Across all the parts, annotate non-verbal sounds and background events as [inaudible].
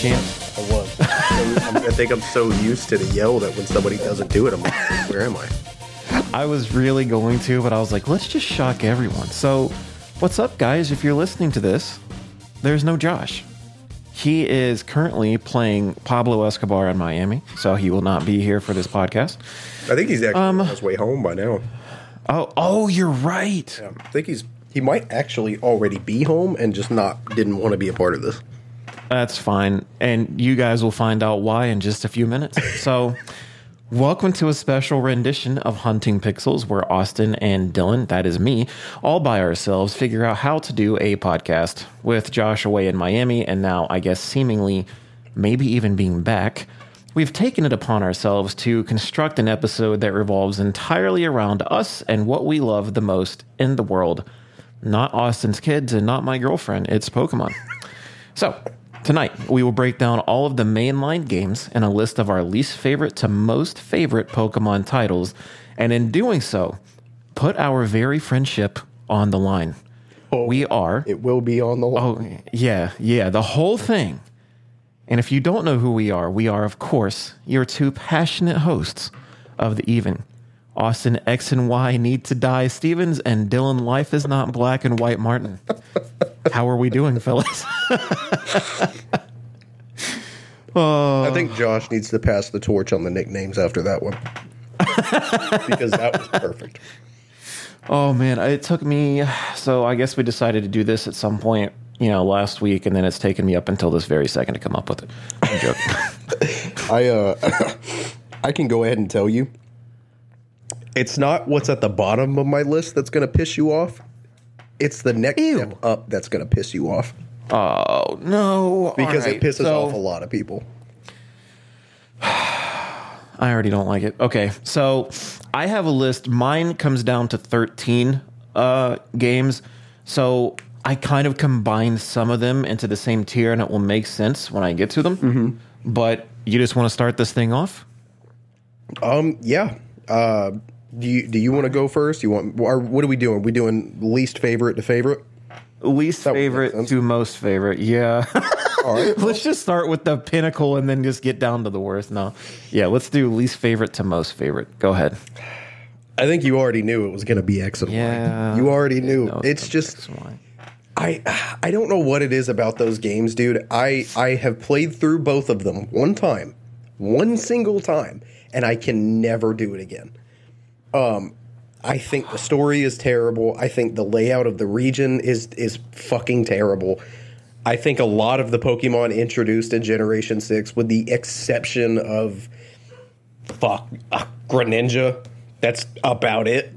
I by? I was. I think I'm so used to the yell that when somebody doesn't do it, I'm like, where am I? I was really going to, but I was like, let's just shock everyone. So, what's up, guys? If you're listening to this, there's no Josh. He is currently playing Pablo Escobar in Miami, so he will not be here for this podcast. I think he's actually um, on his way home by now. Oh, oh, you're right. Yeah, I think he's he might actually already be home and just not didn't want to be a part of this. That's fine. And you guys will find out why in just a few minutes. So, welcome to a special rendition of Hunting Pixels, where Austin and Dylan, that is me, all by ourselves figure out how to do a podcast with Josh away in Miami and now, I guess, seemingly maybe even being back. We've taken it upon ourselves to construct an episode that revolves entirely around us and what we love the most in the world. Not Austin's kids and not my girlfriend, it's Pokemon. [laughs] So, tonight we will break down all of the mainline games and a list of our least favorite to most favorite Pokemon titles, and in doing so, put our very friendship on the line. Oh, we are. It will be on the Oh, yeah, yeah, the whole thing. And if you don't know who we are, we are, of course, your two passionate hosts of the even. Austin X and Y need to die Stevens and Dylan Life is not black and white Martin. How are we doing, fellas? [laughs] I think Josh needs to pass the torch on the nicknames after that one. [laughs] because that was perfect. Oh man, it took me. So I guess we decided to do this at some point, you know, last week, and then it's taken me up until this very second to come up with it. I'm joking. [laughs] I uh I can go ahead and tell you. It's not what's at the bottom of my list that's going to piss you off. It's the next Ew. step up that's going to piss you off oh no! because All it pisses so- off a lot of people. [sighs] I already don't like it. Okay, so I have a list. Mine comes down to 13 uh, games. So I kind of combined some of them into the same tier, and it will make sense when I get to them. Mm-hmm. But you just want to start this thing off? Um yeah. Uh do you do you want to go first? You want or what are we doing? we doing least favorite to favorite? Least That favorite to most favorite. Yeah. [laughs] All right. [laughs] let's just start with the pinnacle and then just get down to the worst. No. Yeah, let's do least favorite to most favorite. Go ahead. I think you already knew it was going to be X and Yeah. Y. You already knew. It's just. I I don't know what it is about those games, dude. I I have played through both of them one time, one single time, and I can never do it again. Um, I think the story is terrible. I think the layout of the region is is fucking terrible. I think a lot of the Pokemon introduced in Generation Six, with the exception of fuck uh, Greninja, that's about it.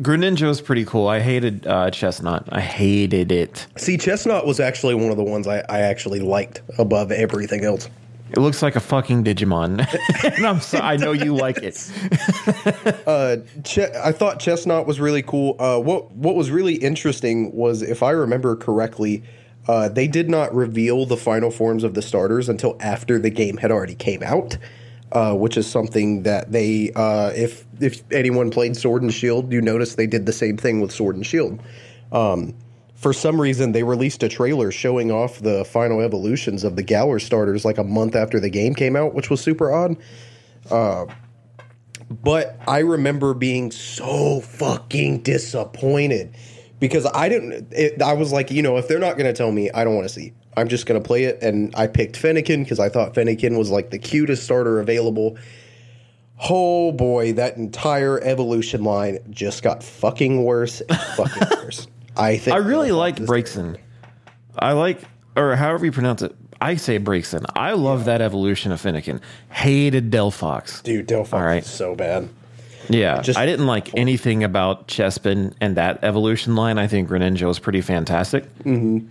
Greninja was pretty cool. I hated uh, Chesnaught. I hated it. See, Chesnaught was actually one of the ones I, I actually liked above everything else. It looks like a fucking Digimon, [laughs] and I'm so, I know you like it. [laughs] Che- I thought Chesnaught was really cool. Uh, what what was really interesting was, if I remember correctly, uh, they did not reveal the final forms of the starters until after the game had already came out, uh, which is something that they, uh, if if anyone played Sword and Shield, you notice they did the same thing with Sword and Shield. Um, for some reason, they released a trailer showing off the final evolutions of the Galar starters like a month after the game came out, which was super odd. Uh, but I remember being so fucking disappointed because I didn't. It, I was like, you know, if they're not going to tell me, I don't want to see. I'm just going to play it. And I picked Fennekin because I thought Fennekin was like the cutest starter available. Oh boy, that entire evolution line just got fucking worse and fucking [laughs] worse. I think I really like Braixen. I like, or however you pronounce it. I say Braixen. I love that evolution of Fennekin. Hated Delphox. Dude, Delphox All right. is so bad. Yeah, Just- I didn't like anything about Chespin and that evolution line. I think Greninja was pretty fantastic. Mm-hmm.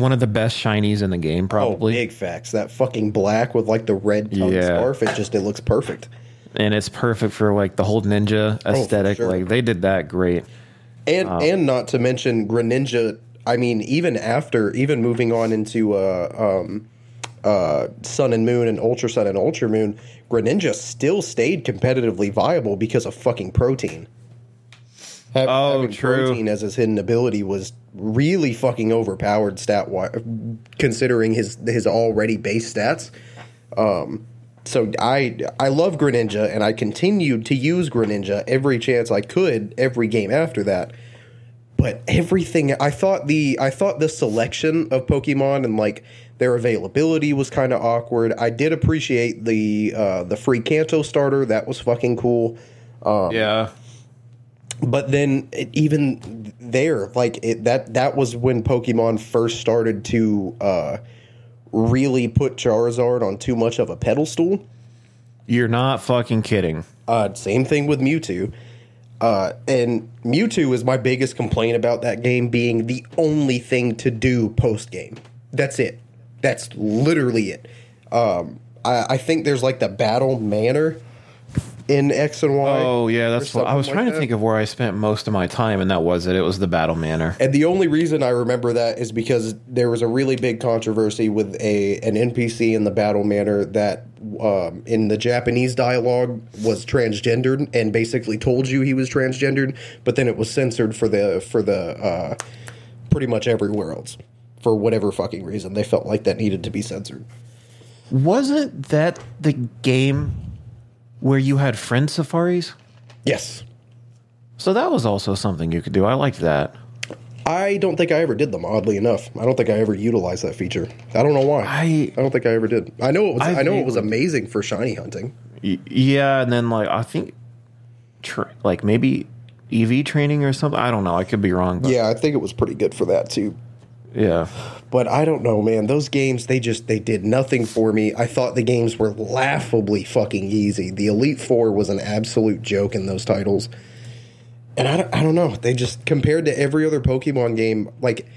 One of the best shinies in the game, Oh, probably. big facts. That fucking black with like the red tongue Yeah. scarf. It just it looks perfect. and it's perfect for like the whole ninja aesthetic. sure. Like they did that great. And and not to mention Greninja. I mean, even after even moving on into uh, um, uh, Sun and Moon and Ultra Sun and Ultra Moon, Greninja still stayed competitively viable because of fucking Protean. Oh, having true. Protean as his hidden ability was really fucking overpowered stat wise, considering his his already base stats. Um, so I I love Greninja, and I continued to use Greninja every chance I could, every game after that. But everything I thought the I thought the selection of Pokemon and like their availability was kind of awkward. I did appreciate the uh, the free Kanto starter. That was fucking cool. yeah. But then it, even there, like it, that that was when Pokemon first started to uh, really put Charizard on too much of a pedestal. You're not fucking kidding. Uh, same thing with Mewtwo. Uh, and Mewtwo is my biggest complaint about that game being the only thing to do post game. That's it. That's literally it. Um, I, I think there's like the battle manor in X and Y. Oh yeah, that's what I was something trying like to think of where I spent most of my time, and that was it. It was the Battle Manor. And the only reason I remember that is because there was a really big controversy with a an NPC in the battle manor that um, in the Japanese dialogue was transgendered and basically told you he was transgendered, but then it was censored for the for the uh, pretty much everywhere else for whatever fucking reason they felt like that needed to be censored. Wasn't that the game where you had friend safaris? Yes, So that was also something you could do. I liked that. I don't think I ever did them. Oddly enough, I don't think I ever utilized that feature. I don't know why. I I don't think I ever did. I know it was. I I, know it was amazing for shiny hunting. y- yeah, and then like I think, tra- like maybe EV training or something. I don't know. I could be wrong. But Yeah, I think it was pretty good for that too. yeah. But I don't know, man. Those games, they just they did nothing for me. I thought the games were laughably fucking easy. The Elite Four was an absolute joke in those titles. And I don't, I don't know. They just compared to every other Pokemon game, like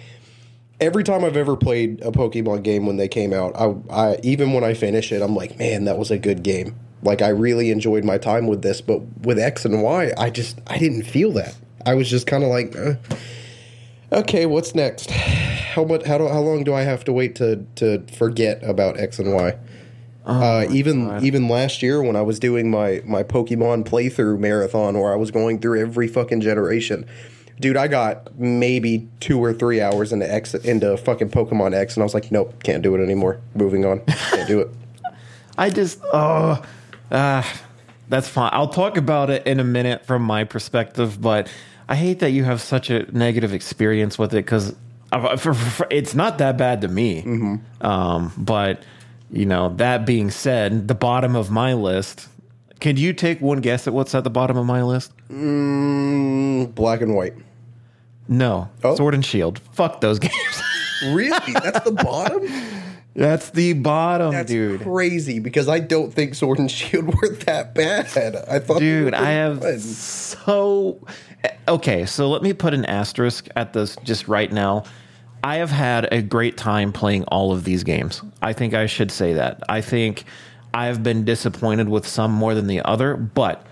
every time I've ever played a Pokemon game when they came out, I, I even when I finish it, I'm like, man, that was a good game. Like I really enjoyed my time with this. But with X and Y, I just I didn't feel that. I was just kind of like. Eh. Okay, what's next? How much? How do, how long do I have to wait to to forget about X and Y? uh, even even last year when I was doing my my Pokemon playthrough marathon, where I was going through every fucking generation, dude, I got maybe two or three hours into X into fucking Pokemon X, and I was like, nope, can't do it anymore. Moving on, can't do it. [laughs] I just oh, ah, that's fine. I'll talk about it in a minute from my perspective, but I hate that you have such a negative experience with it because it's not that bad to me. Um, but you know, that being said, the bottom of my list. Can you take one guess at what's at the bottom of my list? Mm, black and white. No, Oh. Sword and Shield. Fuck those [laughs] games. Really? That's the bottom. That's the bottom, That's dude. crazy because I don't think Sword and Shield [laughs] were that bad. I thought, dude i have fun. so okay so let me put an asterisk at this just right now. I have had a great time playing all of these games. I think i should say that. I think i have been disappointed with some more than the other but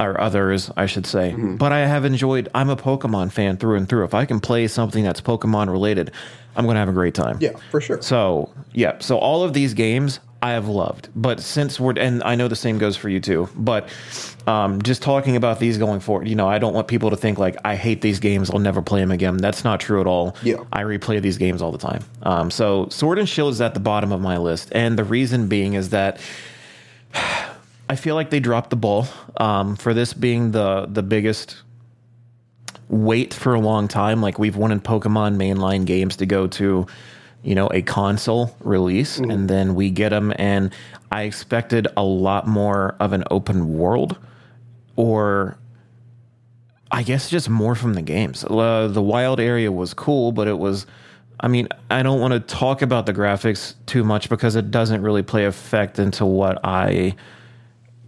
or others i should say. Mm-hmm. but i have enjoyed i'm a pokemon fan through and through. If i can play something that's pokemon related i'm gonna have a great time. Yeah, for sure. so yeah, so all of these games I have loved, but since we're and I know the same goes for you too. But um, just talking about these going forward, you know, I don't want people to think like I hate these games. I'll never play them again. That's not true at all. Yeah. I replay these games all the time. Um, so Sword and Shield is at the bottom of my list, and the reason being is that [sighs] I feel like they dropped the ball um, for this being the the biggest wait for a long time. Like we've wanted Pokemon mainline games to go to, you know, a console release, and then we get them. And I expected a lot more of an open world, or I guess just more from the games. Uh, the wild area was cool, but it was. I mean, I don't want to talk about the graphics too much because it doesn't really play effect into what I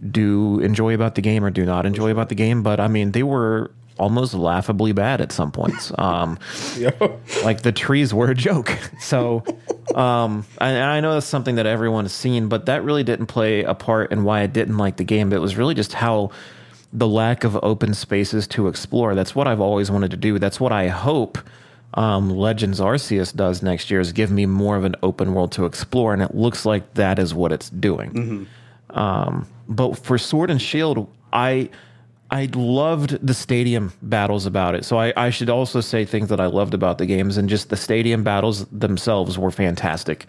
do enjoy about the game or do not enjoy about the game. But I mean, they were almost laughably bad at some points. [laughs] Um, like the trees were a joke. [laughs] So, um, and I know that's something that everyone has seen, but that really didn't play a part in why I didn't like the game. It was really just how the lack of open spaces to explore. That's what I've always wanted to do. That's what I hope um, Legends Arceus does next year is give me more of an open world to explore, and it looks like that is what it's doing. Um, but for Sword and Shield, I I loved the stadium battles about it. So I, I should also say things that I loved about the games and just the stadium battles themselves were fantastic.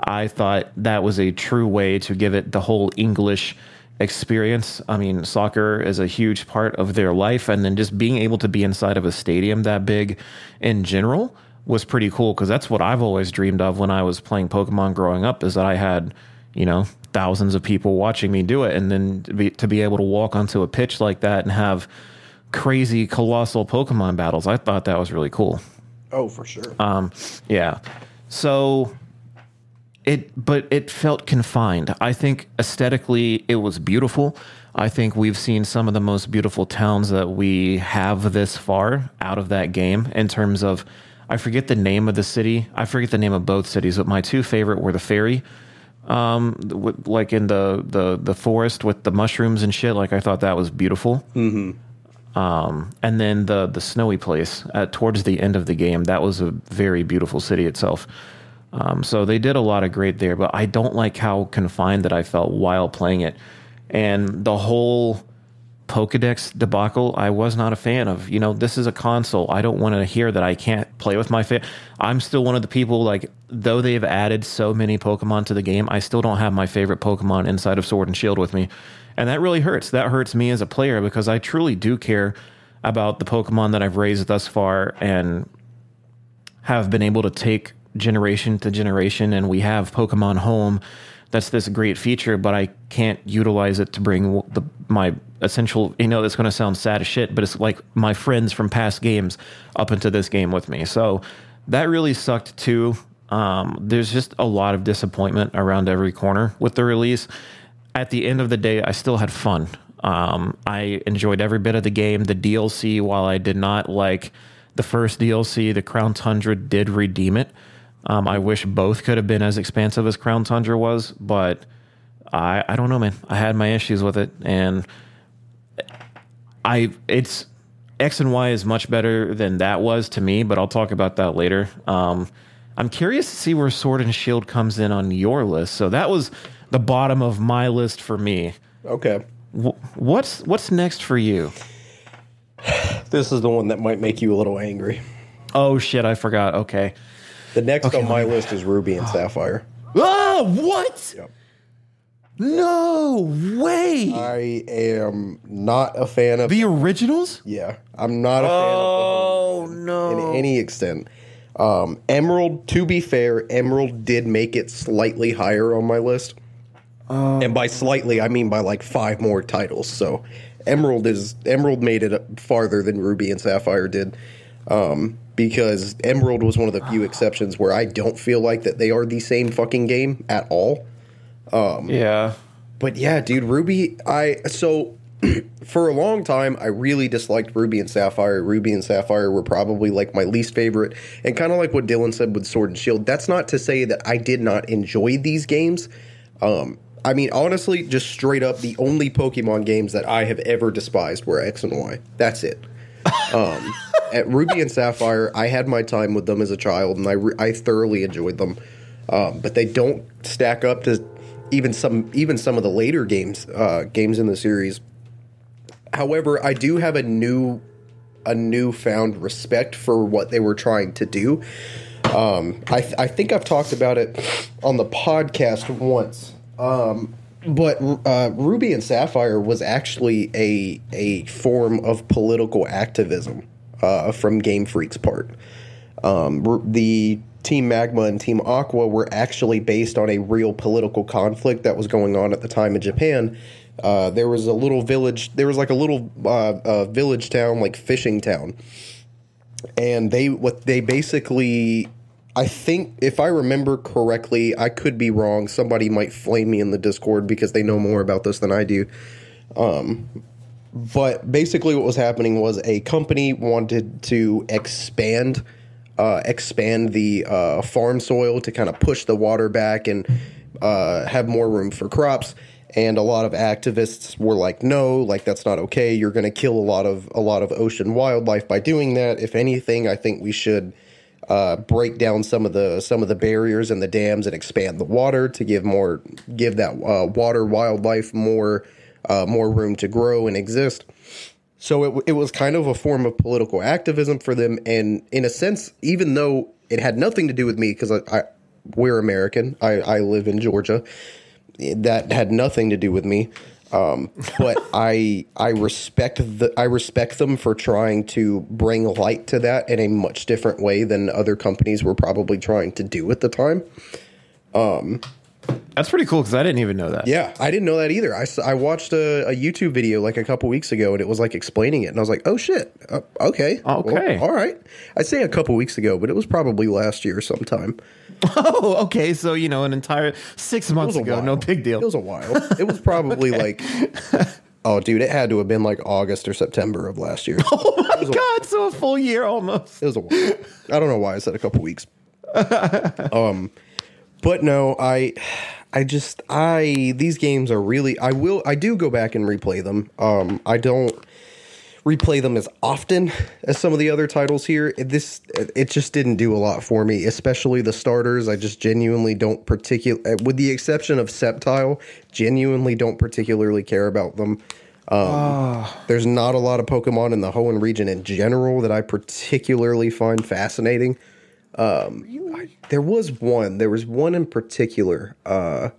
I thought that was a true way to give it the whole English experience. I mean, soccer is a huge part of their life, and then just being able to be inside of a stadium that big in general was pretty cool because that's what I've always dreamed of when I was playing Pokemon growing up is that I had, you know, thousands of people watching me do it, and then to be, to be able to walk onto a pitch like that and have crazy colossal Pokemon battles. I thought that was really cool. Oh, for sure. Um, yeah. So it, but it felt confined. I think aesthetically it was beautiful. I think we've seen some of the most beautiful towns that we have this far out of that game in terms of. I forget the name of the city. I forget the name of both cities, but my two favorite were the ferry, um, with, like in the, the the forest with the mushrooms and shit. Like I thought that was beautiful. Mm-hmm. Um, and then the the snowy place at towards the end of the game. That was a very beautiful city itself. Um, so they did a lot of great there, but I don't like how confined that I felt while playing it, and the whole Pokedex debacle, I was not a fan of. You know, this is a console. I don't want to hear that I can't play with my fa I'm still one of the people like though they've added so many Pokemon to the game, I still don't have my favorite Pokemon inside of Sword and Shield with me. And that really hurts. That hurts me as a player because I truly do care about the Pokemon that I've raised thus far and have been able to take generation to generation and we have Pokemon Home that's this great feature, but I can't utilize it to bring the my essential. You know, that's going to sound sad as shit, but it's like my friends from past games up into this game with me. So that really sucked too. Um, there's just a lot of disappointment around every corner with the release. At the end of the day, I still had fun. Um, I enjoyed every bit of the game. The DLC, while I did not like the first DLC, the Crown Tundra did redeem it. Um, I wish both could have been as expansive as Crown Tundra was, but I I don't know, man. I had my issues with it, and I it's X and Y is much better than that was to me, but I'll talk about that later. Um, I'm curious to see where Sword and Shield comes in on your list. So that was the bottom of my list for me. Okay. Wh- What's what's next for you? This is the one that might make you a little angry. Oh shit, I forgot. Okay. The next Okay, on my list is Ruby and Sapphire. Oh, what? Yep. No way. I am not a fan of. the originals? yeah, I'm not a Oh fan of no. in any extent. Um, Emerald, to be fair, Emerald did make it slightly higher on my list. and by slightly, I mean by like five more titles. So Emerald is Emerald made it farther than Ruby and Sapphire did. Um, because Emerald was one of the few exceptions where I don't feel like that they are the same fucking game at all. yeah. But yeah, dude, Ruby, I so [clears throat] for a long time I really disliked Ruby and Sapphire. Ruby and Sapphire were probably like my least favorite, and kind of like what Dylan said with Sword and Shield. That's not to say that I did not enjoy these games. Um, I mean, honestly, just straight up, the only Pokemon games that I have ever despised were X and Y. That's it. [laughs] Um, at Ruby and Sapphire, I had my time with them as a child, and I re- I thoroughly enjoyed them. Um, but they don't stack up to even some even some of the later games uh, games in the series. However, I do have a new a newfound respect for what they were trying to do. Um, I, th- I think I've talked about it on the podcast once. Um, but uh, Ruby and Sapphire was actually a a form of political activism uh, from Game Freak's part. Um, the Team Magma and Team Aqua were actually based on a real political conflict that was going on at the time in Japan. Uh, there was a little village. There was like a little uh, village town, like fishing town, and they what they basically I think if I remember correctly, I could be wrong. Somebody might flame me in the Discord because they know more about this than I do. Um, but basically, what was happening was a company wanted to expand, uh, expand the uh, farm soil to kind of push the water back and uh, have more room for crops. And a lot of activists were like, "No, like that's not okay. You're going to kill a lot of a lot of ocean wildlife by doing that. If anything, I think we should." uh, break down some of the some of the barriers and the dams and expand the water to give more give that uh, water wildlife more uh, more room to grow and exist. So it, it was kind of a form of political activism for them, and in a sense, even though it had nothing to do with me, because I, I we're American, I, I live in Georgia, that had nothing to do with me. Um, but [laughs] I I respect the I respect them for trying to bring light to that in a much different way than other companies were probably trying to do at the time. That's pretty cool because I didn't even know that. Yeah, I didn't know that either. I, I watched a, a YouTube video like a couple weeks ago, and it was like explaining it, and I was like, "Oh shit, uh, okay, Well, Okay. all right." I'd say a couple weeks ago, but it was probably last year sometime. [laughs] Oh, okay. So you know, an entire six months ago, no big deal. It was a while. It was probably like, oh, dude, it had to have been like August or September of last year. [laughs] oh my god! So a full year almost. It was a while. I don't know why I said a couple weeks. [laughs] um, but no, I, I just I these games are really I will I do go back and replay them. Um, I don't replay them as often as some of the other titles here. This it just didn't do a lot for me, especially the starters. I just genuinely don't particular, with the exception of Sceptile, genuinely don't particularly care about them. Um, There's not a lot of Pokemon in the Hoenn region in general that I particularly find fascinating. Um, I- there was one. There was one in particular. Uh,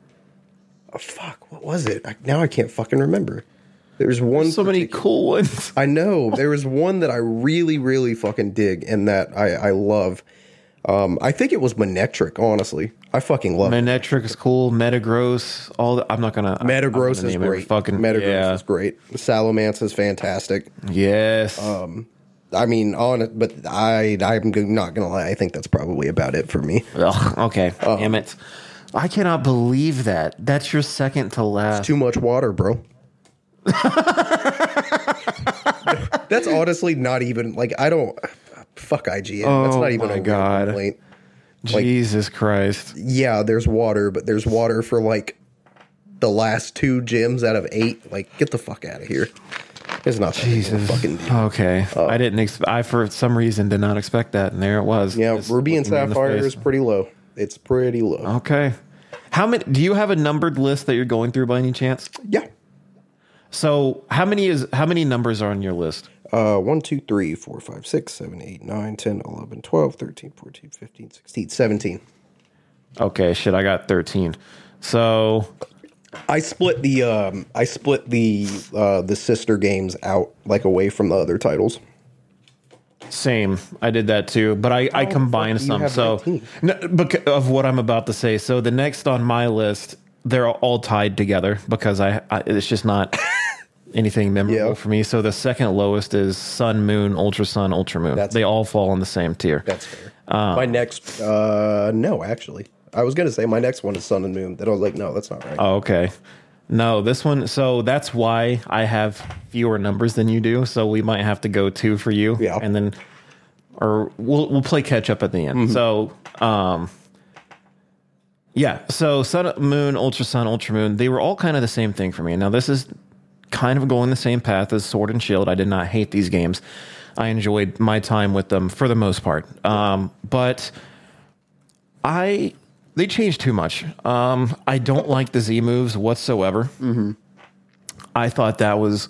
oh, fuck, what was it? I, now I can't fucking remember. There's one. So many cool ones. [laughs] I know there was one that I really, really fucking dig and that I, I love. Um, I think it was Manectric. Honestly, I fucking love it. Manectric is cool. Metagross. All the, I'm not gonna. I'm Metagross gonna is great. Fucking Metagross yeah. is great. Salamence is fantastic. Yes. I mean, on it, but I I'm not gonna lie. I think that's probably about it for me. Ugh, okay. uh, Damn it. I cannot believe that. That's your second to last. Too much water, bro. [laughs] that's honestly not even like I don't. Fuck IGN. that's Oh not even my a God. complaint. Jesus Christ. yeah, there's water, but there's water for like the last two gyms out of eight. Like, get the fuck out of here. It's not that big of a Jesus. fucking deal. Okay. I didn't. Ex- I for some reason did not expect that, and there it was. Yeah, Just Ruby and looking me in the Sapphire is pretty low. It's pretty low. Okay. How many? Do you have a numbered list that you're going through by any chance? Yeah. So how many is how many numbers are on your list? Uh, 1, 2, 3, 4, 5, 6, 7, 8, 9, 10, 11, 12, 13, 14, 15, 16, 17. Okay, shit, I got thirteen. So I split the um I split the uh the sister games out like away from the other titles. Same. I did that too, but I, I combined fuck do you some. So no, bec- of what I'm about to say. So the next on my list, they're all tied together because I, I it's just not [laughs] anything memorable Yeah. for me. So the second lowest is Sun, Moon, Ultra Sun, Ultra Moon. That's they all fall in the same tier. That's fair. my next uh no, actually. I was gonna say my next one is Sun and Moon. Then I was like, no, that's not right. Oh, okay. No, this one. So that's why I have fewer numbers than you do. So we might have to go two for you. Yeah. And then, or we'll we'll play catch up at the end. So, um, yeah. So Sun, Moon, Ultra Sun, Ultra Moon. They were all kind of the same thing for me. Now this is kind of going the same path as Sword and Shield. I did not hate these games. I enjoyed my time with them for the most part. Um, but I they changed too much. Um, I don't like the Z moves whatsoever. Mm-hmm. I thought that was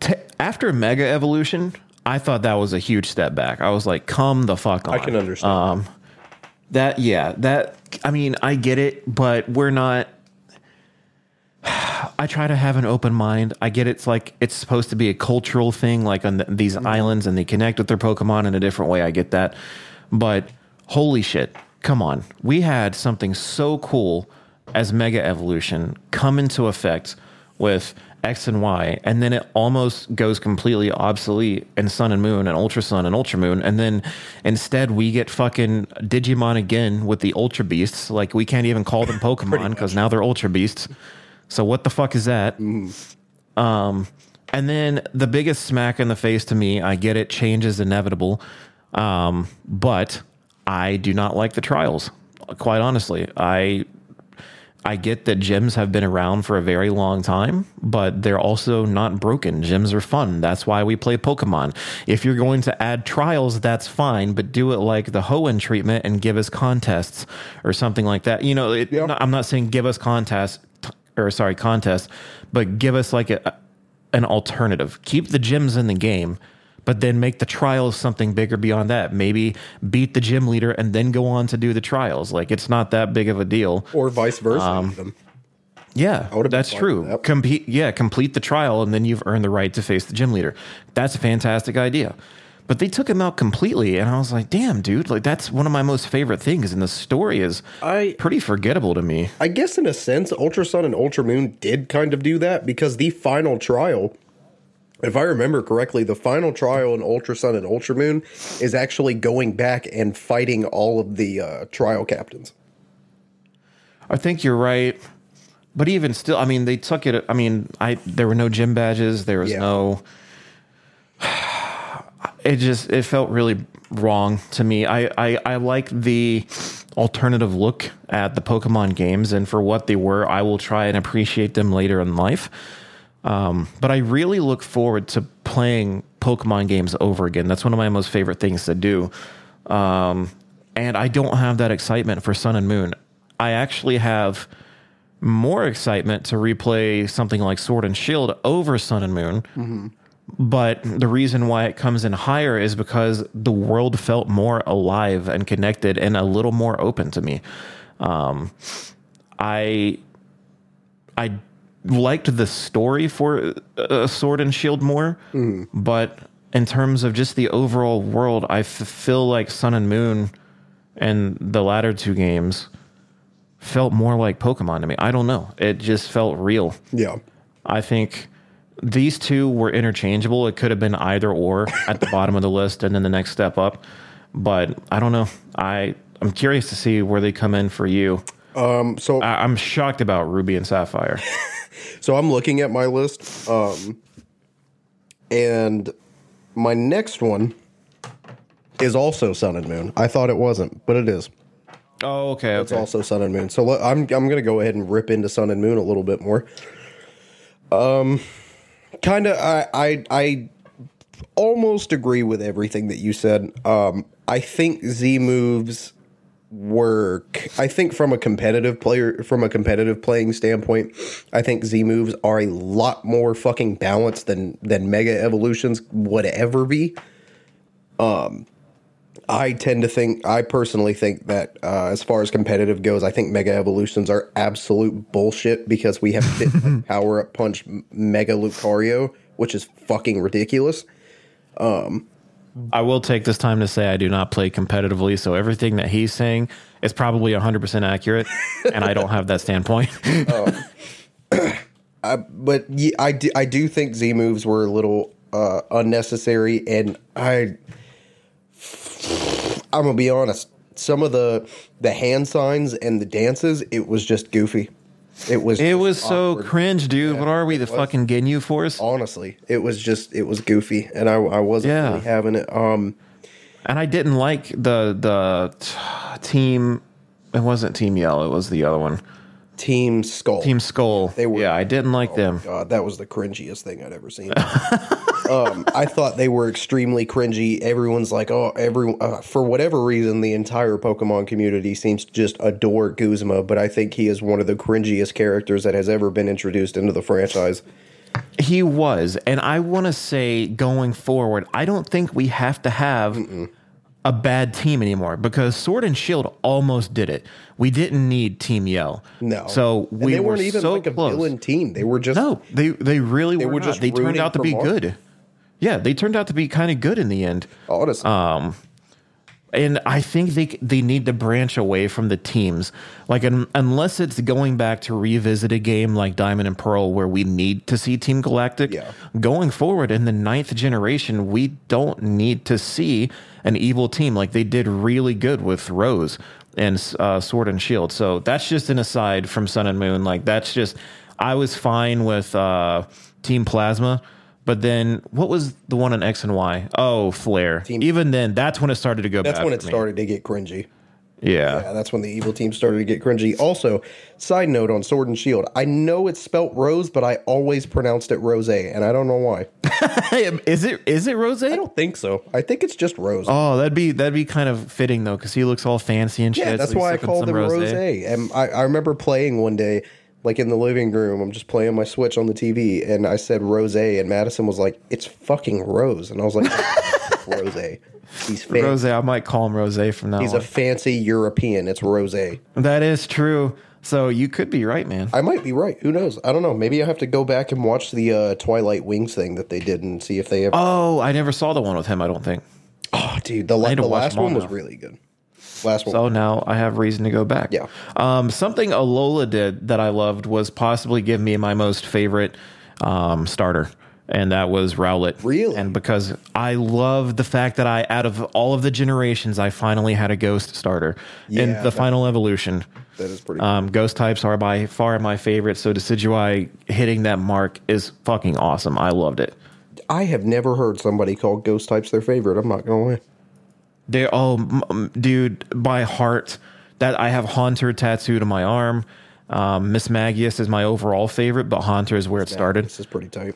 t- after Mega Evolution. I thought that was a huge step back. I was like, "Come the fuck on!" I can understand. Um, that yeah, that I mean, I get it, but we're not. [sighs] I try to have an open mind. I get it's like it's supposed to be a cultural thing, like on the, these islands, and they connect with their Pokemon in a different way. I get that, but holy shit, come on! We had something so cool as Mega Evolution come into effect with X and Y, and then it almost goes completely obsolete in Sun and Moon and Ultra Sun and Ultra Moon, and then instead we get fucking Digimon again with the Ultra Beasts. Like we can't even call them [laughs] Pokemon because now they're Ultra Beasts. So what the fuck is that? Um, and then the biggest smack in the face to me, I get it, change is inevitable, um, but I do not like the trials. Quite honestly, I I get that gyms have been around for a very long time, but they're also not broken. Gyms are fun. That's why we play Pokemon. If you're going to add trials, that's fine, but do it like the Hoenn treatment and give us contests or something like that. You know, it, Yeah. I'm not saying give us contests or sorry, contests, but give us like a an alternative. Keep the gyms in the game, but then make the trials something bigger beyond that. Maybe beat the gym leader and then go on to do the trials. Like it's not that big of a deal. Or vice versa. Um. Yeah, that's true. that. Compete, yeah, complete the trial, and then you've earned the right to face the gym leader. That's a fantastic idea. But they took him out completely, and I was like, "Damn, dude! Like that's one of my most favorite things." And the story is I- pretty forgettable to me. I guess in a sense, Ultra Sun and Ultra Moon did kind of do that because the final trial, if I remember correctly, the final trial in Ultra Sun and Ultra Moon is actually going back and fighting all of the uh, trial captains. I think you're right, but even still, I mean, they took it. I mean, I there were no gym badges. There was Yeah. no. [sighs] It just it felt really wrong to me. I I, I like the alternative look at the Pokemon games, and for what they were, I will try and appreciate them later in life. Um, but I really look forward to playing Pokemon games over again. That's one of my most favorite things to do. Um, and I don't have that excitement for Sun and Moon. I actually have more excitement to replay something like Sword and Shield over Sun and Moon. But the reason why it comes in higher is because the world felt more alive and connected and a little more open to me. Um, I I liked the story for uh, Sword and Shield more, but in terms of just the overall world, I f- feel like Sun and Moon and the latter two games felt more like Pokemon to me. I don't know. It just felt real. Yeah. I think these two were interchangeable. It could have been either or [laughs] at the bottom of the list and then the next step up. But I don't know. I I'm curious to see where they come in for you. Um, so I, I'm shocked about Ruby and Sapphire. [laughs] So I'm looking at my list, um, and my next one is also Sun and Moon. I thought it wasn't, but it is. oh, okay. It's Okay. also Sun and Moon. So I'm I'm going to go ahead and rip into Sun and Moon a little bit more. Um, kind of. I I I almost agree with everything that you said. Um, I think Z moves work. I think from a competitive player, from a competitive playing standpoint, I think Z moves are a lot more fucking balanced than than Mega Evolutions would ever be. Um, I tend to think, I personally think that uh, as far as competitive goes, I think Mega Evolutions are absolute bullshit because we have like [laughs] Power Up Punch Mega Lucario, which is fucking ridiculous. I will take this time to say I do not play competitively, so everything that he's saying is probably 100% accurate, and I don't have that standpoint. [laughs] [coughs] but ye- I do, I do think Z moves were a little uh, unnecessary, and I I'm gonna be honest. Some of the the hand signs and the dances, it was just goofy. It was. it was so cringe, dude. what are we, the fucking Ginyu Force? Honestly, it was just it was goofy, and I I wasn't Yeah. really having it. Um, And I didn't like the the t- team. It wasn't Team Yell. It was the other one, Team Skull. Team Skull. They were- yeah, I didn't like them. God, that was the cringiest thing I'd ever seen. [laughs] um, I thought they were extremely cringy. Everyone's like, oh, every uh, for whatever reason, the entire Pokemon community seems to just adore Guzma. But I think he is one of the cringiest characters that has ever been introduced into the franchise. He was, and I want to say going forward, I don't think we have to have a bad team anymore because Sword and Shield almost did it. We didn't need Team Yell. No, so And we they were weren't even so like a close. villain team. They were just No, they they really were, were not. just They turned out to be good. Yeah, they turned out to be kind of good in the end. honestly. And I think they they need to branch away from the teams. Like un, unless it's going back to revisit a game like Diamond and Pearl where we need to see Team Galactic. Yeah. Going forward in the ninth generation, we don't need to see an evil team like they did really good with Rose and uh, Sword and Shield. So that's just an aside from Sun and Moon. Like that's just I was fine with uh, Team Plasma. But then, what was the one on X and Y? Oh, Flare. Even then, that's when it started to go. that's bad when for it me. started to get cringy. Yeah. Yeah, that's when the evil team started to get cringy. Also, side note on Sword and Shield, I know it's spelt Rose, but I always pronounced it Rose, and I don't know why. [laughs] is it is it Rose? I don't think so. I think it's just Rose. Oh, that'd be that'd be kind of fitting though, because he looks all fancy and shit. yeah, that's he's why I sipping called some him Rose. And I, I remember playing one day like in the living room. I'm just playing my Switch on the TV, and I said rose, and Madison was like, "It's fucking Rose," and I was like, [laughs] "Rose." He's fancy. Rose, I might call him Rose from now He's on. a fancy European. It's Rose. that is true. So you could be right, man. I might be right. Who knows? I don't know. Maybe I have to go back and watch the uh, Twilight Wings thing that they did and see if they ever. Oh, I never saw the one with him. I don't think. Oh, dude, the, la- the last one was really good. Last one. So now I have reason to go back. Yeah. Um, something Alola did that I loved was possibly give me my most favorite um, starter, and that was Rowlet. Really? And because I love the fact that I, out of all of the generations, I finally had a Ghost starter in the that- final evolution. that is pretty. Um, ghost types are by far my favorite. So Decidueye hitting that mark is fucking awesome. I loved it. I have never heard somebody call ghost types their favorite. I'm not gonna lie. They oh, dude, by heart, that I have Haunter tattooed on my arm. Um, Mismagius is my overall favorite, but Haunter is where it started. This is pretty tight.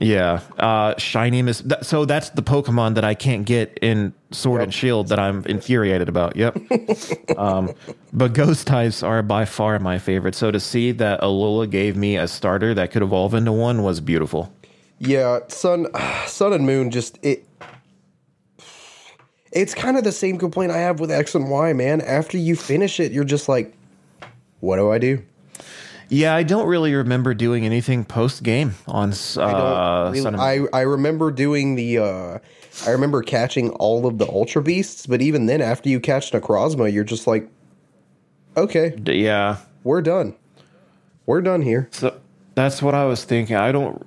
Yeah, uh, Shiny Miss. So that's the Pokemon that I can't get in Sword and Shield that I'm infuriated about. Yep. [laughs] um, but Ghost types are by far my favorite. So to see that Alola gave me a starter that could evolve into one was beautiful. Yeah, Sun, [sighs] Sun and Moon. Just it. It's kind of the same complaint I have with X and Y, man. After you finish it, you're just like, what do I do? Yeah, I don't really remember doing anything post game on uh, Really- I, I remember doing the uh I remember catching all of the ultra beasts, but even then after you catch Necrozma, you're just like okay, yeah. we're done. We're done here. So that's what I was thinking. I don't.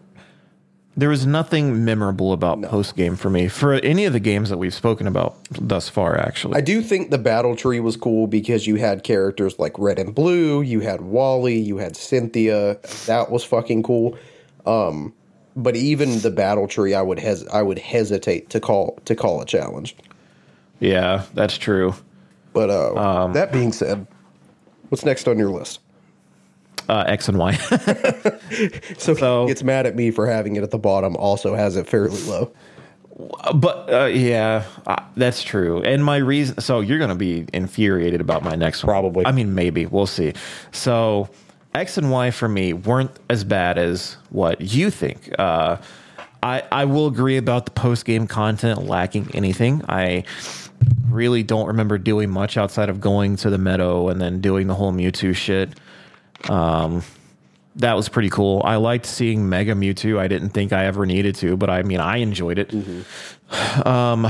There was nothing memorable about post game for me for any of the games that we've spoken about thus far. Actually, I do think the battle tree was cool because you had characters like Red and Blue, you had Wally, you had Cynthia. That was fucking cool. Um but even the battle tree I would hes- I would hesitate to call to call a challenge. yeah, that's true. But uh Um, that being said, what's next on your list? Uh, X and Y. [laughs] So, So- gets mad at me for having it at the bottom. Also has it fairly low. but uh, yeah, uh, that's true. And my reason. So you're going to be infuriated about my next one. Probably. I mean, maybe we'll see. So X and Y for me weren't as bad as what you think. Uh, I I will agree about the post game content lacking anything. I really don't remember doing much outside of going to the meadow and then doing the whole Mewtwo shit. Um, that was pretty cool. I liked seeing Mega Mewtwo. I didn't think I ever needed to, but I mean, I enjoyed it. Um,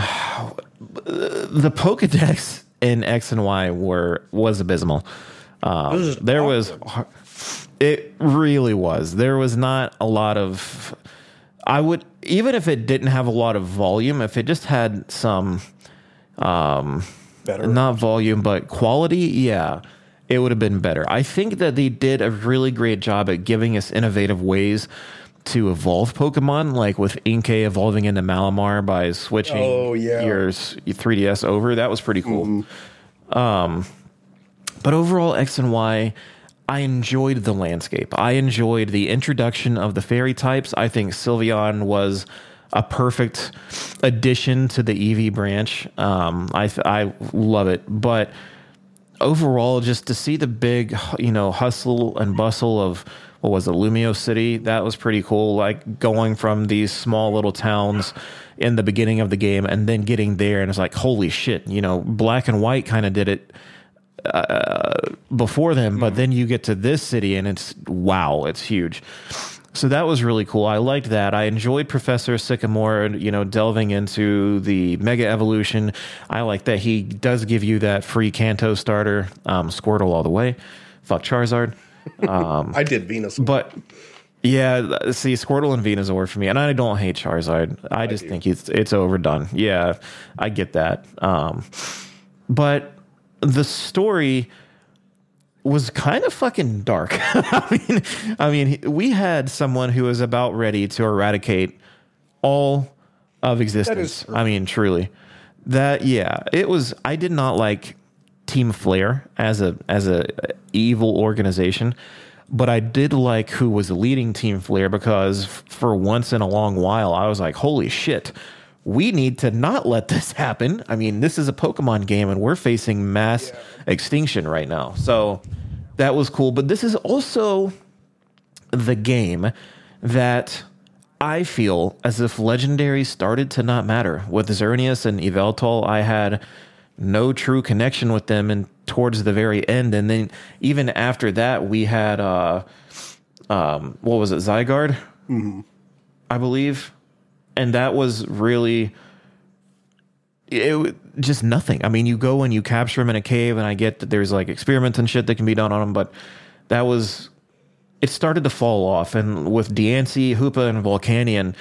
the Pokedex in X and Y were was abysmal. Um, there was, it really was. There was not a lot of. I would even if it didn't have a lot of volume, if it just had some um, Better. not volume but quality yeah it would have been better i think that they did a really great job at giving us innovative ways to evolve pokemon like with inkay evolving into malamar by switching Oh, yeah. your 3ds over that was pretty cool um but overall x and y I enjoyed the landscape. I enjoyed the introduction of the fairy types. I think Sylveon was a perfect addition to the Eevee branch. Um, I th- I love it, but overall, just to see the big you know hustle and bustle of what was it, Lumiose City, that was pretty cool. Like going from these small little towns in the beginning of the game and then getting there, and it's like holy shit, you know, Black and White kind of did it uh, before them, but mm-hmm. then you get to this city and it's wow, it's huge. So that was really cool. I liked that. I enjoyed Professor Sycamore, you know, delving into the Mega Evolution. I like that he does give you that free Kanto starter, um, Squirtle all the way. Fuck Charizard. [laughs] Um, I did Venus. But yeah, see, Squirtle and Venusaur for me, and I don't hate Charizard. I just think it's it's overdone. Yeah, I get that. Um, but the story was kind of fucking dark. [laughs] I mean, I mean, we had someone who was about ready to eradicate all of existence. I mean, truly, that yeah, it was. I did not like Team Flare as a as a evil organization, but I did like who was leading Team Flare because for once in a long while, I was like, holy shit. We need to not let this happen. I mean, this is a Pokemon game and we're facing mass extinction right now. So that was cool. But this is also the game that I feel as if Legendary started to not matter. With Xerneas and Yveltal, I had no true connection with them and towards the very end. And then even after that, we had uh um what was it, Zygarde? I believe. And that was really it just nothing. I mean, you go and you capture him in a cave, and I get that there's like experiments and shit that can be done on him, but that was it started to fall off. And with Diancie, Hoopa, and Volcanion,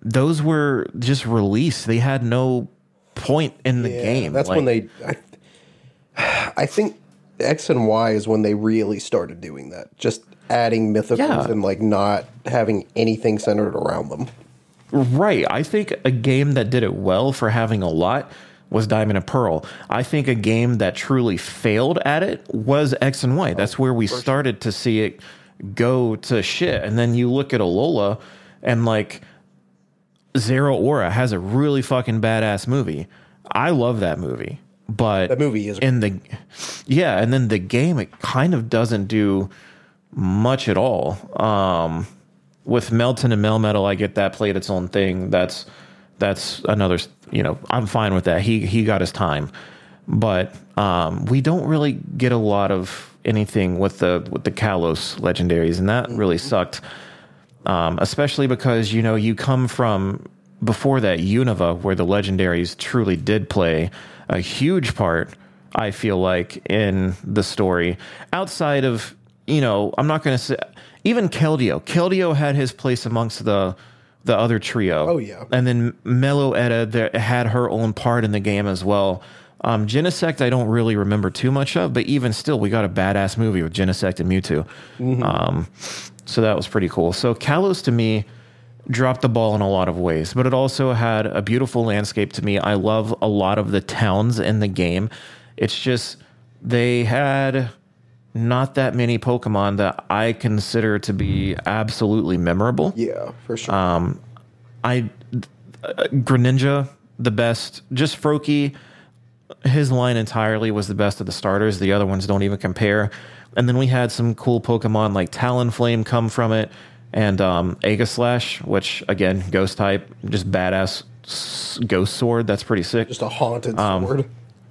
those were just released. They had no point in the Yeah, game. That's Like, when they. I, I think X and Y is when they really started doing that. Just adding mythicals Yeah. and like not having anything centered around them. Right. I think a game that did it well for having a lot was Diamond and Pearl. I think a game that truly failed at it was X and Y. That's where we started to see it go to shit. And then you look at Alola and like Zeraora has a really fucking badass movie. I love that movie. But That movie is in the yeah, and then the game it kind of doesn't do much at all. Um with Meltan and Melmetal, I get that played its own thing. That's that's another. You know, I'm fine with that. He he got his time, but um, we don't really get a lot of anything with the with the Kalos legendaries, and that really sucked. Um, especially because you know you come from before that Unova, where the legendaries truly did play a huge part. I feel like in the story, outside of you know, I'm not going to say even Keldeo. Keldeo had his place amongst the the other trio. Oh, yeah. and then Meloetta had her own part in the game as well. Um, Genesect, I don't really remember too much of, but even still, we got a badass movie with Genesect and Mewtwo. Um, so that was pretty cool. So Kalos to me dropped the ball in a lot of ways, but it also had a beautiful landscape to me. I love a lot of the towns in the game. It's just they had not that many Pokemon that I consider to be absolutely memorable. yeah, for sure. Um, I uh, Greninja the best. Just Froakie, his line entirely was the best of the starters. The other ones don't even compare. And then we had some cool Pokemon like Talonflame come from it, and um, Aegislash, which again Ghost type, just badass s- Ghost Sword. That's pretty sick. Just a haunted um, sword.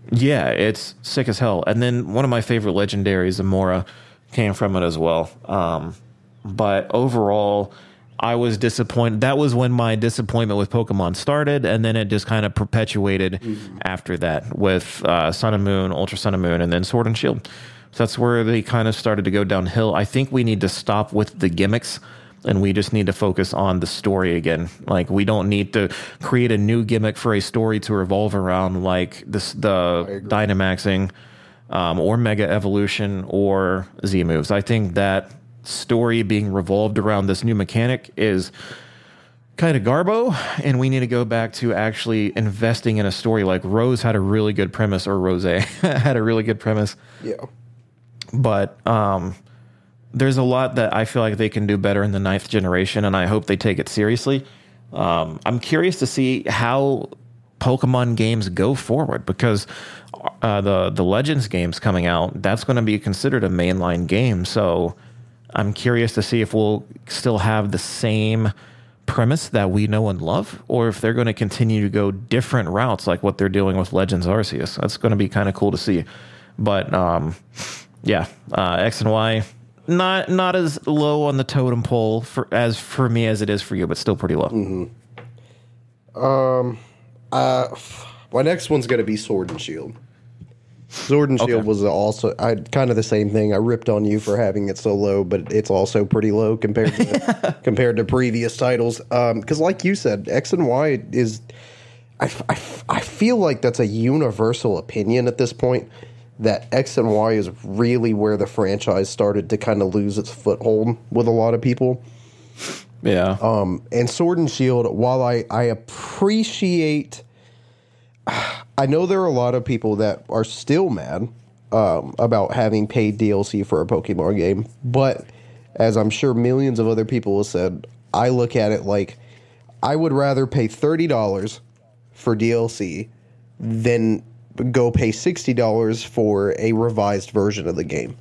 Yeah, it's sick as hell. And then one of my favorite legendaries, Amora, came from it as well. Um, but overall, I was disappointed. That was when my disappointment with Pokemon started, and then it just kind of perpetuated after that with uh, Sun and Moon, Ultra Sun and Moon, and then Sword and Shield. So that's where they kind of started to go downhill. I think we need to stop with the gimmicks and we just need to focus on the story again. Like we don't need to create a new gimmick for a story to revolve around, like this the Dynamaxing um, or Mega Evolution or Z moves. I think that story being revolved around this new mechanic is kind of garbo, and we need to go back to actually investing in a story. Like Rose had a really good premise, or Rose [laughs] had a really good premise Yeah. but um, there's a lot that I feel like they can do better in the ninth generation, and I hope they take it seriously. Um, I'm curious to see how Pokemon games go forward because uh, the the Legends games coming out that's going to be considered a mainline game. So I'm curious to see if we'll still have the same premise that we know and love, or if they're going to continue to go different routes like what they're doing with Legends Arceus. That's going to be kind of cool to see. But um, yeah, uh, X and Y not not as low on the totem pole for as for me as it is for you, but still pretty low. Mm-hmm. Um, uh, My next one's gonna be Sword and Shield. Sword and Shield Okay. was also I kind of the same thing. I ripped on you for having it so low, but it's also pretty low compared to [laughs] compared to previous titles. Um, because, like you said, X and Y is. I I feel like that's a universal opinion at this point that X and Y is really where the franchise started to kind of lose its foothold with a lot of people. Yeah, Um, and Sword and Shield, while I, I appreciate, I know there are a lot of people that are still mad um, about having paid DLC for a Pokemon game, but as I'm sure millions of other people have said, I look at it like I would rather pay thirty dollars for DLC than go pay sixty dollars for a revised version of the game.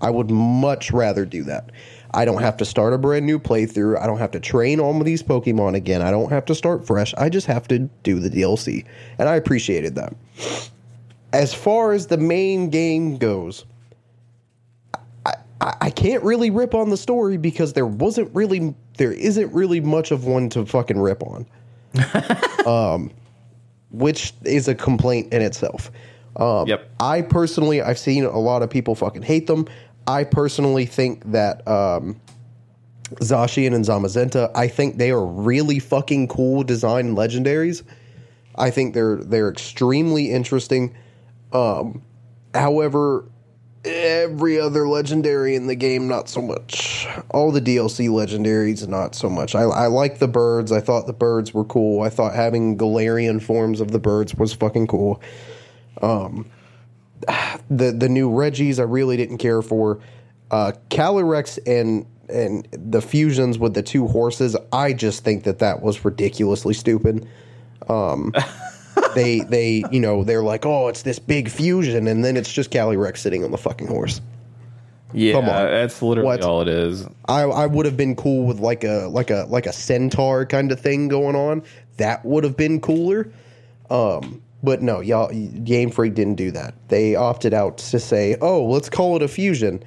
I would much rather do that. I don't have to start a brand new playthrough. I don't have to train all of these Pokemon again. I don't have to start fresh. I just have to do the DLC. And I appreciated that. As far as the main game goes, I, I, I can't really rip on the story because there wasn't really there isn't really much of one to fucking rip on. [laughs] um which is a complaint in itself. Um, Yep. I personally, I've seen a lot of people fucking hate them. I personally think that um, Zacian and Zamazenta, I think they are really fucking cool design legendaries. I think they're they're extremely interesting. Um, however, every other legendary in the game, not so much. All the DLC legendaries, not so much. I, I like the birds. I thought the birds were cool. I thought having Galarian forms of the birds was fucking cool. Um, [sighs] the the new Regis, I really didn't care for. Uh, Calyrex and and the fusions with the two horses, I just think that that was ridiculously stupid. Um, [laughs] they they you know they're like, oh, it's this big fusion, and then it's just Calyrex sitting on the fucking horse. Yeah, Come on. that's literally What? all it is. I I would have been cool with like a like a like a centaur kind of thing going on. That would have been cooler. Um, but no, y'all Game Freak didn't do that. They opted out to say, "Oh, let's call it a fusion,"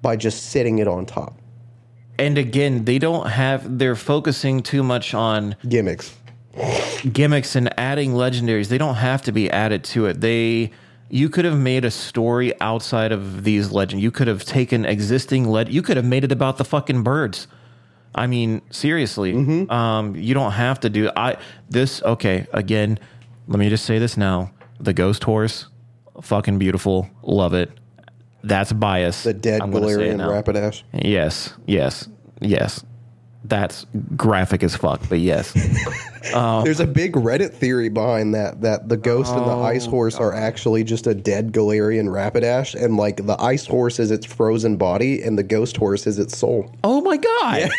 by just sitting it on top. And again, they don't have. They're focusing too much on Gimmicks. Gimmicks and adding legendaries. They don't have to be added to it. They you could have made a story outside of these legends. You could have taken existing leg. You could have made it about the fucking birds. I mean, seriously. Um, you don't have to do I this okay, again, let me just say this now. The ghost horse, fucking beautiful. Love it. That's bias. The dead I'm gonna say it Galarian. Rapidash. Yes, yes, yes. That's graphic as fuck, but yes. [laughs] There's a big Reddit theory behind that that the ghost and the Oh, ice horse are actually just a dead Galarian Rapidash, and like the ice horse is its frozen body, and the ghost horse is its soul. Oh my god.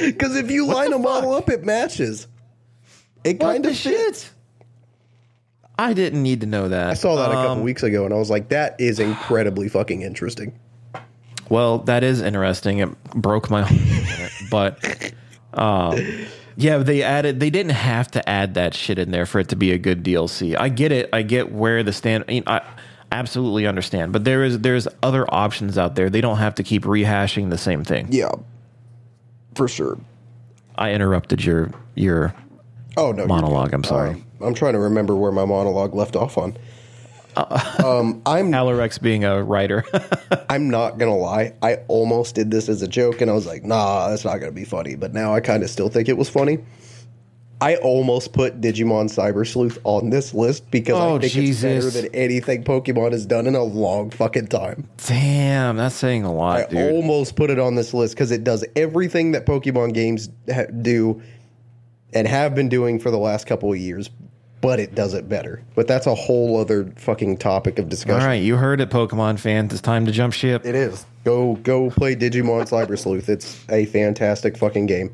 Because [laughs] if you line the them all up, it matches. It kind of shit? I didn't need to know that. I saw that a couple Um, weeks ago, and I was like, "That is incredibly fucking interesting." Well, that is interesting. It broke my [laughs] heart, but um, yeah, they added. They didn't have to add that shit in there for it to be a good DLC. I get it. I get where the stand. I, mean, I absolutely understand, but there is there's other options out there. They don't have to keep rehashing the same thing. Yeah, for sure. I interrupted your your Oh no, monologue. I'm sorry. I'm trying to remember where my monologue left off on. Uh, um, I'm [laughs] Calyrex being a writer. [laughs] I'm not gonna lie. I almost did this as a joke, and I was like, "Nah, that's not gonna be funny." But now I kind of still think it was funny. I almost put Digimon Cyber Sleuth on this list because Oh, I think Jesus. it's better than anything Pokemon has done in a long fucking time. Damn, that's saying a lot, I dude. almost put it on this list because it does everything that Pokemon games ha- do and have been doing for the last couple of years, but it does it better. But that's a whole other fucking topic of discussion. right, you heard it, Pokemon fans. It's time to jump ship. It is. Go go play Digimon Cyber Sleuth. It's a fantastic fucking game.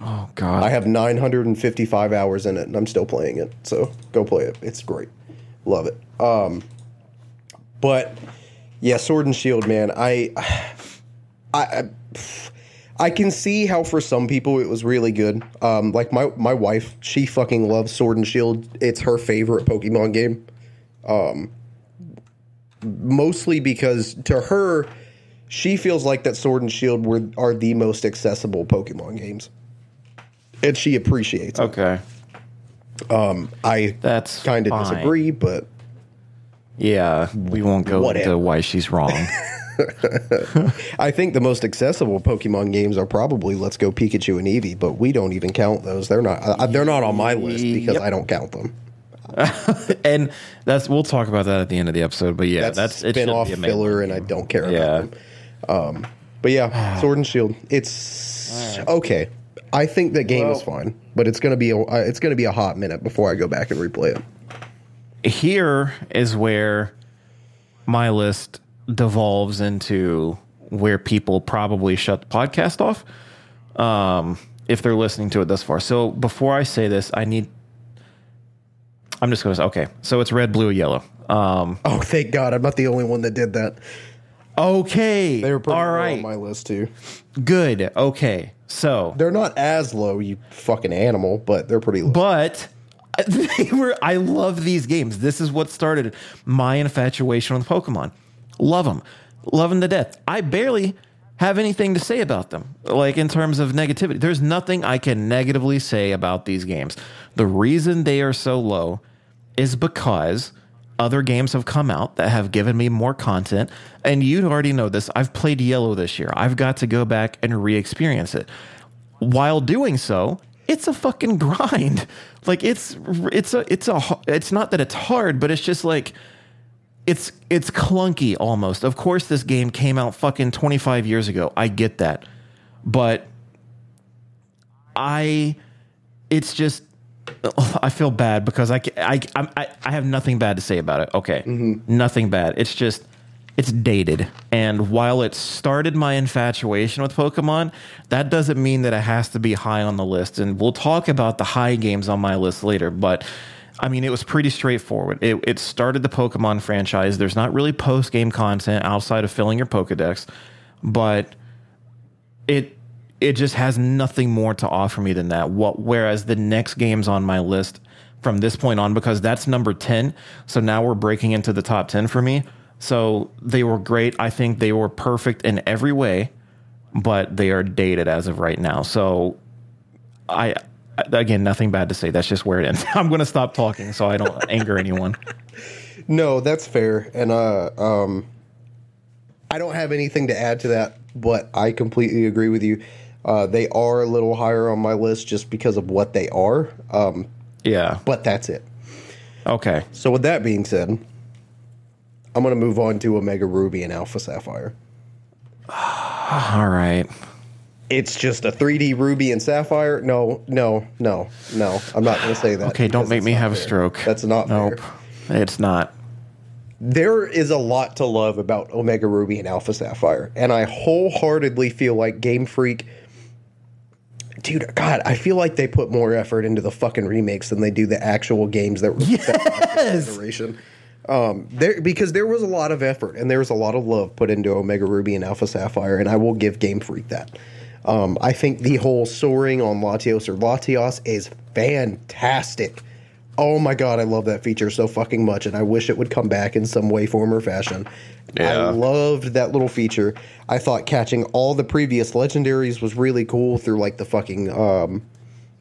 Oh God. I have 955 hours in it and I'm still playing it. So go play it. It's great. Love it. Um but yeah, Sword and Shield, man. I [sighs] I I, I can see how for some people it was really good. Um like my my wife, she fucking loves Sword and Shield. It's her favorite Pokemon game. Um mostly because to her she feels like that Sword and Shield were are the most accessible Pokemon games. And she appreciates it. okay. I That's kind of disagree, but Yeah, we won't go Whatever. into why she's wrong. [laughs] [laughs] I think the most accessible Pokemon games are probably Let's Go Pikachu and Eevee, but we don't even count those. They're not uh, they're not on my list because Yep. I don't count them. [laughs] and that's we'll talk about that at the end of the episode. But yeah, That's, spin off filler, and I don't care Yeah. about them. Um, but yeah, [sighs] Sword and Shield. It's okay. I think that game is Well- fine, but it's gonna be a, uh, it's gonna be a hot minute before I go back and replay it. Here is where my list devolves into where people probably shut the podcast off um, if they're listening to it thus far. So before I say this, I need. I'm just going to say, okay. So it's red, blue, yellow. Um, Oh, thank God! I'm not the only one that did that. Okay. They were pretty All low right. on my list too. Good. Okay. So, They're not as low, you fucking animal, but they're pretty low. but [laughs] they were. I love these games. This is what started my infatuation with Pokemon. Love them, love them to death. I barely have anything to say about them, like in terms of negativity. There's nothing I can negatively say about these games. The reason they are so low is because other games have come out that have given me more content. And you already know this. I've played Yellow this year. I've got to go back and re experience it. While doing so, it's a fucking [laughs] grind. Like it's it's a it's a it's not that it's hard, but it's just like it's it's clunky almost. Of course this game came out fucking 25 years ago. I get that. But I it's just [laughs] I feel bad because I, I, I, I have nothing bad to say about it. Okay. Mm-hmm. Nothing bad. It's just, it's dated. And while it started my infatuation with Pokemon, that doesn't mean that it has to be high on the list. And we'll talk about the high games on my list later. But I mean, it was pretty straightforward. It, it started the Pokemon franchise. There's not really post game content outside of filling your Pokedex, but it it just has nothing more to offer me than that. What whereas the next games on my list from this point on because that's number 10, so now we're breaking into the top 10 for me. So they were great. I think they were perfect in every way, but they are dated as of right now. So I again, nothing bad to say. That's just where it ends. [laughs] I'm going to stop talking so I don't anger anyone. [laughs] No, that's fair. And uh um I don't have anything to add to that, but I completely agree with you. Uh, they are a little higher on my list just because of what they are. Um, Yeah. but that's it. Okay. So with that being said, I'm going to move on to Omega Ruby and Alpha Sapphire. [sighs] All right. It's just a 3D Ruby and Sapphire. No, no, no, no. I'm not going to say that. Okay, don't make me have a stroke. That's not Nope. fair. It's not. There is a lot to love about Omega Ruby and Alpha Sapphire, and I wholeheartedly feel like Game Freak. Dude, God, I feel like they put more effort into the fucking remakes than they do the actual games that were Yes. generation. Um, there because there was a lot of effort and there was a lot of love put into Omega Ruby and Alpha Sapphire, and I will give Game Freak that. Um, I think the whole soaring on Latias or Latios is fantastic. Oh my god, I love that feature so fucking much, and I wish it would come back in some way, form, or fashion. Yeah. I loved that little feature. I thought catching all the previous legendaries was really cool through like the fucking um,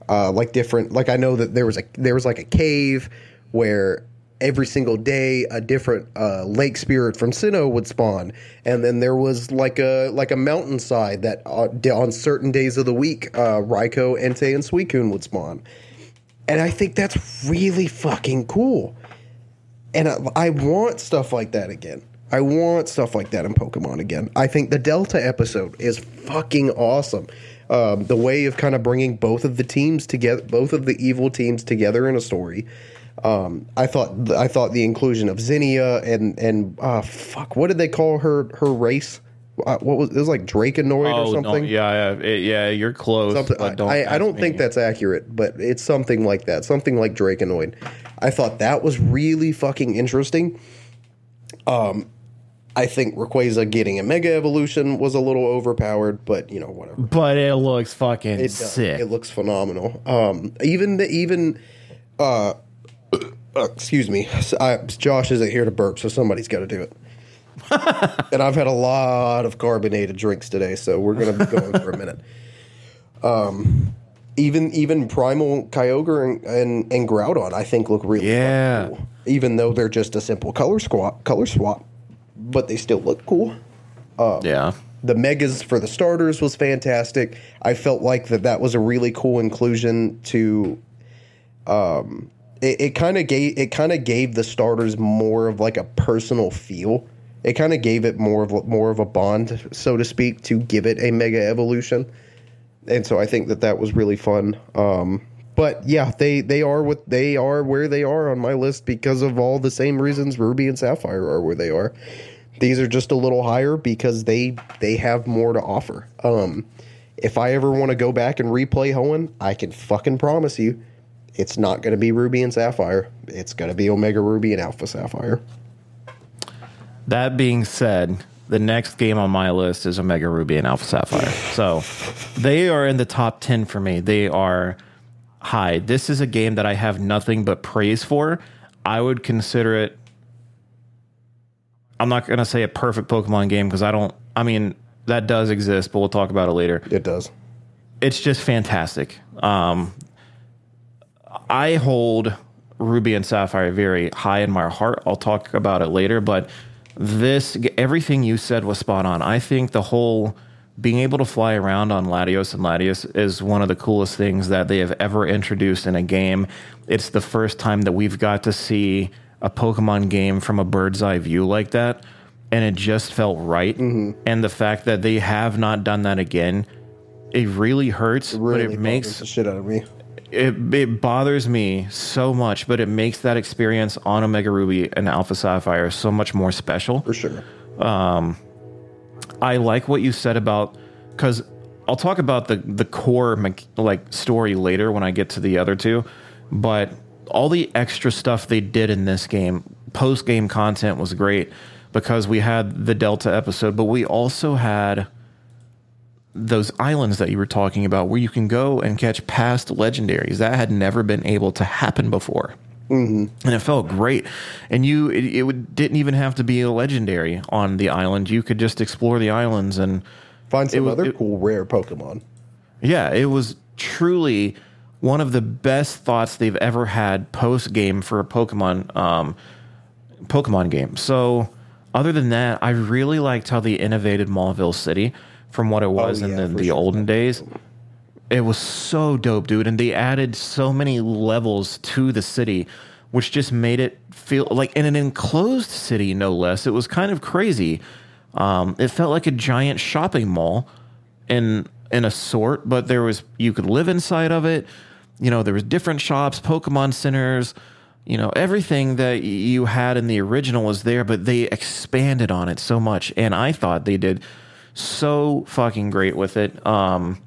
uh, like different like I know that there was a there was like a cave where every single day a different uh, lake spirit from Sinnoh would spawn, and then there was like a like a mountainside that uh, on certain days of the week uh, Raikou, Entei, and Suicune would spawn, and I think that's really fucking cool, and I, I want stuff like that again. I want stuff like that in Pokemon again. I think the Delta episode is fucking awesome. Um, the way of kind of bringing both of the teams together, both of the evil teams together in a story. Um, I thought I thought the inclusion of Zinnia and and uh, fuck, what did they call her her race? Uh, what was it was like Draconoid or Oh, something? no, yeah, yeah, yeah. You're close. But don't I, I don't me. think that's accurate, but it's something like that. Something like Draconoid. I thought that was really fucking interesting. Um, I think Rayquaza getting a Mega Evolution was a little overpowered, but you know whatever. But it looks fucking It does. sick. It looks phenomenal. Um, even the even, uh, uh, excuse me, I, Josh isn't here to burp, so somebody's got to do it. [laughs] and I've had a lot of carbonated drinks today, so we're gonna be going for a minute. [laughs] Um, even even Primal Kyogre and, and, and Groudon, I think look really Yeah. cool. Even though they're just a simple color swap, color swap, but they still look cool yeah. the megas for the starters was fantastic. I felt like that that was a really cool inclusion to. Um, it, it kind of gave it kind of gave the starters more of like a personal feel. It kind of gave it more of more of a bond, so to speak, to give it a mega evolution. And so I think that that was really fun. Um, but yeah, they they are what they are where they are on my list because of all the same reasons Ruby and Sapphire are where they are. These are just a little higher because they they have more to offer. Um, if I ever want to go back and replay Hoenn, I can fucking promise you, it's not going to be Ruby and Sapphire. It's going to be Omega Ruby and Alpha Sapphire. That being said, the next game on my list is Omega Ruby and Alpha Sapphire. So they are in the top 10 for me. They are high. This is a game that I have nothing but praise for. I would consider it. I'm not going to say a perfect Pokemon game because I don't. I mean, that does exist, but we'll talk about it later. It does. It's just fantastic. Um, I hold Ruby and Sapphire very high in my heart. I'll talk about it later, but this everything you said was spot on. I think the whole being able to fly around on Latias and Latios is one of the coolest things that they have ever introduced in a game. It's the first time that we've got to see a Pokemon game from a bird's eye view like that, and it just felt right. Mm-hmm. And the fact that they have not done that again, it really hurts, Really but it makes the shit out of me. It, it bothers me so much, but it makes that experience on Omega Ruby and Alpha Sapphire so much more special. For sure. Um, I like what you said about because I'll talk about the the core like story later when I get to the other two, but all the extra stuff they did in this game, post game content was great because we had the Delta episode, but we also had those islands that you were talking about where you can go and catch past legendaries that had never been able to happen before and it felt great. And you, it, it would, didn't even have to be a legendary on the island. You could just explore the islands, and Find some was- other it- cool rare Pokemon. yeah, it was truly one of the best thoughts they've ever had post game for a Pokemon um, Pokemon game. So, other than that, I really liked how they innovated Mauville City from what it was in Oh, yeah, the, the sure. olden days. It was so dope, dude. And they added so many levels to the city, which just made it feel like in an enclosed city, no less. It was kind of crazy. Um, it felt like a giant shopping mall in in a sort, but there was you could live inside of it. You know, there was different shops, Pokemon centers, you know, everything that you had in the original was there, but they expanded on it so much. And I thought they did so fucking great with it. Um,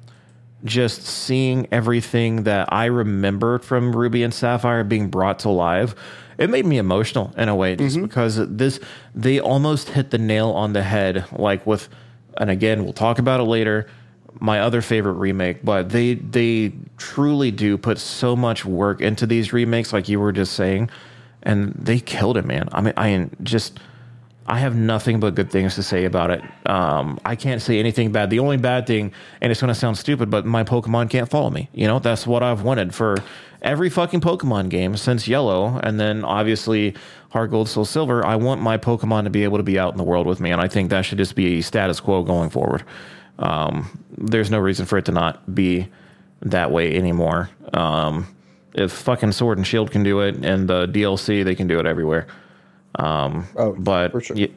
just seeing everything that I remember from Ruby and Sapphire being brought to life, it made me emotional in a way, just because this they almost hit the nail on the head, like with, and again we'll talk about it later. My other favorite remake, but they they truly do put so much work into these remakes, like you were just saying, and they killed it, man. I mean, I just. I have nothing but good things to say about it. Um, I can't say anything bad. The only bad thing, and it's going to sound stupid, but my Pokemon can't follow me. You know, that's what I've wanted for every fucking Pokemon game since Yellow, and then obviously Heart Gold, Soul Silver. I want my Pokemon to be able to be out in the world with me, and I think that should just be status quo going forward. Um, there's no reason for it to not be that way anymore. Um, if fucking Sword and Shield can do it, and the DLC, they can do it everywhere. Oh, But for sure. y-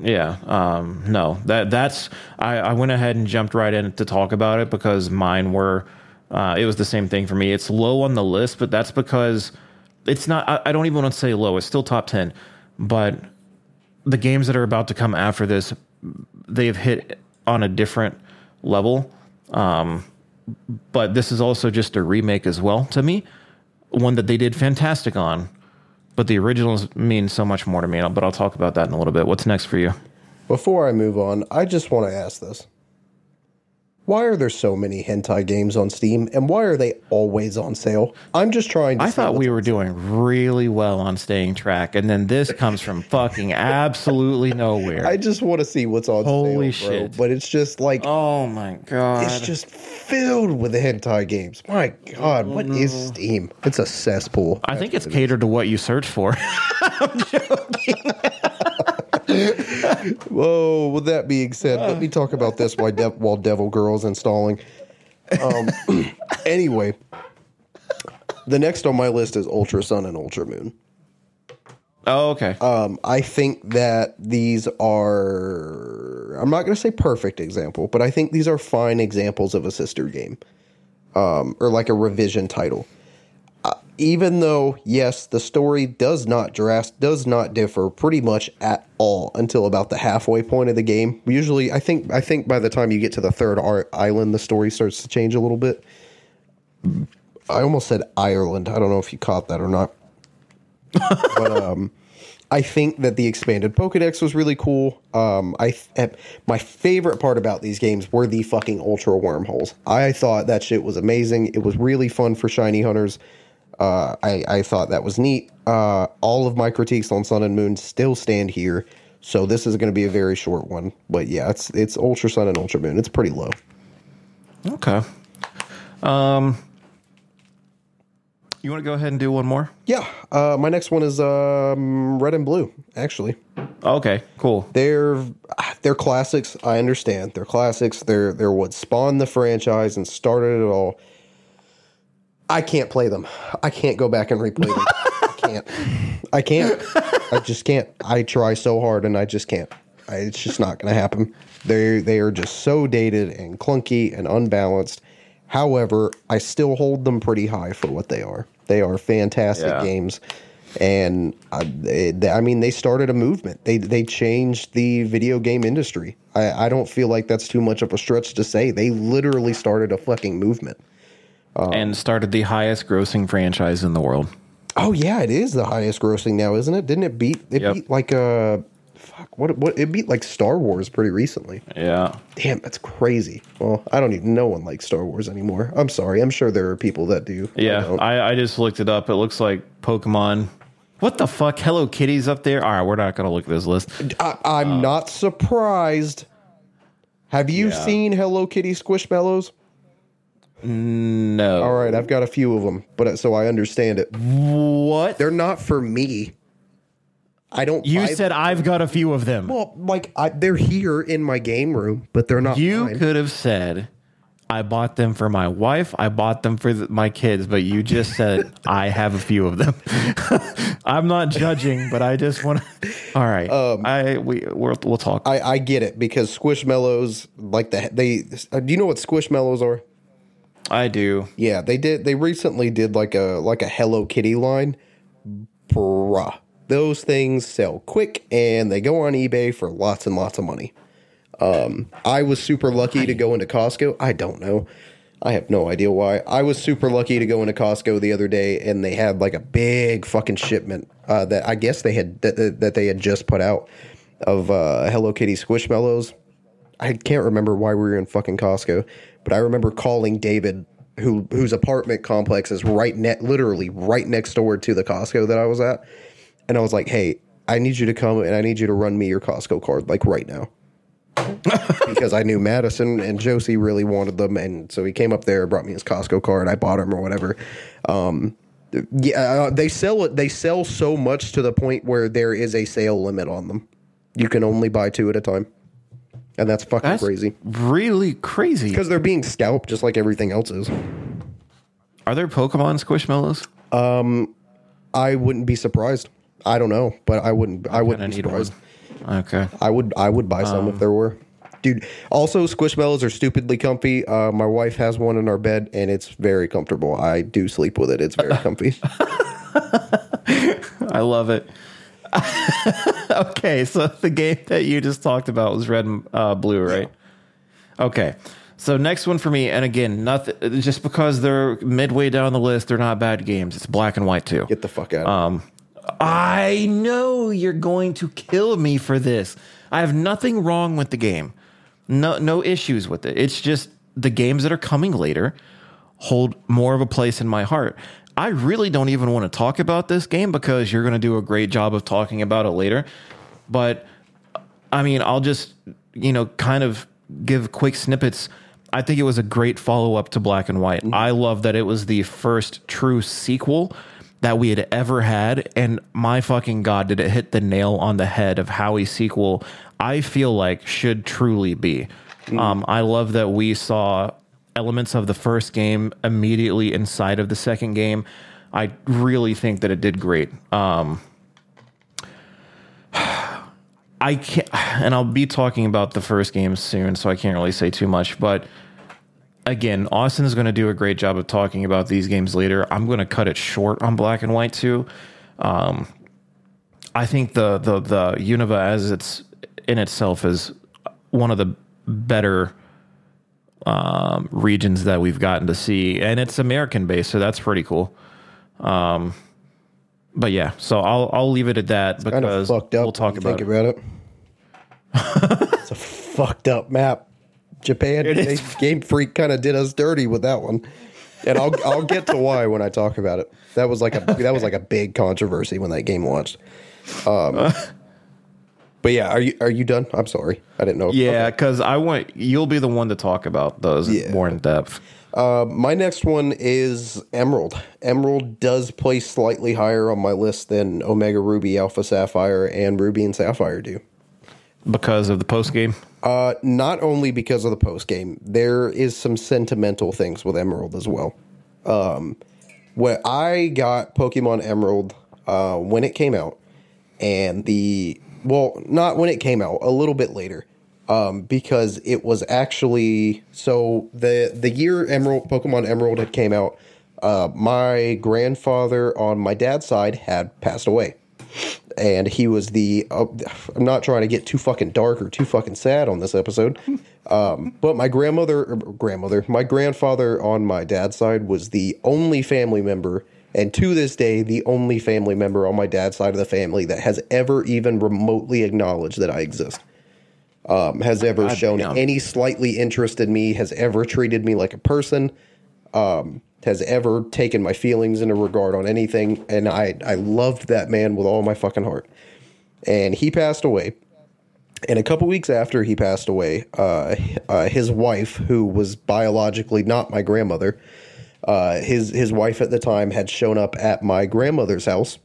yeah, um, no, that that's I, I went ahead and jumped right in to talk about it because mine were uh, it was the same thing for me. It's low on the list, but that's because it's not. I, I don't even want to say low. It's still top ten, but the games that are about to come after this, they've hit on a different level. Um, but this is also just a remake as well to me, one that they did fantastic on. But the originals mean so much more to me. But I'll talk about that in a little bit. What's next for you? Before I move on, I just want to ask this. Why are there so many hentai games on Steam and why are they always on sale? I'm just trying to I thought we were doing really well on staying track, and then this [laughs] comes from fucking absolutely nowhere. I just want to see what's on Holy sale, bro. shit. But it's just like oh my god! it's just filled with hentai games. My god, what is oh, Steam? It's a cesspool. I think it's catered to what you search for. [laughs] [laughs] [laughs] Whoa, with that being said, let me talk about this while, Dev- while Devil Girl's installing. Um, [clears throat] anyway, the next on my list is Ultra Sun and Ultra Moon. oh, okay. Um, I think that these are, I'm not going to say perfect example, but I think these are fine examples of a sister game um, or like a revision title. Even though, yes, the story does not drast- does not differ pretty much at all until about the halfway point of the game. Usually, I think I think by the time you get to the third island, the story starts to change a little bit. I almost said Ireland. I don't know if you caught that or not. [laughs] but um, I think that the expanded Pokedex was really cool. Um, I th- my favorite part about these games were the fucking ultra wormholes. I thought that shit was amazing. It was really fun for shiny hunters. Uh, I, I thought that was neat. Uh, all of my critiques on Sun and Moon still stand here, so this is going to be a very short one. But yeah, it's it's Ultra Sun and Ultra Moon. It's pretty low. Okay. Um, you want to go ahead and do one more? Yeah, uh, my next one is um, Red and Blue. Actually, Okay, cool. they're they're classics. I understand they're classics. They're they're what spawned the franchise and started it all. I can't play them. I can't go back and replay them. I can't. I can't. I just can't. I try so hard and I just can't. I, it's just not going to happen. They they are just so dated and clunky and unbalanced. However, I still hold them pretty high for what they are. They are fantastic Yeah. games, and uh, I, they, I mean they started a movement. They they changed the video game industry. I, I don't feel like that's too much of a stretch to say. They literally started a fucking movement. And started the highest grossing franchise in the world. Oh yeah, it is the highest grossing now, isn't it? Didn't it beat it Yep. beat like uh fuck what what it beat like Star Wars pretty recently. Yeah. Damn, that's crazy. Well, I don't even no one likes Star Wars anymore. I'm sorry. I'm sure there are people that do. Yeah. don't. I, I just looked it up. It looks like Pokemon. What the fuck? Hello Kitty's up there. All right, we're not going to look at this list. I, I'm not surprised. Have you Yeah. seen Hello Kitty Squishmallows? No. All right, I've got a few of them, but uh, so I understand it. What? They're not for me. I don't. You said I've got a few of them. well, like I, they're here in my game room, but they're not. you mine. could have said I bought them for my wife. I bought them for th- my kids, but you just said [laughs] I have a few of them. [laughs] I'm not judging, but I just want to. [laughs] All right, I we we'll, we'll talk. Um, I, I get it because Squishmallows, like the they. Uh, do you know what Squishmallows are? I do. Yeah, they did. They recently did like a like a Hello Kitty line. Bruh, those things sell quick and they go on eBay for lots and lots of money. Um, I was super lucky to go into Costco. I don't know. I have no idea why. I was super lucky to go into Costco the other day and they had like a big fucking shipment uh, that I guess they had that, that, they had just put out of uh, Hello Kitty Squishmallows. I can't remember why we were in fucking Costco, but I remember calling David, who whose apartment complex is right net, literally right next door to the Costco that I was at, and I was like, "Hey, I need you to come and I need you to run me your Costco card like right now." [laughs] because I knew Madison and Josie really wanted them, and so he came up there, brought me his Costco card. I bought him or whatever. Um, yeah, uh, they sell it. They sell so much to the point where there is a sale limit on them. You can only buy two at a time, and that's fucking That's crazy really crazy. because they're being scalped just like everything else is. Are there Pokemon Squishmallows? Um, I wouldn't be surprised. I don't know, but I wouldn't. I I wouldn't be surprised. Okay. I would. I would buy some if there were. Dude, also Squishmallows are stupidly comfy. Uh, my wife has one in our bed, and it's very comfortable. I do sleep with it. It's very [laughs] comfy. I love it. [laughs] okay, so the game that you just talked about was red and uh, blue, right? Okay. So next one for me, and again, nothing. Just because they're midway down the list, they're not bad games. It's black and white too. Get the fuck out. Um, I know you're going to kill me for this. I have nothing wrong with the game. No, no issues with it. It's just the games that are coming later hold more of a place in my heart. I really don't even want to talk about this game because you're going to do a great job of talking about it later. But I mean, I'll just, you know, kind of give quick snippets. I think it was a great follow up to Black and White. I love that it was the first true sequel that we had ever had. And my fucking God, did it hit the nail on the head of how a sequel I feel like should truly be. Um, I love that we saw elements of the first game immediately inside of the second game. I really think that it did great. Um, [sighs] I can't, [sighs] and I'll be talking about the first game soon, so I can't really say too much. But again, Austin is going to do a great job of talking about these games later. I'm going to cut it short on Black and White too. Um, I think the the the Unova as it's in itself is one of the better um, regions that we've gotten to see, and it's American based, so that's pretty cool. Um, but yeah, so I'll I'll leave it at that Kind of because fucked up. we'll talk about think it. about it. it's a fucked up map. Japan they, Game Freak kind of did us dirty with that one, and I'll I'll get to why when I talk about it. That was like a that was like a big controversy when that game launched. Um, [laughs] but yeah, are you are you done? I'm sorry, I didn't know. Yeah, because I want you'll be the one to talk about those Yeah. more in depth. Uh, my next one is Emerald. Emerald does play slightly higher on my list than Omega Ruby, Alpha Sapphire, and Ruby and Sapphire do. because of the post game. Uh, not only because of the post game, there is some sentimental things with Emerald as well. Um, when I got Pokemon Emerald uh, when it came out, and the well, not when it came out, a little bit later, um, because it was actually so the the year Emerald Pokemon Emerald had came out. Uh, my grandfather on my dad's side had passed away and he was the uh, i'm not trying to get too fucking dark or too fucking sad on this episode [laughs] um, but my grandmother er, grandmother my grandfather on my dad's side was the only family member and to this day the only family member on my dad's side of the family that has ever even remotely acknowledged that i exist um, has ever God shown damn. any slightly interest in me has ever treated me like a person um, has ever taken my feelings into regard on anything, and I I loved that man with all my fucking heart. And he passed away. And a couple weeks after he passed away, uh, uh, his wife, who was biologically not my grandmother, uh, his his wife at the time had shown up at my grandmother's house.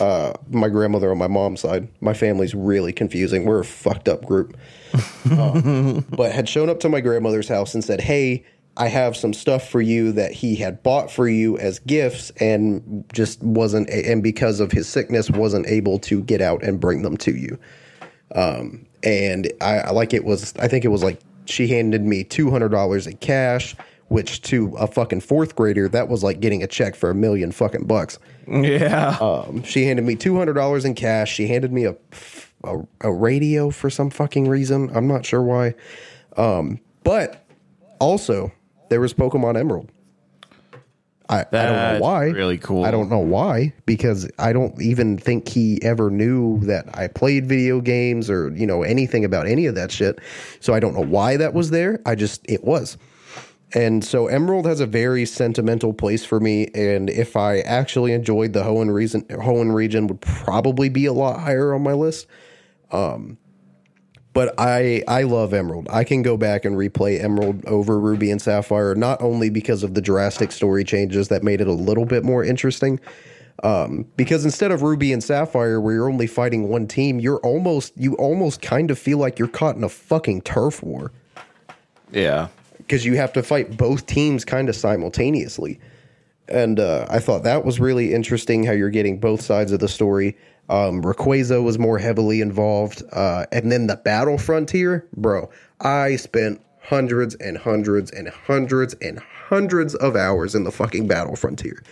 Uh, my grandmother on my mom's side. My family's really confusing. We're a fucked up group. [laughs] Uh, but had shown up to my grandmother's house and said, "Hey, I have some stuff for you that he had bought for you as gifts, and just wasn't, and because of his sickness, wasn't able to get out and bring them to you." Um, and I, I like it was, I think it was like she handed me two hundred dollars in cash, which to a fucking fourth grader, that was like getting a check for a million fucking bucks. Yeah, Um, she handed me two hundred dollars in cash. She handed me a, a a radio for some fucking reason. I'm not sure why. Um, but also there was Pokemon Emerald. I, I don't know why. really cool. I don't know why because I don't even think he ever knew that I played video games or you know anything about any of that shit. So I don't know why that was there. I just it was. And so Emerald has a very sentimental place for me. And if I actually enjoyed the Hoenn region, Hoenn region would probably be a lot higher on my list. Um, but I I love Emerald. I can go back and replay Emerald over Ruby and Sapphire, not only because of the drastic story changes that made it a little bit more interesting. Um, because instead of Ruby and Sapphire, where you're only fighting one team, you're almost you almost kind of feel like you're caught in a fucking turf war yeah. Because you have to fight both teams kind of simultaneously. And uh, I thought that was really interesting how you're getting both sides of the story. Um, Rayquaza was more heavily involved. Uh, and then the Battle Frontier, bro, I spent hundreds and hundreds and hundreds and hundreds of hours in the fucking Battle Frontier.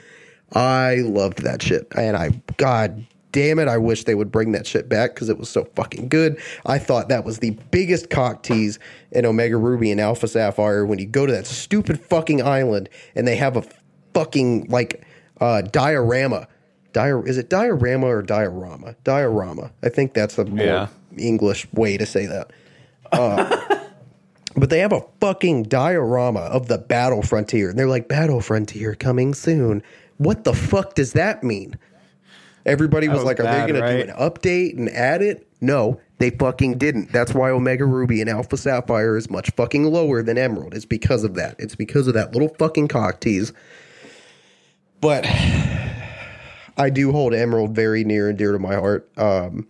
I loved that shit. And I, God damn it, I wish they would bring that shit back because it was so fucking good. I thought that was the biggest cock tease in Omega Ruby and Alpha Sapphire when you go to that stupid fucking island and they have a fucking like uh diorama. Dior is it diorama or diorama? Diorama. I think that's the more Yeah. English way to say that. [laughs] But they have a fucking diorama of the battle frontier. And they're like, battle frontier coming soon. What the fuck does that mean? Everybody was, was like, are they going right? to do an update and add it? No, they fucking didn't. That's why Omega Ruby and Alpha Sapphire is much fucking lower than Emerald. It's because of that. It's because of that little fucking cock tease. But I do hold Emerald very near and dear to my heart. Um,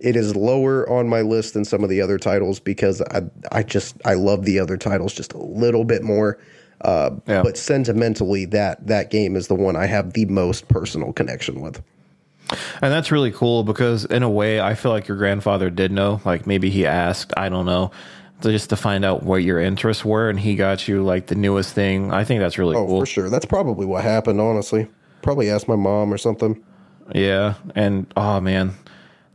it is lower on my list than some of the other titles because I I just I love the other titles just a little bit more. Uh, Yeah. But sentimentally, that that game is the one I have the most personal connection with. And that's really cool because in a way, I feel like your grandfather did know. Like maybe he asked, I don't know, just to find out what your interests were, and he got you like the newest thing. I think that's really Oh, cool. for sure. That's probably what happened. Honestly, probably asked my mom or something. Yeah, and oh man,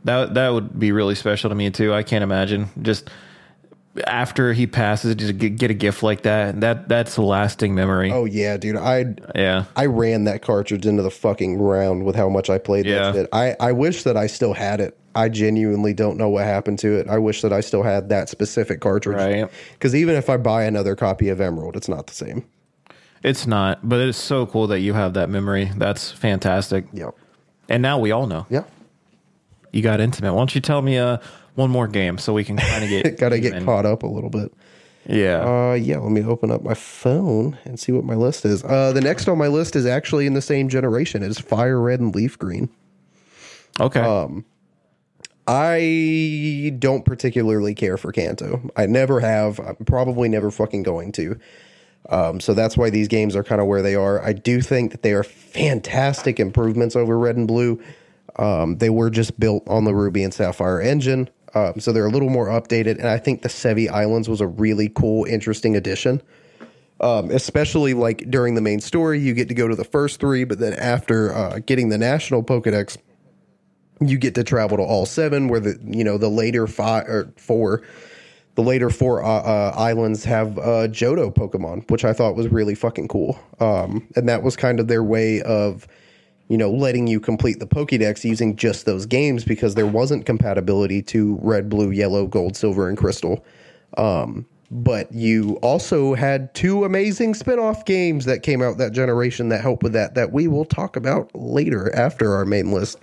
that that would be really special to me too. I can't imagine just after he passes to get a gift like that. That that's a lasting memory. Oh yeah, dude. I Yeah. I ran that cartridge into the fucking ground with how much I played Yeah. that shit. I, I wish that I still had it. I genuinely don't know what happened to it. I wish that I still had that specific cartridge. Right. Because even if I buy another copy of Emerald, it's not the same. It's not, but it's so cool that you have that memory. That's fantastic. Yep. And now we all know. Yeah. You got intimate. Why don't you tell me uh one more game so we can kind of get [laughs] Got to get caught up a little bit. Yeah. Uh, yeah, let me open up my phone and see what my list is. Uh, the next on my list is actually in the same generation. It is Fire Red and Leaf Green. okay. um, I don't particularly care for Kanto. I never have. I'm probably never fucking going to. Um, so that's why these games are kind of where they are. I do think that they are fantastic improvements over Red and Blue. Um, they were just built on the Ruby and Sapphire engine, um, so they're a little more updated. And I think the Sevii Islands was a really cool, interesting addition. Um, especially like during the main story, you get to go to the first three, but then after uh, getting the national Pokedex, you get to travel to all seven where the you know the later five or four the later four uh, uh, islands have uh, Johto Pokemon, which I thought was really fucking cool. Um, and that was kind of their way of, you know, letting you complete the Pokédex using just those games because there wasn't compatibility to Red, Blue, Yellow, Gold, Silver, and Crystal. Um, but you also had two amazing spin-off games that came out that generation that helped with that that we will talk about later after our main list.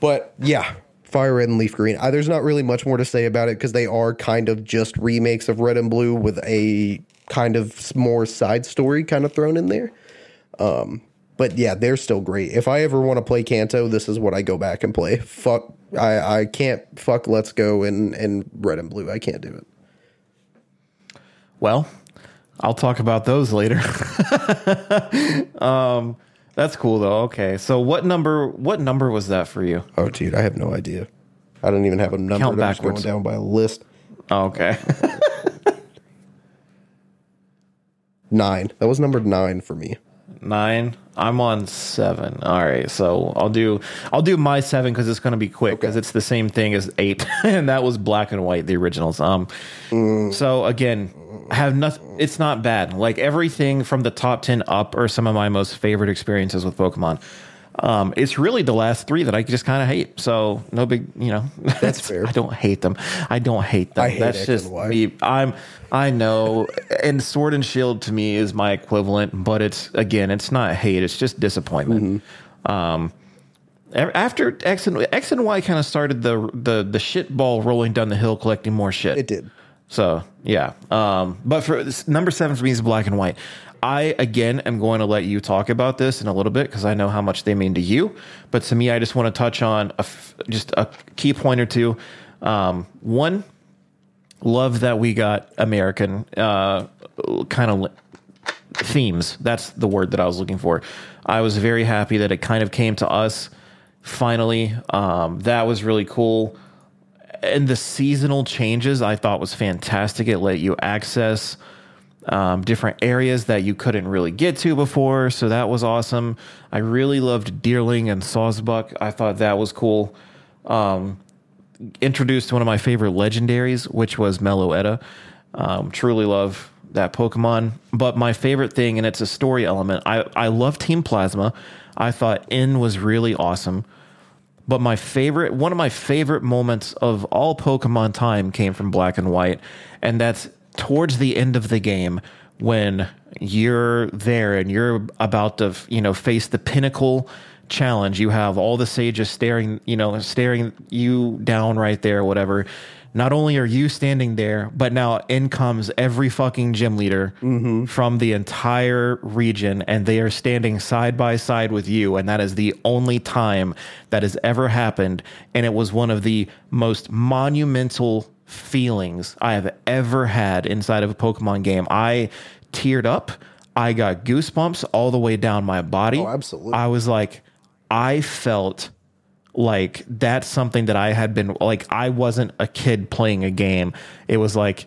But yeah, Fire Red and Leaf Green. Uh, there's not really much more to say about it because they are kind of just remakes of Red and Blue with a kind of more side story kind of thrown in there. Um, but yeah, they're still great. If I ever want to play Kanto, this is what I go back and play. Fuck, I, I can't fuck Let's Go and, and Red and Blue. I can't do it. Well, I'll talk about those later. [laughs] um, that's cool though. Okay, so what number? What number was that for you? Oh, dude, I have no idea. I don't even have a number. Count I'm going backwards. down by a list. Oh, okay, [laughs] Nine. That was number nine for me. Nine. I'm on seven. All right, so I'll do I'll do my seven because it's going to be quick because it's the same thing as eight, [laughs] and that was black and white, the originals. Um, so again, I have nothing. It's not bad. Like everything from the top ten up are some of my most favorite experiences with Pokemon. Um, it's really the last three that I just kind of hate. So no big, you know. That's [laughs] fair. I don't hate them. I don't hate them. I hate That's X just and Y. me. I'm. I know. and Sword and Shield to me is my equivalent, but it's again, it's not hate. It's just disappointment. Mm-hmm. Um, after X and X and Y kind of started the the the shit ball rolling down the hill, collecting more shit. It did. So yeah, um, but for number seven for me is black and white. I again am going to let you talk about this in a little bit because I know how much they mean to you. But to me, I just want to touch on a f- just a key point or two. Um, one, love that we got American uh, kind of themes. That's the word that I was looking for. I was very happy that it kind of came to us finally. Um, that was really cool and the seasonal changes I thought was fantastic. It let you access um, different areas that you couldn't really get to before, so that was awesome. I really loved Deerling and Sawsbuck. I thought that was cool. Um, introduced one of my favorite legendaries, which was Meloetta. Um, truly love that Pokemon. But my favorite thing, and it's a story element, I, I love Team Plasma. I thought N was really awesome. But my favorite, one of my favorite moments of all Pokemon time came from Black and White, and that's towards the end of the game when you're there and you're about to, you know, face the pinnacle challenge. You have all the sages staring, you know, staring you down right there, whatever. Not only are you standing there, but now in comes every fucking gym leader mm-hmm. from the entire region, and they are standing side by side with you. And that is the only time that has ever happened. And it was one of the most monumental feelings I have ever had inside of a Pokemon game. I teared up. I got goosebumps all the way down my body. Oh, absolutely. I was like, I felt like that's something that I had been like I wasn't a kid playing a game. It was like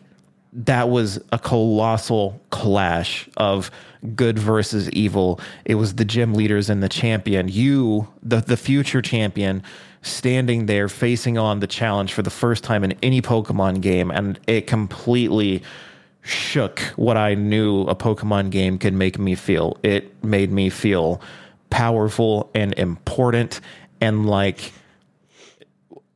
that was a colossal clash of good versus evil. It was the gym leaders and the champion. You, the the future champion, standing there facing on the challenge for the first time in any Pokemon game, and it completely shook what I knew a Pokemon game could make me feel. It made me feel powerful and important and like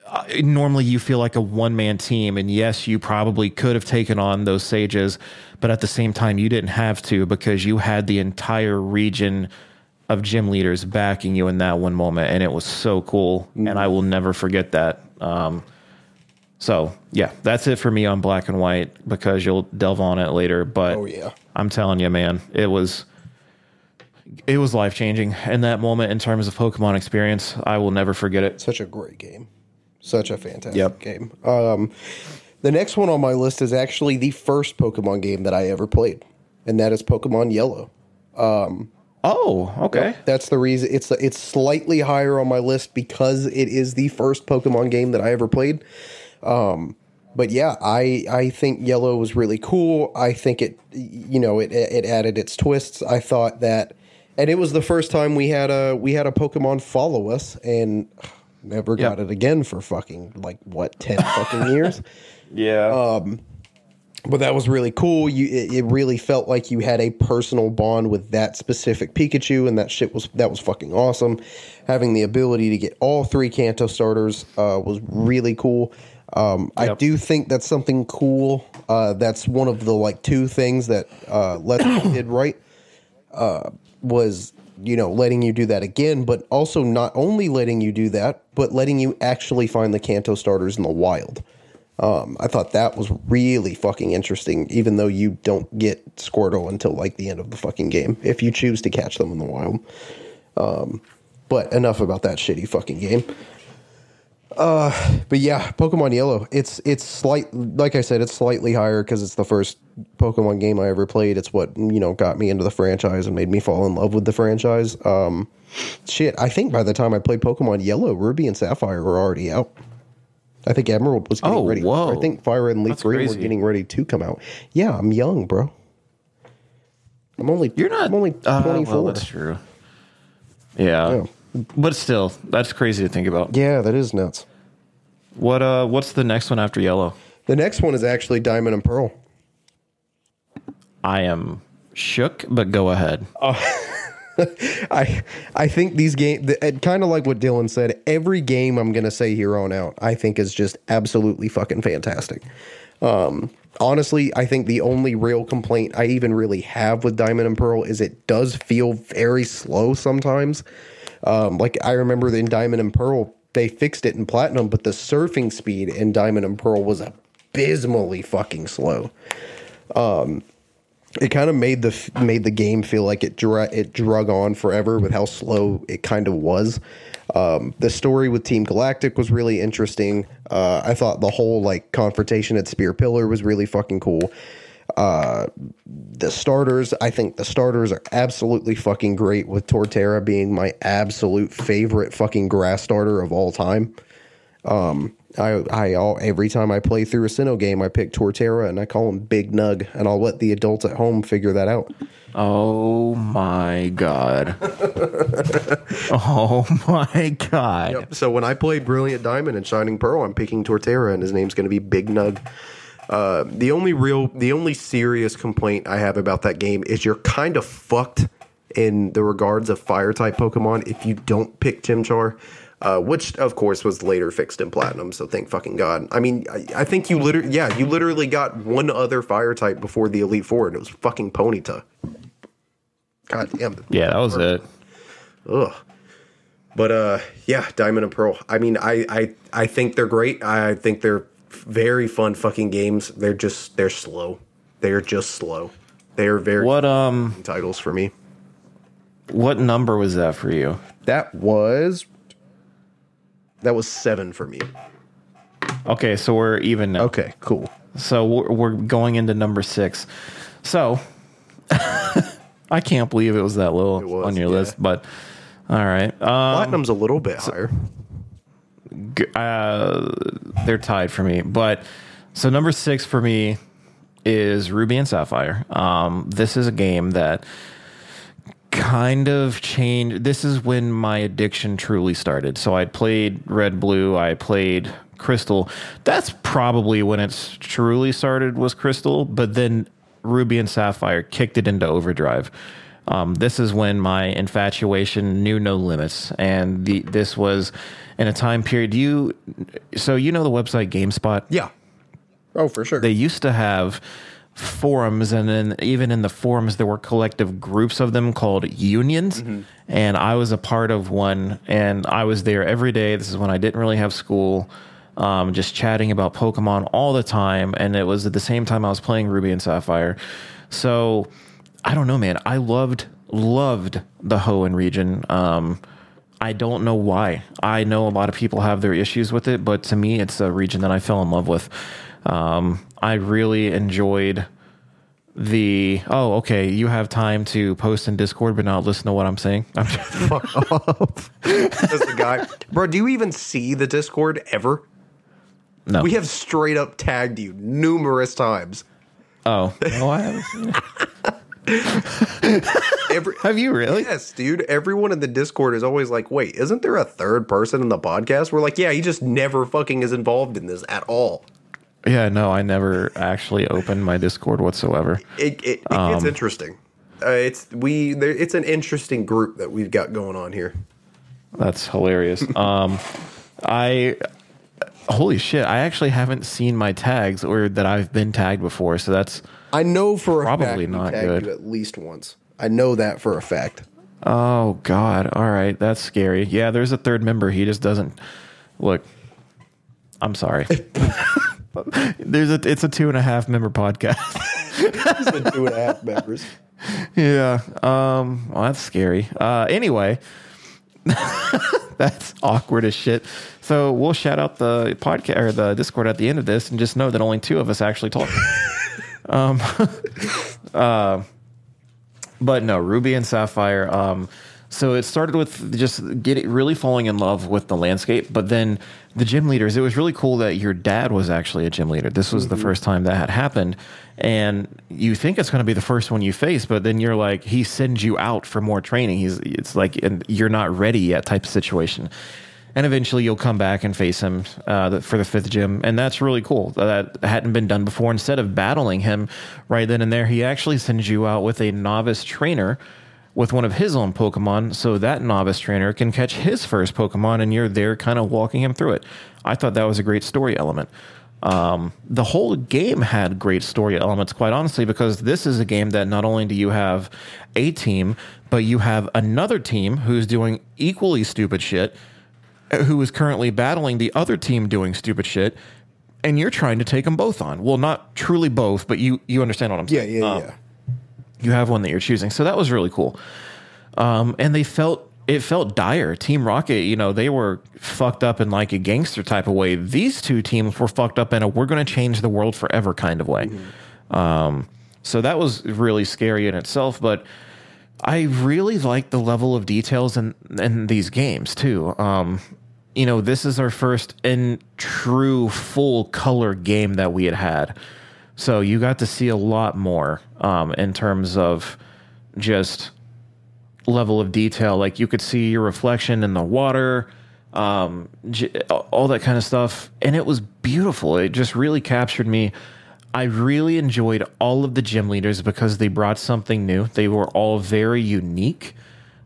uh, normally you feel like a one man team and yes you probably could have taken on those sages but at the same time you didn't have to because you had the entire region of gym leaders backing you in that one moment and it was so cool and I will never forget that um, so yeah, that's it for me on black and white because you'll delve on it later. But Oh, yeah. I'm telling you, man, it was it was life changing in that moment in terms of Pokemon experience. I will never forget it. Such a great game. Such a fantastic Yep. game. Um, the next one on my list is actually the first Pokemon game that I ever played, and that is Pokemon Yellow. Oh, okay. That's the reason it's it's slightly higher on my list because it is the first Pokemon game that I ever played. Um, but yeah, I I think Yellow was really cool. I think it you know it it added its twists. I thought that, and it was the first time we had a we had a Pokemon follow us, and never got Yep. it again for fucking like what ten fucking years. [laughs] Yeah. But that was really cool. You, it, it really felt like you had a personal bond with that specific Pikachu, and that shit was that was fucking awesome. Having the ability to get all three Kanto starters uh, was really cool. Um, I do think that's something cool. Uh, that's one of the like two things that uh, [clears throat] Let's did right uh, was you know letting you do that again, but also not only letting you do that, but letting you actually find the Kanto starters in the wild. Um, I thought that was really fucking interesting, even though you don't get Squirtle until like the end of the fucking game if you choose to catch them in the wild. Um, but enough about that shitty fucking game. Uh, but yeah, Pokemon Yellow. It's it's slight, like I said, it's slightly higher because it's the first Pokemon game I ever played. It's what you know got me into the franchise and made me fall in love with the franchise. Um, shit, I think by the time I played Pokemon Yellow, Ruby and Sapphire were already out. I think Emerald was getting Oh, ready. whoa. I think Fire and Leaf That's Green were getting ready to come out. Yeah, I'm young, bro. I'm only You're not I'm only uh, 24. well, that's true. Yeah. But still, that's crazy to think about. yeah, that is nuts. What uh what's the next one after yellow? The next one is actually Diamond and Pearl. I am shook, but go ahead. [laughs] [laughs] I I think these games, kind of like what Dylan said, every game I'm going to say here on out, I think is just absolutely fucking fantastic. Um, honestly, I think the only real complaint I even really have with Diamond and Pearl is it does feel very slow sometimes. Um, like I remember in Diamond and Pearl, they fixed it in Platinum, but the surfing speed in Diamond and Pearl was abysmally fucking slow it kind of made the made the game feel like it it drug on forever with how slow it kind of was. Um, the story with Team Galactic was really interesting. Uh, I thought the whole like confrontation at Spear Pillar was really fucking cool. Uh, the starters, I think the starters are absolutely fucking great. With Torterra being my absolute favorite fucking grass starter of all time. Um, I, I all every time I play through a Sinnoh game, I pick Torterra and I call him Big Nug, and I'll let the adults at home figure that out. Oh my god. [laughs] oh my god. So when I play Brilliant Diamond and Shining Pearl, I'm picking Torterra, and his name's going to be Big Nug. Uh, the only real, the only serious complaint I have about that game is you're kind of fucked in the regards of fire type Pokemon if you don't pick Chimchar. Uh, which of course was later fixed in platinum, so thank fucking god. I mean, I, I think you literally, yeah, you literally got one other fire type before the Elite Four, and it was fucking Ponyta. God damn. Yeah, that was it. Ugh. But uh, yeah, Diamond and Pearl. I mean, I I I think they're great. I think they're very fun fucking games. They're just they're slow. They're just slow. They're very What um titles for me. what number was that for you? That was that was seven for me. Okay, so we're even now. Okay, cool. So we're, we're going into number six. So [laughs] I can't believe it was that low was, on your yeah. list, but all right. Um, Platinum's a little bit higher. uh, they're tied for me. But so number six for me, is Ruby and Sapphire. Um, this is a game that kind of changed. This is when my addiction truly started. So I played Red Blue, I played Crystal. That's probably when it's truly started was Crystal, but then Ruby and Sapphire kicked it into overdrive. Um, this is when my infatuation knew no limits, and the, this was in a time period. You, so you know the website GameSpot. Yeah. Oh, for sure. They used to have forums, and then even in the forums, there were collective groups of them called unions. And I was a part of one, and I was there every day. This is when I didn't really have school. Um, just chatting about Pokemon all the time, and it was at the same time I was playing Ruby and Sapphire. So I don't know, man. I loved loved the Hoenn region. Um, I don't know why. I know a lot of people have their issues with it, but to me, it's a region that I fell in love with. Um, I really enjoyed the. Oh, okay. You have time to post in Discord, but not listen to what I'm saying. [laughs] I'm [laughs] That's the guy. Bro, do you even see the Discord ever? no. We have straight up tagged you numerous times. oh, no, I haven't. [laughs] Every Have you really? Yes, dude. Everyone in the Discord is always like, wait, isn't there a third person in the podcast? We're like, yeah, he just never fucking is involved in this at all. Yeah, no, I never actually opened my Discord whatsoever. It, it, it Um, gets interesting. Uh, it's we. There, it's an interesting group that we've got going on here. That's hilarious. [laughs] um, I holy shit! I actually haven't seen my tags or that I've been tagged before, so that's I know for a Probably not good. at least once. I know that for a fact. oh god. All right, that's scary. Yeah, there's a third member. He just doesn't look. I'm sorry. [laughs] [laughs] there's a it's a two and a half member podcast. [laughs] Two and a half members. yeah. Um. Well, that's scary. Uh. Anyway. [laughs] That's awkward as shit. So we'll shout out the podcast or the Discord at the end of this, and just know that only two of us actually talk. um, uh, but no, Ruby and Sapphire. Um, so it started with just getting really falling in love with the landscape, but then the gym leaders. It was really cool that your dad was actually a gym leader. This was the first time that had happened, and you think it's going to be the first one you face, but then you're like, he sends you out for more training. He's it's like, and you're not ready yet type of situation. And eventually you'll come back and face him uh, for the fifth gym. And that's really cool. That hadn't been done before. Instead of battling him right then and there, he actually sends you out with a novice trainer with one of his own Pokemon. So that novice trainer can catch his first Pokemon and you're there kind of walking him through it. I thought that was a great story element. Um, the whole game had great story elements, quite honestly, because this is a game that not only do you have a team, but you have another team who's doing equally stupid shit who is currently battling the other team doing stupid shit, and you're trying to take them both on. Well, not truly both, but you you understand what I'm Yeah, saying. yeah, Um, yeah. You have one that you're choosing, so that was really cool. Um, and they felt it felt dire. Team Rocket, you know, they were fucked up in like a gangster type of way. These two teams were fucked up in a we're going to change the world forever kind of way. Um, so that was really scary in itself, but I really like the level of details in in these games too. Um, you know, this is our first in true full color game that we had had, so you got to see a lot more um, in terms of just level of detail. Like you could see your reflection in the water, um, j- all that kind of stuff, and it was beautiful. It just really captured me. I really enjoyed all of the gym leaders because they brought something new. They were all very unique.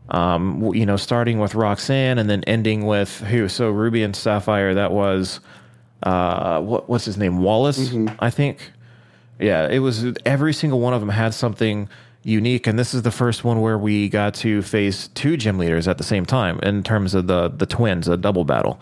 Um, you know, starting with Roxanne and then ending with who? So Ruby and Sapphire. That was uh, what? What's his name? Wallace, I think. Yeah, it was every single one of them had something unique, and this is the first one where we got to face two gym leaders at the same time in terms of the the twins, a double battle.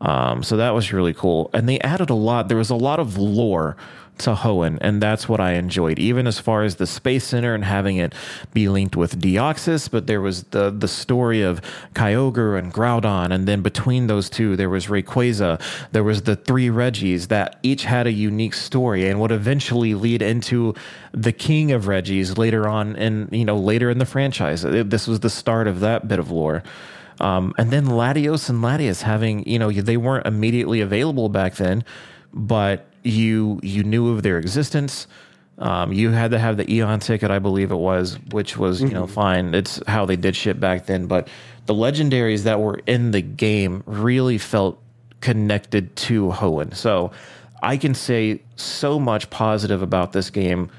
Um, so that was really cool, and they added a lot. There was a lot of lore to Hoenn, and that's what I enjoyed. Even as far as the Space Center and having it be linked with Deoxys, but there was the the story of Kyogre and Groudon, and then between those two, there was Rayquaza. There was the three Regis that each had a unique story and would eventually lead into the King of Regis later on, and you know later in the franchise. This was the start of that bit of lore. Um, and then Latios and Latias having, you know, they weren't immediately available back then, but you you knew of their existence. Um, you had to have the Eon ticket, I believe it was, which was you know fine. It's how they did shit back then. But the legendaries that were in the game really felt connected to Hoenn. So I can say so much positive about this game.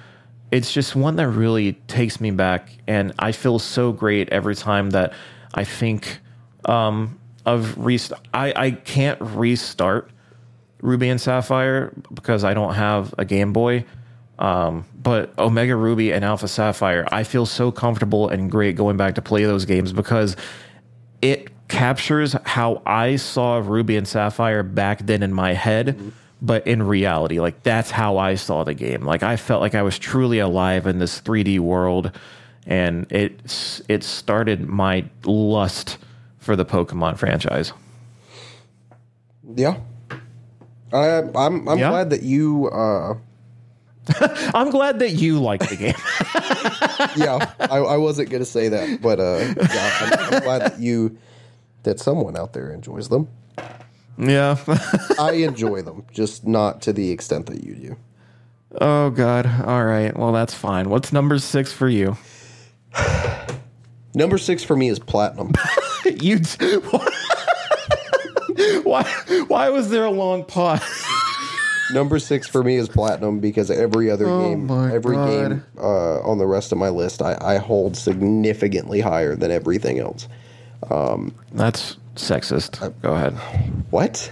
It's just one that really takes me back, and I feel so great every time that I think um, of rest. I, I can't restart Ruby and Sapphire because I don't have a Game Boy. Um, but Omega Ruby and Alpha Sapphire, I feel so comfortable and great going back to play those games because it captures how I saw Ruby and Sapphire back then in my head, but in reality, like that's how I saw the game. Like I felt like I was truly alive in this 3D world, and it it started my lust for the Pokemon franchise. Yeah. I, I'm I'm Yeah? glad that you. Uh, [laughs] I'm glad that you like the game. [laughs] yeah, I, I wasn't gonna say that, but uh, yeah, I'm, I'm glad that you that someone out there enjoys them. yeah. [laughs] I enjoy them, just not to the extent that you do. oh God. All right. Well, that's fine. What's number six for you? [sighs] Number six for me is platinum. you. Why? Why was there a long pause? Number six for me is platinum because every other oh game, Oh my every God. game uh, on the rest of my list, I, I hold significantly higher than everything else. Um, That's sexist. Go ahead. What?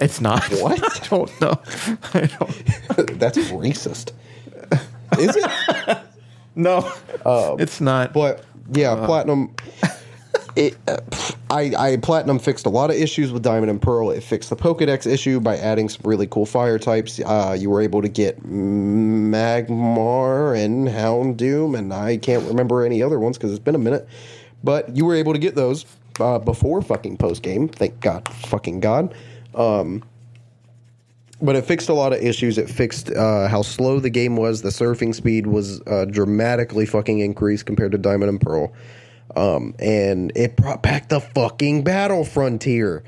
It's not. [laughs] What? I don't know. I don't. [laughs] That's racist. Is it? [laughs] No, um, it's not. But yeah, uh, platinum. It, uh, I, I platinum fixed a lot of issues with Diamond and Pearl. It fixed the Pokedex issue by adding some really cool fire types. Uh, you were able to get Magmar and Houndoom, and I can't remember any other ones because it's been a minute. But you were able to get those uh, before fucking post game. Thank God, fucking God. Um, but it fixed a lot of issues. It fixed uh, how slow the game was. The surfing speed was uh, dramatically fucking increased compared to Diamond and Pearl. Um, and it brought back the fucking battle frontier,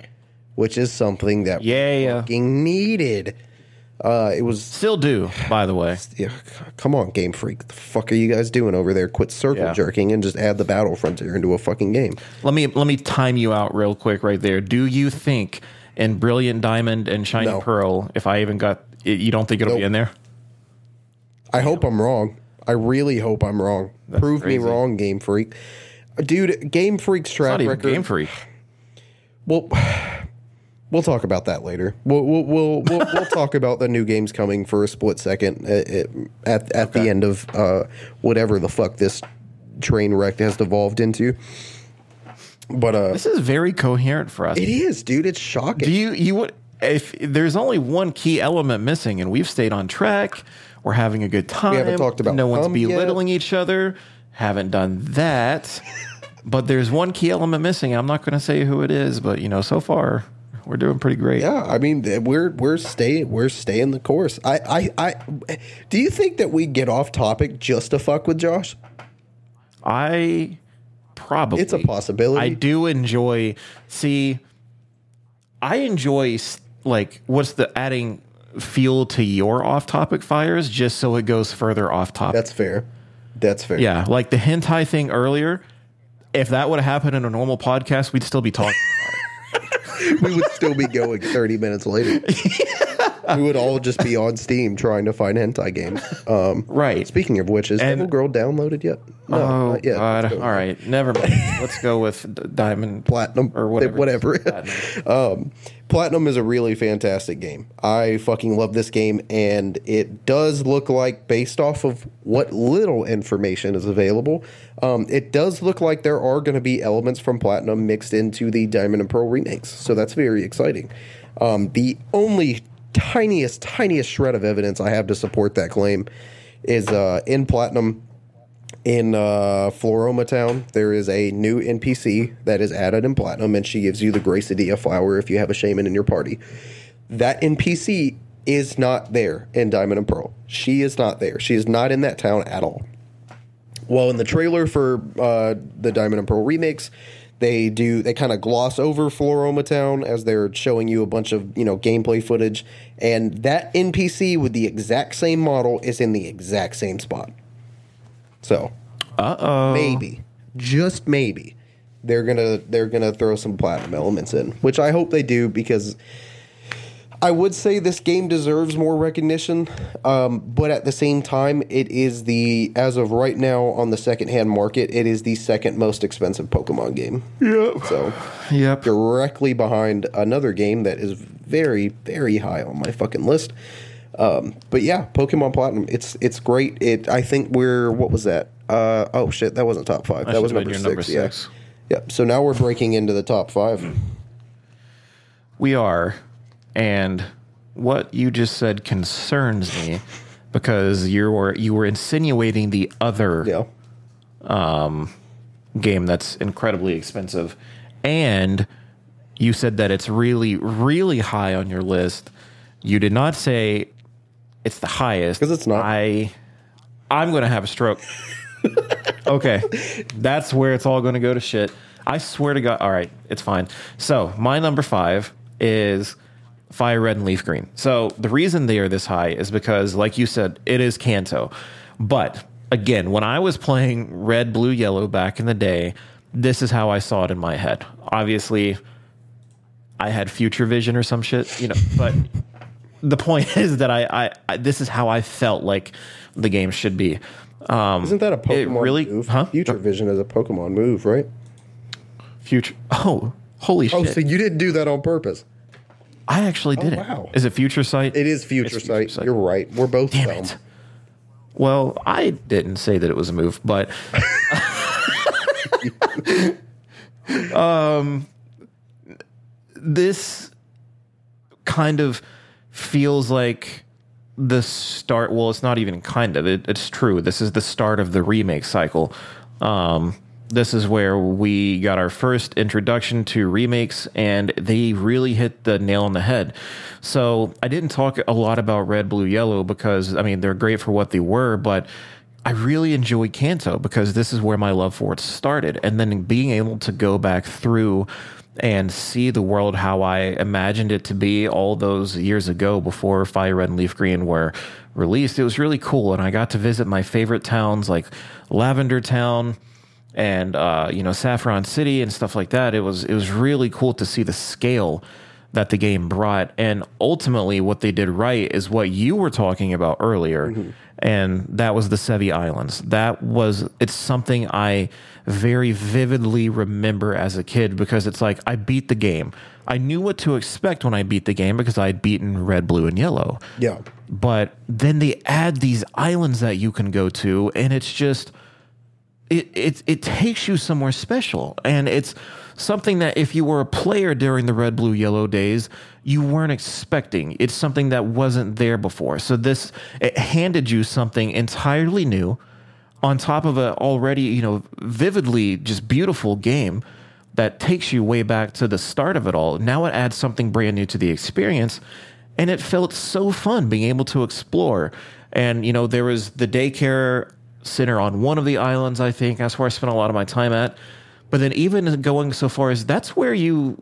which is something that we Yeah, yeah. fucking needed. Uh, it was Still do, by the way. yeah, come on, Game Freak. The fuck are you guys doing over there? Quit circle Yeah. jerking and just add the battle frontier into a fucking game. Let me let me time you out real quick right there. Do you think in Brilliant Diamond and Shiny No. Pearl, if I even got, you don't think it'll be in there? I hope I'm wrong. I really hope I'm wrong. Prove crazy. me wrong, Game Freak. Uh, Dude, Game Freak's track Not even record. Game Freak. Well, [sighs] we'll talk about that later. We'll we'll we'll, we'll, we'll talk about the new games coming for a split second at at, at the end of uh, whatever the fuck this train wreck has devolved into. But uh, This is very coherent for us. it is, dude. It's shocking. Do you you would if there's only one key element missing and we've stayed on track, we're having a good time. We haven't talked about no one's cum yet. belittling each other. Haven't done that. But there's one key element missing. I'm not going to say who it is, but you know, so far we're doing pretty great. yeah, I mean we're we're staying we're staying the course. I, I I do you think that we get off topic just to fuck with Josh? I probably It's a possibility. I do enjoy see I enjoy like what's the adding fuel to your off-topic fires just so it goes further off topic. That's fair. That's fair. Yeah, like the hentai thing earlier. If that would have happened in a normal podcast, we'd still be talking. [laughs] we would still be going 30 minutes later. [laughs] we would all just be on Steam trying to find hentai games. Um, right. speaking of which, is And- Devil Girl downloaded yet? No, Oh not yet. God! All right, never mind. Let's go with Diamond Platinum or whatever. whatever. [laughs] Um, Platinum is a really fantastic game. I fucking love this game, and it does look like, based off of what little information is available, um, it does look like there are going to be elements from Platinum mixed into the Diamond and Pearl remakes. So that's very exciting. Um, the only tiniest, tiniest shred of evidence I have to support that claim is uh, in Platinum in uh, Floaroma Town, there is a new NPC that is added in Platinum, and she gives you the Gracidea flower if you have a Shaymin in your party. That NPC is not there in Diamond and Pearl. She is not there. She is not in that town at all. Well, in the trailer for uh, the Diamond and Pearl remakes, They do they kind of gloss over Floaroma Town as they're showing you a bunch of you know gameplay footage, and that NPC with the exact same model is in the exact same spot. So Uh oh. maybe, just maybe, they're gonna they're gonna throw some platinum elements in, which I hope they do because I would say this game deserves more recognition, um, but at the same time, it is the as of right now on the secondhand market, it is the second most expensive Pokemon game. Yep. So Yep. directly behind another game that is very very high on my fucking list. Um, but yeah, Pokemon Platinum, it's it's great. It I think we're what was that? Uh, oh shit, that wasn't top five. That, was number six. your yeah. Yep. So now we're breaking into the top five. We are. And what you just said concerns me because you were you were insinuating the other Yeah. game that's incredibly expensive. And you said that it's really, really high on your list. You did not say it's the highest. Because it's not. I I'm gonna have a stroke. [laughs] okay. That's where it's all gonna go to shit. I swear to God. All right, it's fine. So my number five is Fire Red and Leaf Green. So the reason they are this high is because, like you said, it is Kanto. But again, when I was playing Red, Blue, Yellow back in the day, this is how I saw it in my head. Obviously, I had future vision or some shit, you know, but the point [laughs] is that I, I, I this is how I felt like the game should be. Um, Isn't that a Pokemon really, move? huh? Future Vision is a Pokemon move, right? Future. Oh, holy shit! Oh, so you didn't do that on purpose. I actually did Oh, wow. it. Is it Future Sight? It is Future, Future Sight. Sight. You're right. We're both Damn dumb. it. Well, I didn't say that it was a move, but [laughs] [laughs] um, this kind of feels like the start. Well, it's not even kind of. It, it's true. This is the start of the remake cycle. Um, this is where we got our first introduction to remakes, and they really hit the nail on the head. So I didn't talk a lot about Red, Blue, Yellow because I mean they're great for what they were, but I really enjoyed Kanto because this is where my love for it started, and then being able to go back through and see the world how I imagined it to be all those years ago before Fire Red and Leaf Green were released. It was really cool, and I got to visit my favorite towns like Lavender Town and uh, you know Saffron City and stuff like that. It was it was really cool to see the scale that the game brought, and ultimately what they did right is what you were talking about earlier, mm-hmm. and that was the Sevii Islands. That was it's something I very vividly remember as a kid because it's like I beat the game. I knew what to expect when I beat the game because I'd beaten red, blue, and yellow Yeah. but then they add these islands that you can go to and it's just it it it takes you somewhere special and it's something that if you were a player during the red blue yellow days you weren't expecting. It's something that wasn't there before. So this it handed you something entirely new on top of a already you know vividly just beautiful game that takes you way back to the start of it all. Now it adds something brand new to the experience and it felt so fun being able to explore. And you know there was the daycare center on one of the islands i think. That's where i spent a lot of my time at but then even going so far as that's where you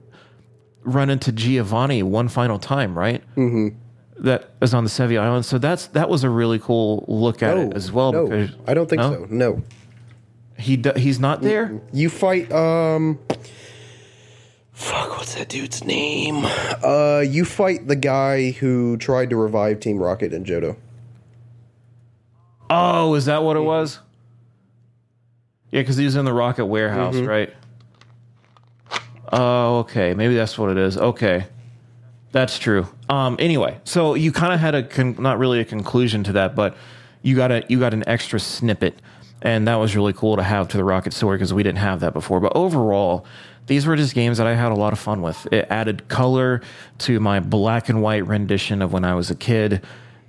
run into giovanni one final time right mm-hmm. that is on the sevii island so that's that was a really cool look at it as well No, because I don't think No? so. No. he do, he's not there You fight um Fuck, what's that dude's name? Uh you fight the guy who tried to revive Team Rocket and Johto. Oh, is that what it was? Yeah, because he was in the rocket warehouse, right? Oh, okay. Maybe that's what it is. Okay, that's true. Um, anyway, so you kind of had a con- not really a conclusion to that, but you got a you got an extra snippet, and that was really cool to have to the rocket story because we didn't have that before. But overall, these were just games that I had a lot of fun with. It added color to my black and white rendition of when I was a kid.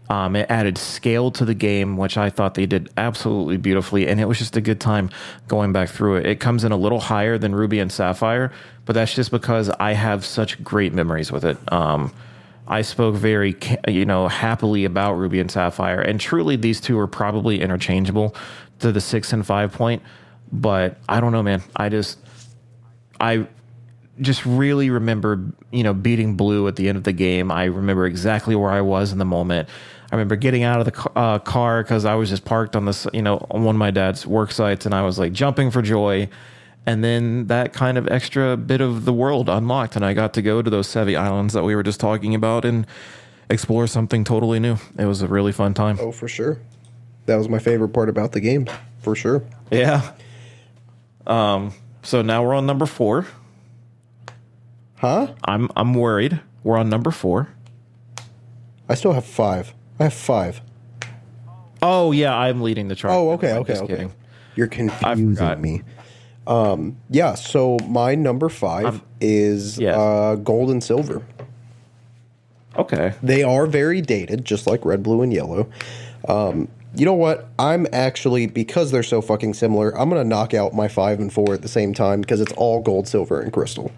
Um, it added scale to the game, which I thought they did absolutely beautifully, and it was just a good time going back through it. It comes in a little higher than Ruby and Sapphire, but that's just because I have such great memories with it. Um, I spoke very, you know, happily about Ruby and Sapphire, and truly, these two are probably interchangeable to the six and five point. But I don't know, man. I just I just really remember, you know, beating blue at the end of the game. I remember exactly where I was in the moment. I remember getting out of the uh, car because I was just parked on this, you know, on one of my dad's work sites, and I was like jumping for joy. And then that kind of extra bit of the world unlocked, and I got to go to those Sevii Islands that we were just talking about and explore something totally new. It was a really fun time. Oh, for sure. That was my favorite part about the game, for sure. Yeah. Um. So now we're on number four. Huh? I'm I'm worried. We're on number four. I still have five. I have five. Oh yeah, I'm leading the charge. Oh, okay, I'm okay, just okay. kidding. You're forgot. confusing me. Um, yeah. So my number 5 is yes. uh, gold and silver. Okay. They are very dated, just like red, blue, and yellow. Um, you know what? I'm actually because they're so fucking similar. I'm gonna knock out my five and four at the same time because it's all gold, silver, and crystal.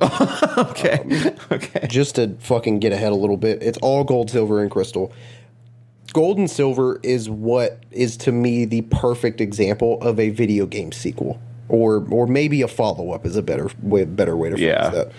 [laughs] Okay. Um, okay. just to fucking get ahead a little bit, it's all gold, silver, and crystal. Gold and silver is what is to me the perfect example of a video game sequel, or or maybe a follow up is a better way better way to phrase Yeah. that.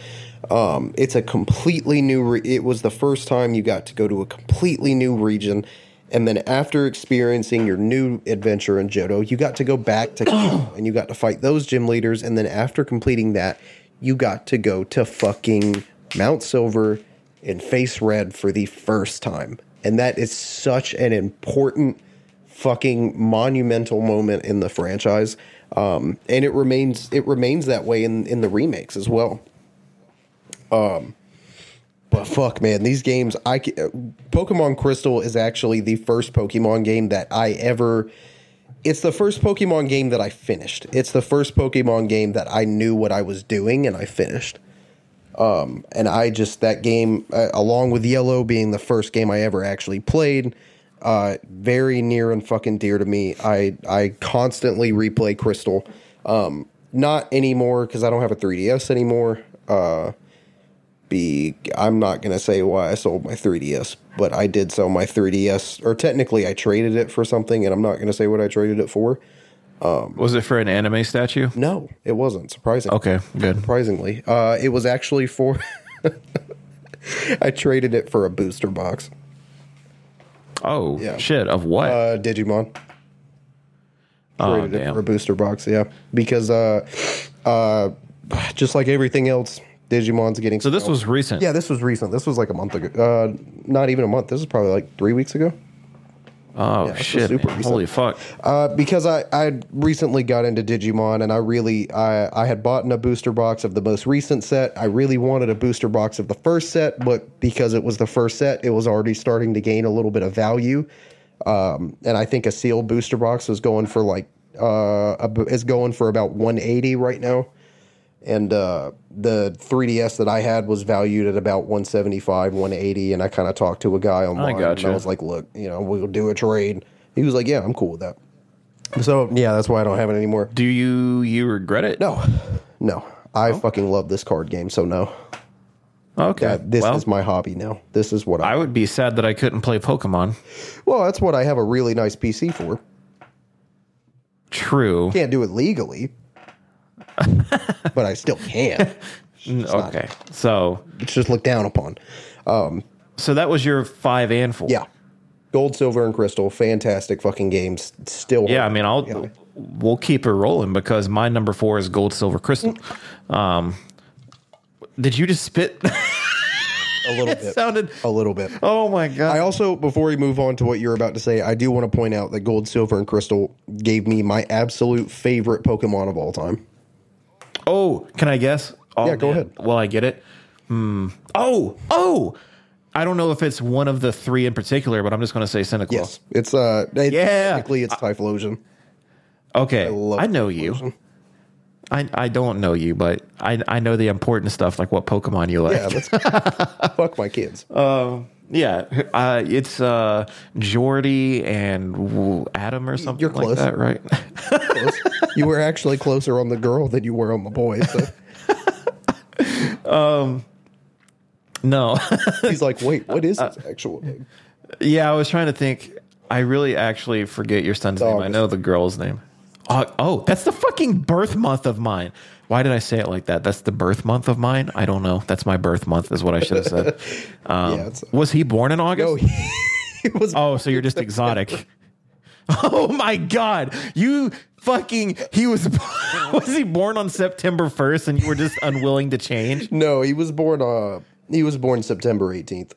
Um, it's a completely new. Re- it was the first time you got to go to a completely new region, and then after experiencing your new adventure in Johto, you got to go back to and you got to fight those gym leaders, and then after completing that, you got to go to fucking Mount Silver and face red for the first time, and that is such an important fucking monumental moment in the franchise. Um, and it remains it remains that way in in the remakes as well. But fuck, man, these games. I Pokemon Crystal is actually the first Pokemon game that I ever. It's the first Pokemon game that I finished. It's the first Pokemon game that I knew what I was doing and I finished. Um, and I just that game, uh, along with Yellow being the first game I ever actually played, uh, very near and fucking dear to me. I I constantly replay Crystal. Um, not anymore because I don't have a 3DS anymore. Uh, be I'm not gonna say why I sold my 3DS, but I did sell my 3DS, or technically I traded it for something, and I'm not gonna say what I traded it for. Was it for an anime statue? No, it wasn't. Surprising. Okay, good. Surprisingly, uh, it was actually for. [laughs] I traded it for a booster box. Oh Yeah. shit! Of what? Uh, Digimon. oh Traded it damn. for a booster box. Yeah, because uh, uh, just like everything else, Digimon's getting. so this was recent. Yeah, this was recent. This was like a month ago. Uh, not even a month. This is probably like three weeks ago. Oh this was shit! super man. recent. Holy fuck! Uh, because I I recently got into Digimon and I really I I had bought in a booster box of the most recent set. I really wanted a booster box of the first set, but because it was the first set, it was already starting to gain a little bit of value. Um, and I think a sealed booster box was going for like uh a, is going for about 180 right now. And uh, the 3DS that I had was valued at about 175, 180. And I kind of talked to a guy online. And gotcha. I was like, look, you know, we'll do a trade. He was like, yeah, I'm cool with that. So, yeah, that's why I don't have it anymore. Do you you regret it? No, no. I fucking love this card game. So, no. Okay. This well, is my hobby now. This is what I. I would be sad that I couldn't play Pokemon. well, that's what I have a really nice PC for. True. Can't do it legally, [laughs] but I still can. [laughs] Okay. So It's just looked down upon. so that was your five and four. Yeah. Gold, silver, and crystal. Fantastic fucking games. Still. Yeah, I mean, I'll we'll keep it rolling because my number four is gold, silver, crystal. Um, did you just spit? [laughs] a little it bit. sounded. A little bit. Oh my god! I also, before we move on to what you're about to say, I do want to point out that Gold, Silver, and Crystal gave me my absolute favorite Pokemon of all time. Oh, can I guess? Oh, Yeah, go ahead. Well, I get it. Hmm. Oh, oh. I don't know if it's one of the three in particular, but I'm just going to say Cyndaquil. Yes, it's uh, it, Yeah. technically it's Typhlosion. Okay. I, love know you. I, I don't know you, but I I know the important stuff like what Pokemon you like. Yeah, that's [laughs] fuck my kids. Yeah, uh, it's uh, Jordy and Adam or something You're like that, right? [laughs] Close. you were actually closer on the girl than you were on the boy. So [laughs] no. he's like, wait, what is Uh, his actual name? yeah, I was trying to think. I really actually forget your son's name. I know the girl's name. Oh, oh, that's the fucking birth month of mine. Why did I say it like that? That's the birth month of mine. I don't know. That's my birth month, is what I should have said. [laughs] Um, Yeah, was he born in August? No, he, [laughs] he was. Oh, so you're just exotic. [laughs] Oh my god. You fucking he was was he born on September 1st and you were just unwilling to change? No, he was born. Uh, he was born September eighteenth.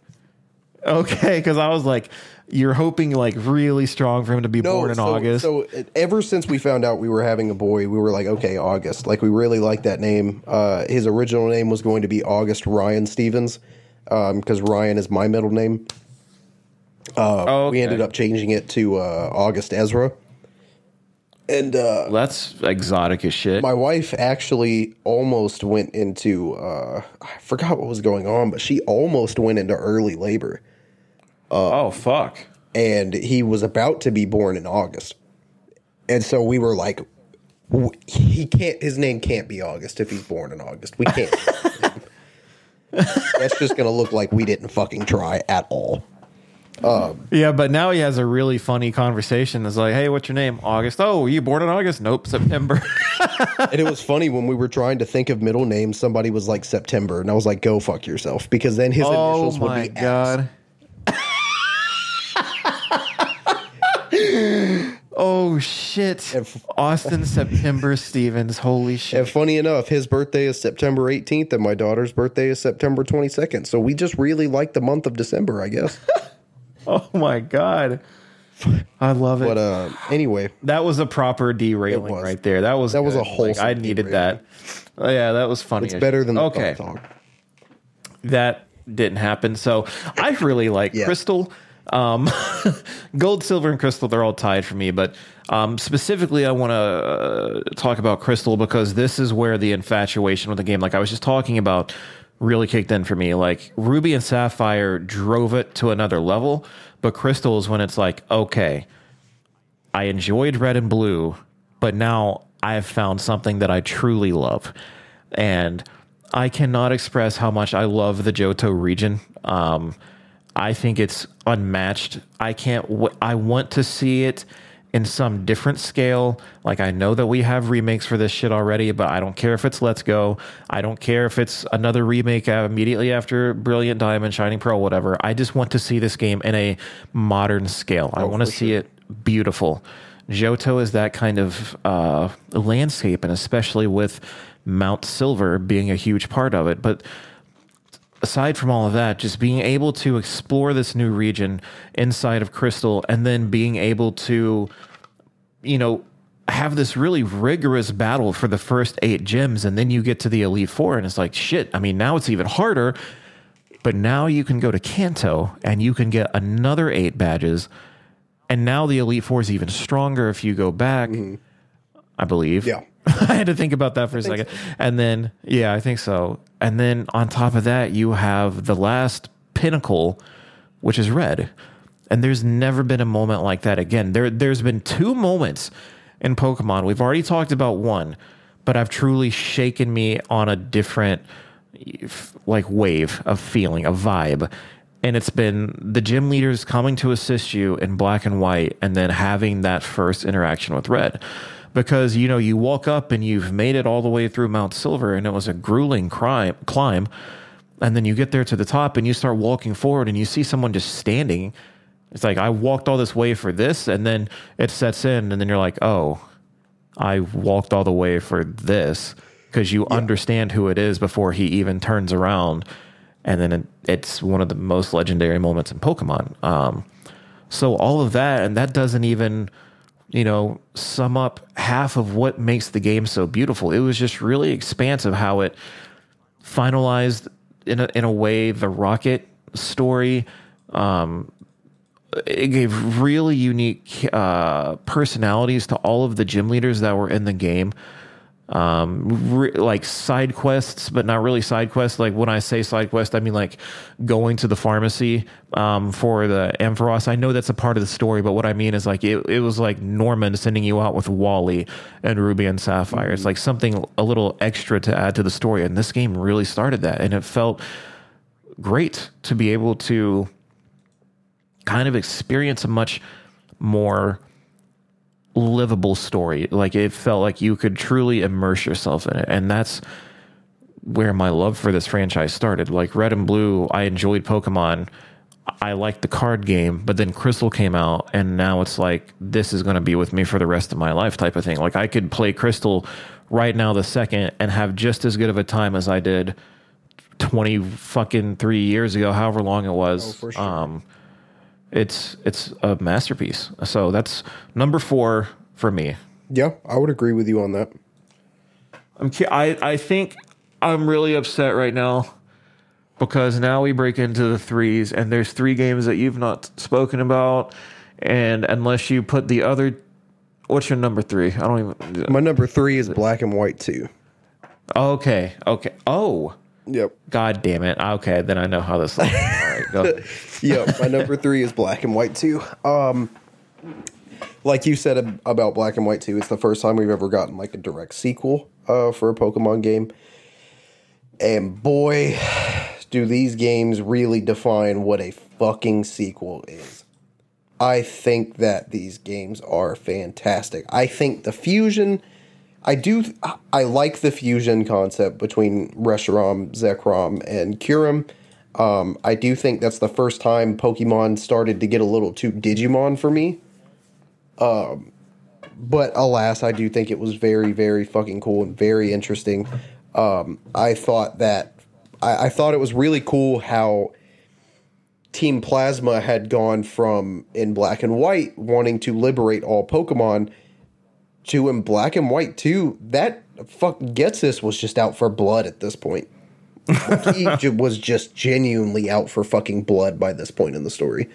Okay, cuz I was like you're hoping like really strong for him to be No, born in so, August. So uh, ever since we found out we were having a boy, we were like, okay, August. Like we really like that name. Uh, his original name was going to be August Ryan Stevens, because Ryan is my middle name. oh, We ended up changing it to uh, August Ezra. And uh, that's exotic as shit. my wife actually almost went into uh, I forgot what was going on, but she almost went into early labor, Uh, oh fuck. and he was about to be born in August, and so we were like, he can't. His name can't be August if he's born in August. We can't. That's just gonna look like we didn't fucking try at all. Um, yeah, but now he has a really funny conversation. It's like, "Hey, what's your name?" August. Oh, were you born in August? Nope, September. And it was funny when we were trying to think of middle names. Somebody was like September, and I was like, "Go fuck yourself," because then his oh initials would my be ass. god. [laughs] oh shit. If- Austin September Stevens. Holy shit. And funny enough, his birthday is September 18th, and my daughter's birthday is September 22nd. So we just really like the month of December, I guess. [laughs] oh my god. I love it. but uh, anyway, that was a proper derailing right there. That was That was a whole. Like, I needed derailing. that. Oh, yeah, that was funny. it's better than the okay. that didn't happen. So I really like Yeah. Crystal. Um, [laughs] gold, silver, and crystal, they're all tied for me. But um, specifically, I want to uh, talk about crystal because this is where the infatuation with the game, like I was just talking about, really kicked in for me. Like Ruby and Sapphire drove it to another level, but crystal is when it's like, okay, I enjoyed red and blue, but now I have found something that I truly love. And I cannot express how much I love the Johto region. Um, I think it's unmatched. I can't, w- I want to see it in some different scale. Like, I know that we have remakes for this shit already, but I don't care if it's Let's Go. I don't care if it's another remake immediately after Brilliant Diamond, Shining Pearl, whatever. I just want to see this game in a modern scale. I want to see it beautiful. Johto is that kind of uh, landscape, and especially with Mount Silver being a huge part of it. But aside from all of that, just being able to explore this new region inside of Crystal and then being able to, you know, have this really rigorous battle for the first eight gems, and then you get to the Elite Four, and it's like, shit, I mean, now it's even harder. But now you can go to Kanto and you can get another eight badges. And now the Elite Four is even stronger if you go back, mm-hmm. I believe. Yeah. [laughs] I had to think about that for a second. And then, yeah, I think so. And then on top of that, you have the last pinnacle, which is red. And there's never been a moment like that again. There, there's been two moments in Pokemon. We've already talked about one, but I've truly shaken me on a different like wave of feeling, a vibe. And it's been the gym leaders coming to assist you in black and white and then having that first interaction with red. Because, you know, you walk up and you've made it all the way through Mount Silver and it was a grueling crime, climb. And then you get there to the top and you start walking forward and you see someone just standing. It's like, I walked all this way for this. And then it sets in and then you're like, oh, I walked all the way for this because you understand who it is before he even turns around. And then it, it's one of the most legendary moments in Pokemon. Um, so all of that, and that doesn't even, you know, sum up half of what makes the game so beautiful. It was just really expansive how it finalized in a, in a way the Rocket story. Um, it gave really unique uh, personalities to all of the gym leaders that were in the game. Um, re- like side quests, but not really side quests. Like when I say side quest, I mean like going to the pharmacy um, for the Ampharos. I know that's a part of the story, but what I mean is like it, it was like Norman sending you out with Wally and Ruby and Sapphire. It's like something a little extra to add to the story, and this game really started that, and it felt great to be able to kind of experience a much more livable story. Like it felt like you could truly immerse yourself in it. And that's where my love for this franchise started. Like Red and Blue, I enjoyed Pokemon. I liked the card game, but then Crystal came out, and now it's like this is going to be with me for the rest of my life, type of thing. Like I could play Crystal right now, the second, and have just as good of a time as I did twenty fucking three years ago, however long it was. for sure. Um, it's it's a masterpiece. So that's number four for me. Yeah, I would agree with you on that. I'm I I think I'm really upset right now because now we break into the threes and there's three games that you've not spoken about and unless you put the other what's your number 3? I don't even My number three is Black and White 2. Okay. Okay. Oh. Yep. God damn it. Okay, then I know how this All [laughs] right, go. [laughs] Yep. My number three is Black and White 2. Um, like you said about Black and White 2, it's the first time we've ever gotten like a direct sequel uh, for a Pokemon game. And boy, [sighs] do these games really define what a fucking sequel is. I think that these games are fantastic. I think the fusion, I do, I like the fusion concept between Reshiram, Zekrom, and Kyurem. Um, I do think that's the first time Pokemon started to get a little too Digimon for me. Um, but alas, I do think it was very, very fucking cool and very interesting. Um, I thought that I, I thought it was really cool how Team Plasma had gone from in black and white wanting to liberate all Pokemon to in black and white too. That fuck Ghetsis was just out for blood at this point. [laughs] He was just genuinely out for fucking blood by this point in the story.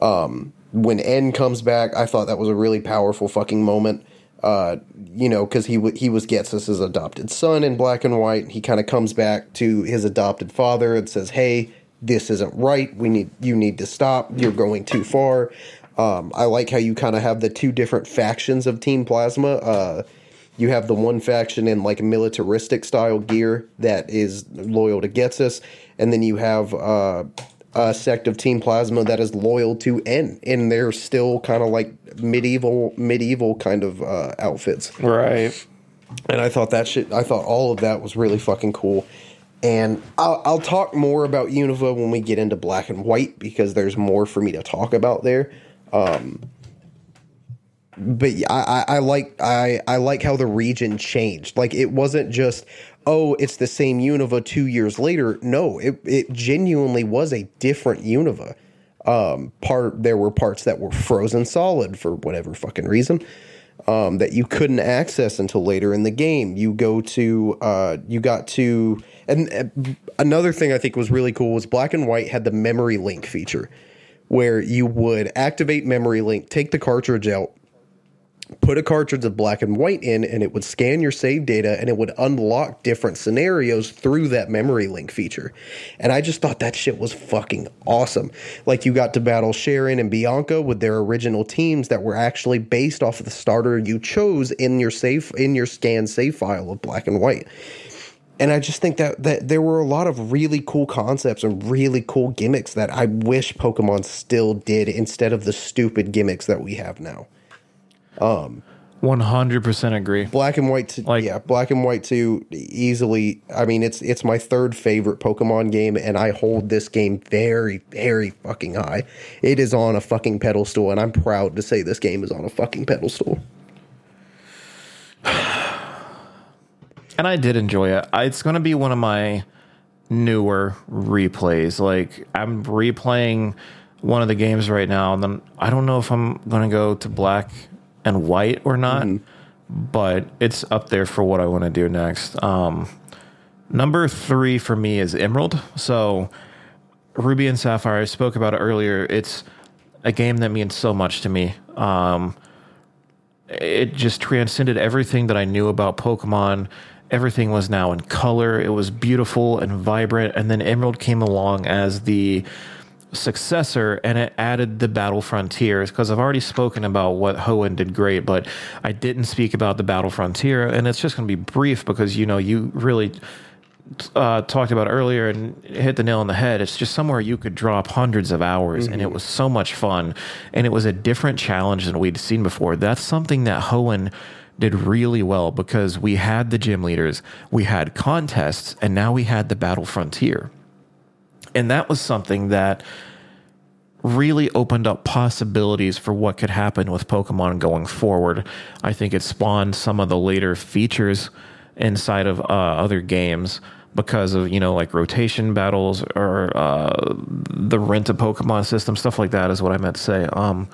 Um, when N comes back, I thought that was a really powerful fucking moment. Uh, you know, because he w- he was Ghetsis's adopted son in black and white. He kind of comes back to his adopted father and says, "Hey, this isn't right. We need you need to stop. You're going too far." Um, I like how you kind of have the two different factions of Team Plasma. Uh, you have the one faction in like militaristic style gear that is loyal to Ghetsis, and then you have uh, a sect of Team Plasma that is loyal to N, and they're still kind of like medieval, medieval kind of uh, outfits. Right. And I thought that shit, I thought all of that was really fucking cool. And I'll, I'll talk more about Unova when we get into black and white because there's more for me to talk about there. Um, but I, I, I like I, I like how the region changed. Like it wasn't just oh it's the same Unova two years later. No, it it genuinely was a different Unova. Um, part there were parts that were frozen solid for whatever fucking reason um, that you couldn't access until later in the game. You go to, uh, you got to, and uh, another thing I think was really cool was Black and White had the memory link feature where you would activate memory link, take the cartridge out, put a cartridge of black and white in, and it would scan your save data and it would unlock different scenarios through that memory link feature. And I just thought that shit was fucking awesome. Like you got to battle Cheren and Bianca with their original teams that were actually based off of the starter you chose in your save in your scan save file of black and white. And I just think that, that there were a lot of really cool concepts and really cool gimmicks that I wish Pokemon still did instead of the stupid gimmicks that we have now. Um, 100% agree. Black and White, t- Like- yeah, Black and White two easily. I mean, it's it's my third favorite Pokemon game, and I hold this game very, very fucking high. It is on a fucking pedestal, and I'm proud to say this game is on a fucking pedestal. [sighs] And I did enjoy it. I- It's going to be one of my newer replays. Like I'm replaying one of the games right now, and then I don't know if I'm going to go to black and white or not, but it's up there for what I want to do next. Um, number three for me is Emerald. So Ruby and Sapphire, I spoke about it earlier. It's a game that means so much to me. Um, it just transcended everything that I knew about Pokemon. Everything was now in color. It was beautiful and vibrant. And then Emerald came along as the successor and it added the Battle Frontiers because I've already spoken about what Hoenn did great, but I didn't speak about the Battle Frontier. And it's just going to be brief because, you know, you really uh, talked about earlier and hit the nail on the head. It's just somewhere you could drop hundreds of hours, and it was so much fun. And it was a different challenge than we'd seen before. That's something that Hoenn did really well because we had the gym leaders, we had contests, and now we had the battle frontier. And that was something that really opened up possibilities for what could happen with Pokemon going forward. I think it spawned some of the later features inside of uh, other games because of you know like rotation battles or uh, the rent a Pokemon system, stuff like that is what I meant to say. Um,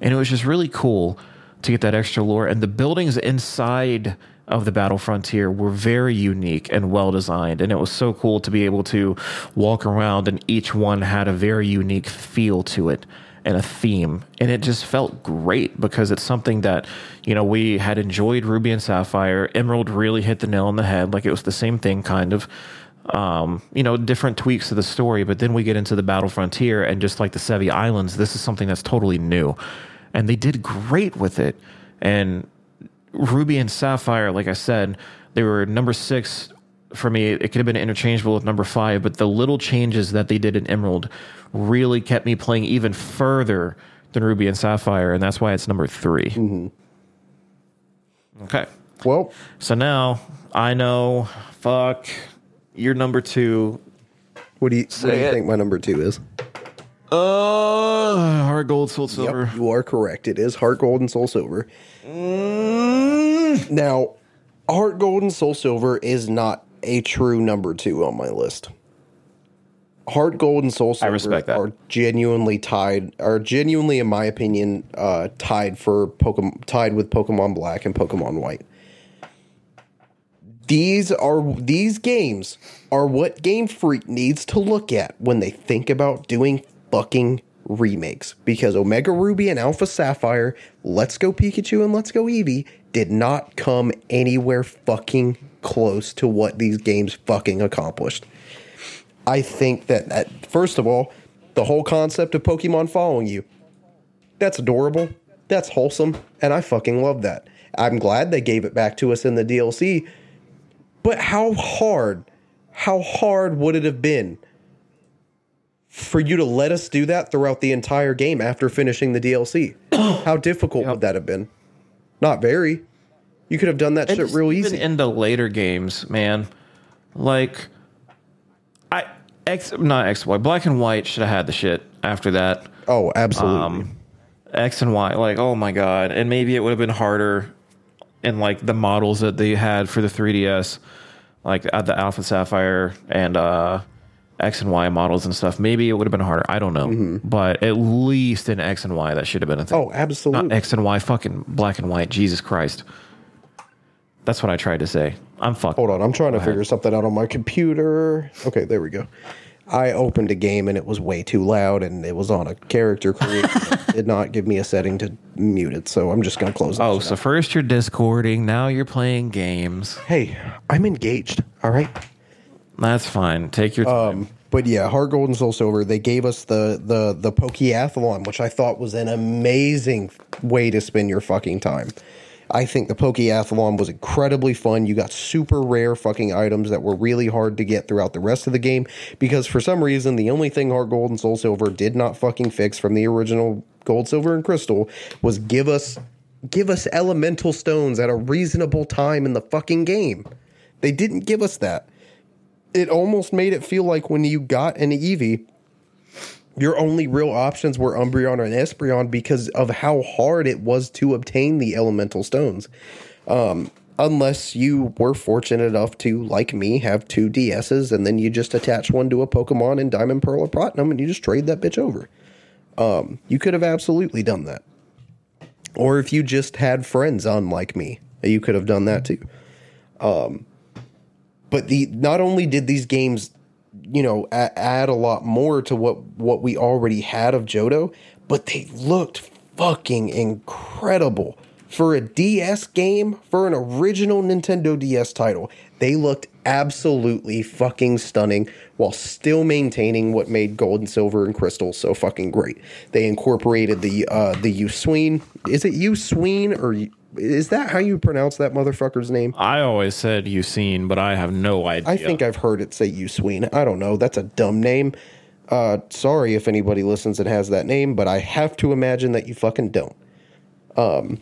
and it was just really cool to get that extra lore. And the buildings inside of the Battle Frontier were very unique and well designed. And it was so cool to be able to walk around, and each one had a very unique feel to it and a theme. And it just felt great because it's something that, you know, we had enjoyed Ruby and Sapphire. Emerald really hit the nail on the head. Like it was the same thing, kind of. Um, you know, different tweaks to the story, but then we get into the Battle Frontier, and just like the Sevii Islands, this is something that's totally new. And they did great with it. And Ruby and Sapphire, like I said, they were number six for me. It could have been interchangeable with number five, but the little changes that they did in Emerald really kept me playing even further than Ruby and Sapphire, and that's why it's number 3 Okay. Well, So now I know, fuck, you're number two. what do you, what do you think my number two is? Uh, heart gold, soul silver. Yep, you are correct. It is Heart Gold and Soul Silver. Mm. Now, Heart Gold and Soul Silver is not a true number two on my list. Heart Gold and Soul Silver respect that. are genuinely tied, are genuinely, in my opinion, uh, tied for Pokemon, tied with Pokemon Black and Pokemon White. These are these games are what Game Freak needs to look at when they think about doing fucking remakes. Because Omega Ruby and Alpha Sapphire, Let's Go Pikachu and Let's Go Eevee did not come anywhere fucking close to what these games fucking accomplished. I think that, that first of all, the whole concept of Pokemon following you, that's adorable. That's wholesome. And I fucking love that. I'm glad they gave it back to us in the DLC. But how hard, how hard would it have been for you to let us do that throughout the entire game after finishing the DLC? [coughs] how difficult would that have been? Not very. You could have done that shit Just real even easy. into later games, man. Like, I X not X Y Black and White should have had the shit after that. oh, absolutely. Um, X and Y, like oh my god, and maybe it would have been harder in like the models that they had for the 3DS, like at the Alpha Sapphire and uh, X and Y models and stuff. Maybe it would have been harder. I don't know, but at least in X and Y that should have been a thing. Mm-hmm. oh, absolutely. Not X and Y, fucking black and white. Jesus Christ. That's what I tried to say. I'm fucked. Hold on, I'm trying to figure something out on my computer. Okay, there we go. I opened a game and it was way too loud and it was on a character creator. [laughs] Did not give me a setting to mute it, so I'm just gonna close it. Oh, so first you're discording, now you're playing games. hey, I'm engaged. All right. That's fine. Take your time. Um, but yeah, Heart Gold and Soul Silver, they gave us the the the Pokeathlon, which I thought was an amazing way to spend your fucking time. I think the Pokeathlon was incredibly fun. You got super rare fucking items that were really hard to get throughout the rest of the game because for some reason the only thing Heart Gold and Soul Silver did not fucking fix from the original Gold, Silver, and Crystal was give us give us elemental stones at a reasonable time in the fucking game. They didn't give us that it almost made it feel like when you got an Eevee, your only real options were Umbreon and Espeon because of how hard it was to obtain the elemental stones. Um, unless you were fortunate enough to, like me, have two DSs and then you just attach one to a Pokemon in Diamond, Pearl, or Platinum and you just trade that bitch over. Um, you could have absolutely done that. Or if you just had friends on like me, you could have done that too but the not only did these games you know add a lot more to what what we already had of Johto, but they looked fucking incredible for a DS game, for an original Nintendo DS title, they looked absolutely fucking stunning while still maintaining what made gold and silver and crystal so fucking great. They incorporated the uh the Usween. Is it Usween or is that how you pronounce that motherfucker's name? I always said seen, but I have no idea. I think I've heard it say Usween. I don't know. That's a dumb name. Uh, sorry if anybody listens and has that name, but I have to imagine that you fucking don't. Um,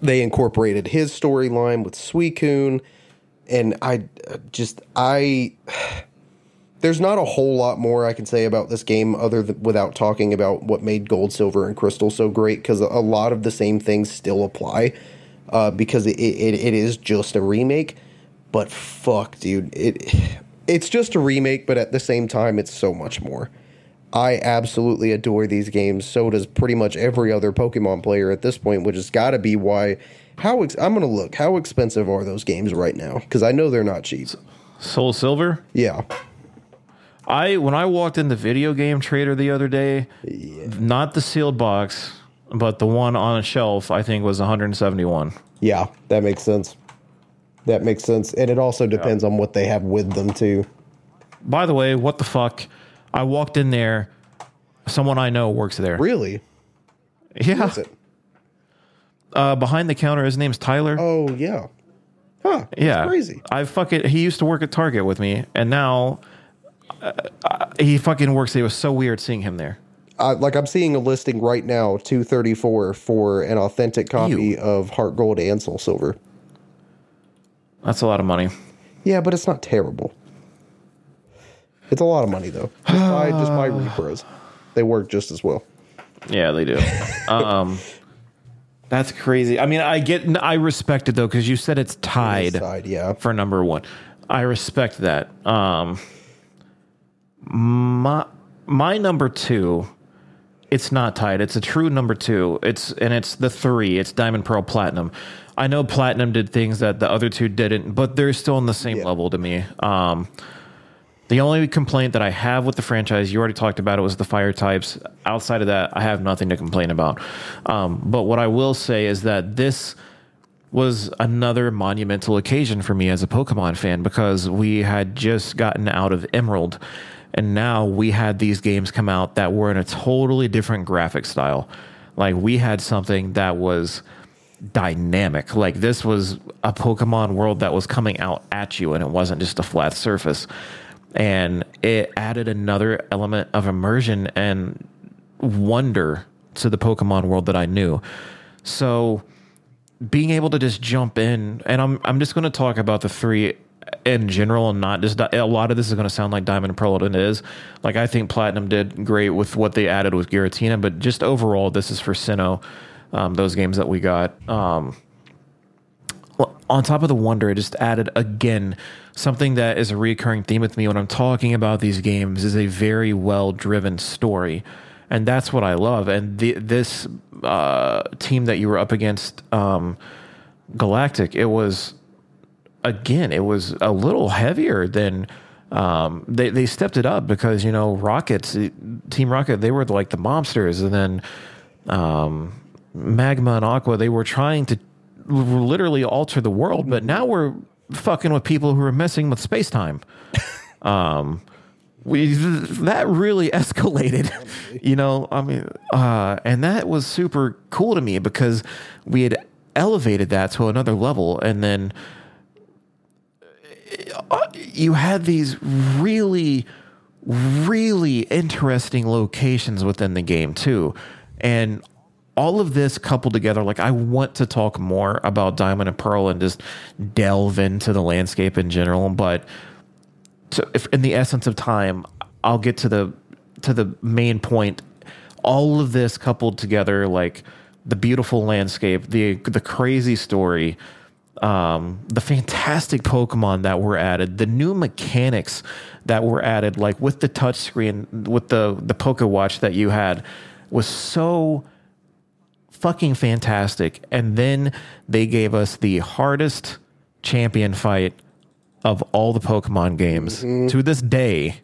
they incorporated his storyline with Suicune, and I uh, just I. There's not a whole lot more I can say about this game other than without talking about what made Gold, Silver, and Crystal so great because a lot of the same things still apply uh, because it, it, it is just a remake. But fuck, dude, it [sighs] it's just a remake, but at the same time, it's so much more. I absolutely adore these games. So does pretty much every other Pokemon player at this point, which has got to be why. How ex- I'm gonna look. How expensive are those games right now? Because I know they're not cheap. Soul Silver. Yeah, I when I walked in the video game trader the other day, not the sealed box, but the one on a shelf, I think was 171. yeah, that makes sense. That makes sense, and it also depends on what they have with them too. By the way, what the fuck? I walked in there. Someone I know works there. Really? Yeah, it? uh, behind the counter. His name's Tyler. Oh yeah. Huh. That's yeah, Crazy. I fucking he used to work at Target with me, and now uh, uh, he fucking works. It was so weird seeing him there. uh, like I'm seeing a listing right now, two thirty four for an authentic copy Ew. of Heart Gold and Soul Silver. That's a lot of money. Yeah, but it's not terrible. It's a lot of money though. [sighs] Just buy just buy repros. They work just as well. Yeah, they do. [laughs] um, that's crazy. I mean, I get, I respect it though because you said it's tied Side, yeah. for number one. I respect that. Um, my my number two, it's not tied. It's a true number two. It's and it's the three. It's Diamond Pearl Platinum. I know Platinum did things that the other two didn't, but they're still on the same Yeah. level to me. Um, the only complaint that I have with the franchise, you already talked about it, was the fire types. Outside of that, I have nothing to complain about. Um, but what I will say is that this was another monumental occasion for me as a Pokemon fan because we had just gotten out of Emerald and now we had these games come out that were in a totally different graphic style. Like we had something that was dynamic. Like this was a Pokemon world that was coming out at you and it wasn't just a flat surface. And it added another element of immersion and wonder to the Pokemon world that I knew. So being able to just jump in and I'm I'm just going to talk about the three in general and not just a lot of this is going to sound like Diamond and Pearl and it is. Like I think Platinum did great with what they added with Giratina, but just overall this is for Sinnoh um, those games that we got. Um, on top of the wonder, it just added again something that is a recurring theme with me when I'm talking about these games is a very well driven story. And that's what I love. And the, this uh, team that you were up against, um, Galactic, it was again, it was a little heavier than um, they they stepped it up because you know Rockets, Team Rocket, they were like the monsters, and then um, Magma and Aqua, they were trying to literally alter the world, but now we're fucking with people who are messing with space time. [laughs] Um, we that really [laughs] escalated, you know. I mean, uh, and that was super cool to me because we had elevated that to another level, and then you had these really, really interesting locations within the game too, and all of this coupled together, like I want to talk more about Diamond and Pearl and just delve into the landscape in general, but to, if in the essence of time, I'll get to the to the main point. All of this coupled together, like the beautiful landscape, the the crazy story, um, the fantastic Pokemon that were added, the new mechanics that were added, like with the touchscreen, with the the Poke Watch that you had, was so fucking fantastic. And then they gave us the hardest champion fight of all the Pokemon games to this day.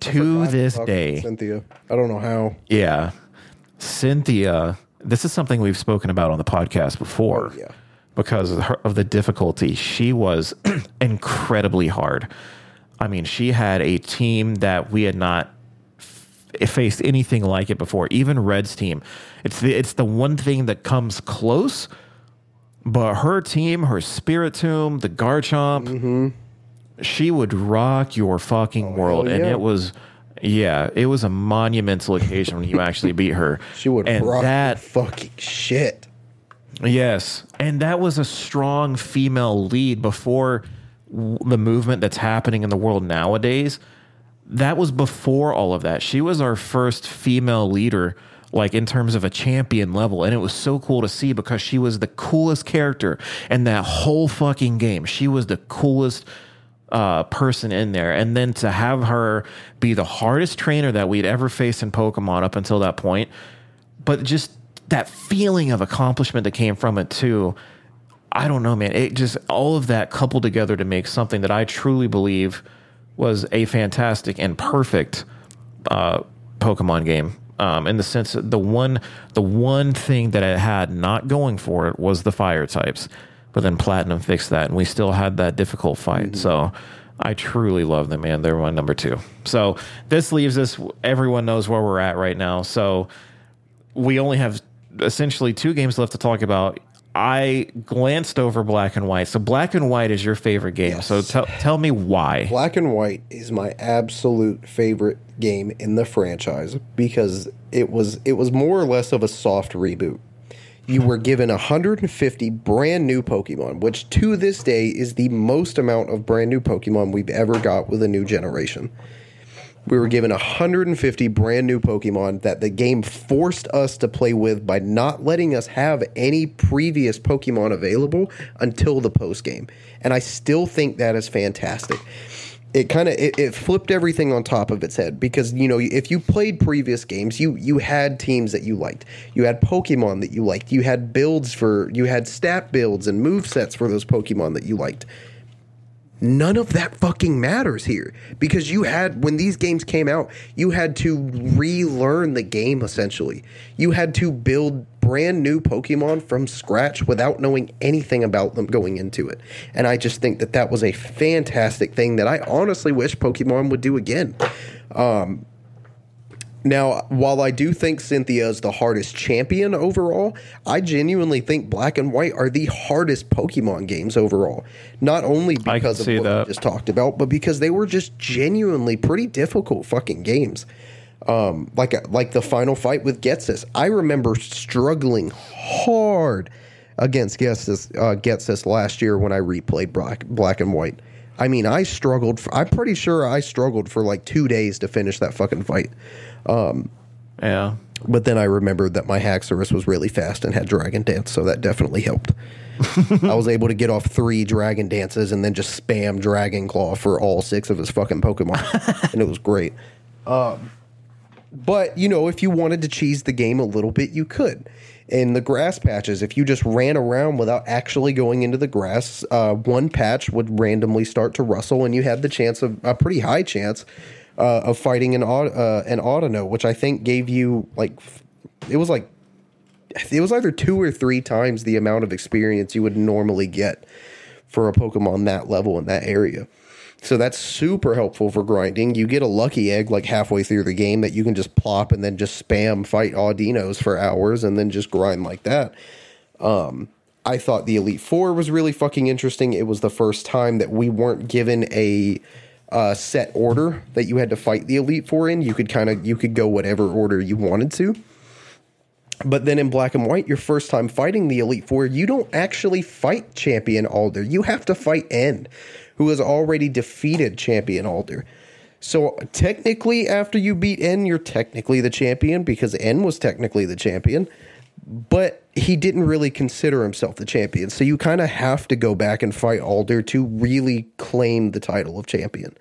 To this day. Cynthia. I don't know how. Yeah. Cynthia, this is something we've spoken about on the podcast before. Oh, yeah. Because of, her, of the difficulty, she was [clears throat] incredibly hard. I mean, she had a team that we had not f- faced anything like it before. Even Red's team, it's the it's the one thing that comes close. But her team, her Spiritomb, the Garchomp, mm-hmm. she would rock your fucking oh, world, and it was. Yeah, it was a monumental occasion when you actually beat her. [laughs] She would and rock that fucking shit. Yes. And that was a strong female lead before w- the movement that's happening in the world nowadays. That was before all of that. She was our first female leader, like in terms of a champion level. And it was so cool to see because she was the coolest character in that whole fucking game. She was the coolest uh, person in there. And then to have her be the hardest trainer that we'd ever faced in Pokemon up until that point, but just that feeling of accomplishment that came from it too. I don't know, man. It just all of that coupled together to make something that I truly believe was a fantastic and perfect uh, Pokemon game. Um, in the sense that the one the one thing that it had not going for it was the fire types, but then Platinum fixed that, and we still had that difficult fight. So I truly love them, man. They're my number two. So this leaves us. Everyone knows where we're at right now. So we only have essentially two games left to talk about. I glanced over Black and White. So Black and White is your favorite game. So tell tell me why. Black and White is my absolute favorite game in the franchise because it was it was more or less of a soft reboot. You were given 150 brand new Pokemon, which to this day is the most amount of brand new Pokemon we've ever got with a new generation. We were given 150 brand new Pokemon that the game forced us to play with by not letting us have any previous Pokemon available until the post game. And I still think that is fantastic. It kind of it, it flipped everything on top of its head because you know if you played previous games you you had teams that you liked you had Pokemon that you liked you had builds for you had stat builds and move sets for those Pokemon that you liked none of that fucking matters here. Because you had when these games came out you had to relearn the game essentially. You had to build brand new pokemon from scratch without knowing anything about them going into it. And i just think that that was a fantastic thing that i honestly wish pokemon would do again um, now, while I do think Cynthia is the hardest champion overall, I genuinely think Black and White are the hardest Pokemon games overall. Not only because of what that. we just talked about, but because they were just genuinely pretty difficult fucking games. Um, like like the final fight with Ghetsis, I remember struggling hard against Ghetsis, uh, Ghetsis last year when I replayed Black Black and White. I mean, I struggled. For, I'm pretty sure I struggled for like two days to finish that fucking fight. Yeah. But then I remembered that my Haxorus was really fast and had Dragon Dance, so that definitely helped. [laughs] I was able to get off three Dragon Dances and then just spam Dragon Claw for all six of his fucking Pokemon, and it was great. Um, but you know, if you wanted to cheese the game a little bit, you could. In the grass patches, if you just ran around without actually going into the grass, uh, one patch would randomly start to rustle, and you had the chance of a pretty high chance uh, of fighting an uh, an Audino, which I think gave you like it was like it was either two or three times the amount of experience you would normally get for a Pokemon that level in that area. So that's super helpful for grinding. You get a lucky egg like halfway through the game that you can just plop and then just spam fight Audinos for hours and then just grind like that. Um, I thought the Elite Four was really fucking interesting. It was the first time that we weren't given a uh, set order that you had to fight the Elite Four in. You could kind of you could go whatever order you wanted to. But then in black and white, your first time fighting the Elite Four, you don't actually fight Champion Alder. You have to fight N, who has already defeated Champion Alder. So technically, after you beat N, you're technically the champion because N was technically the champion, but he didn't really consider himself the champion. So you kind of have to go back and fight Alder to really claim the title of champion.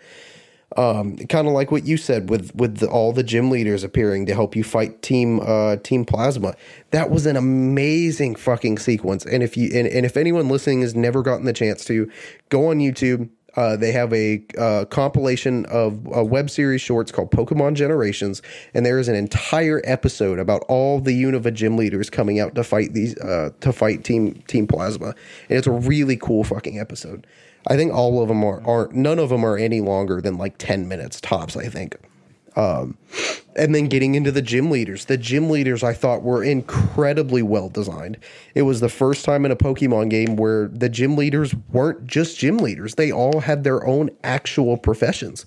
Um, kind of like what you said with with the, all the gym leaders appearing to help you fight Team uh, Team Plasma. That was an amazing fucking sequence. And if you and, and if anyone listening has never gotten the chance to go on YouTube, Uh, they have a uh, compilation of a web series shorts called Pokemon Generations, and there is an entire episode about all the Unova gym leaders coming out to fight these uh, to fight Team Team Plasma, and it's a really cool fucking episode. I think all of them are aren't none of them are any longer than like ten minutes tops. I think. Um, and then getting into the gym leaders. The gym leaders I thought were incredibly well designed. It was the first time in a Pokemon game where the gym leaders weren't just gym leaders. They all had their own actual professions.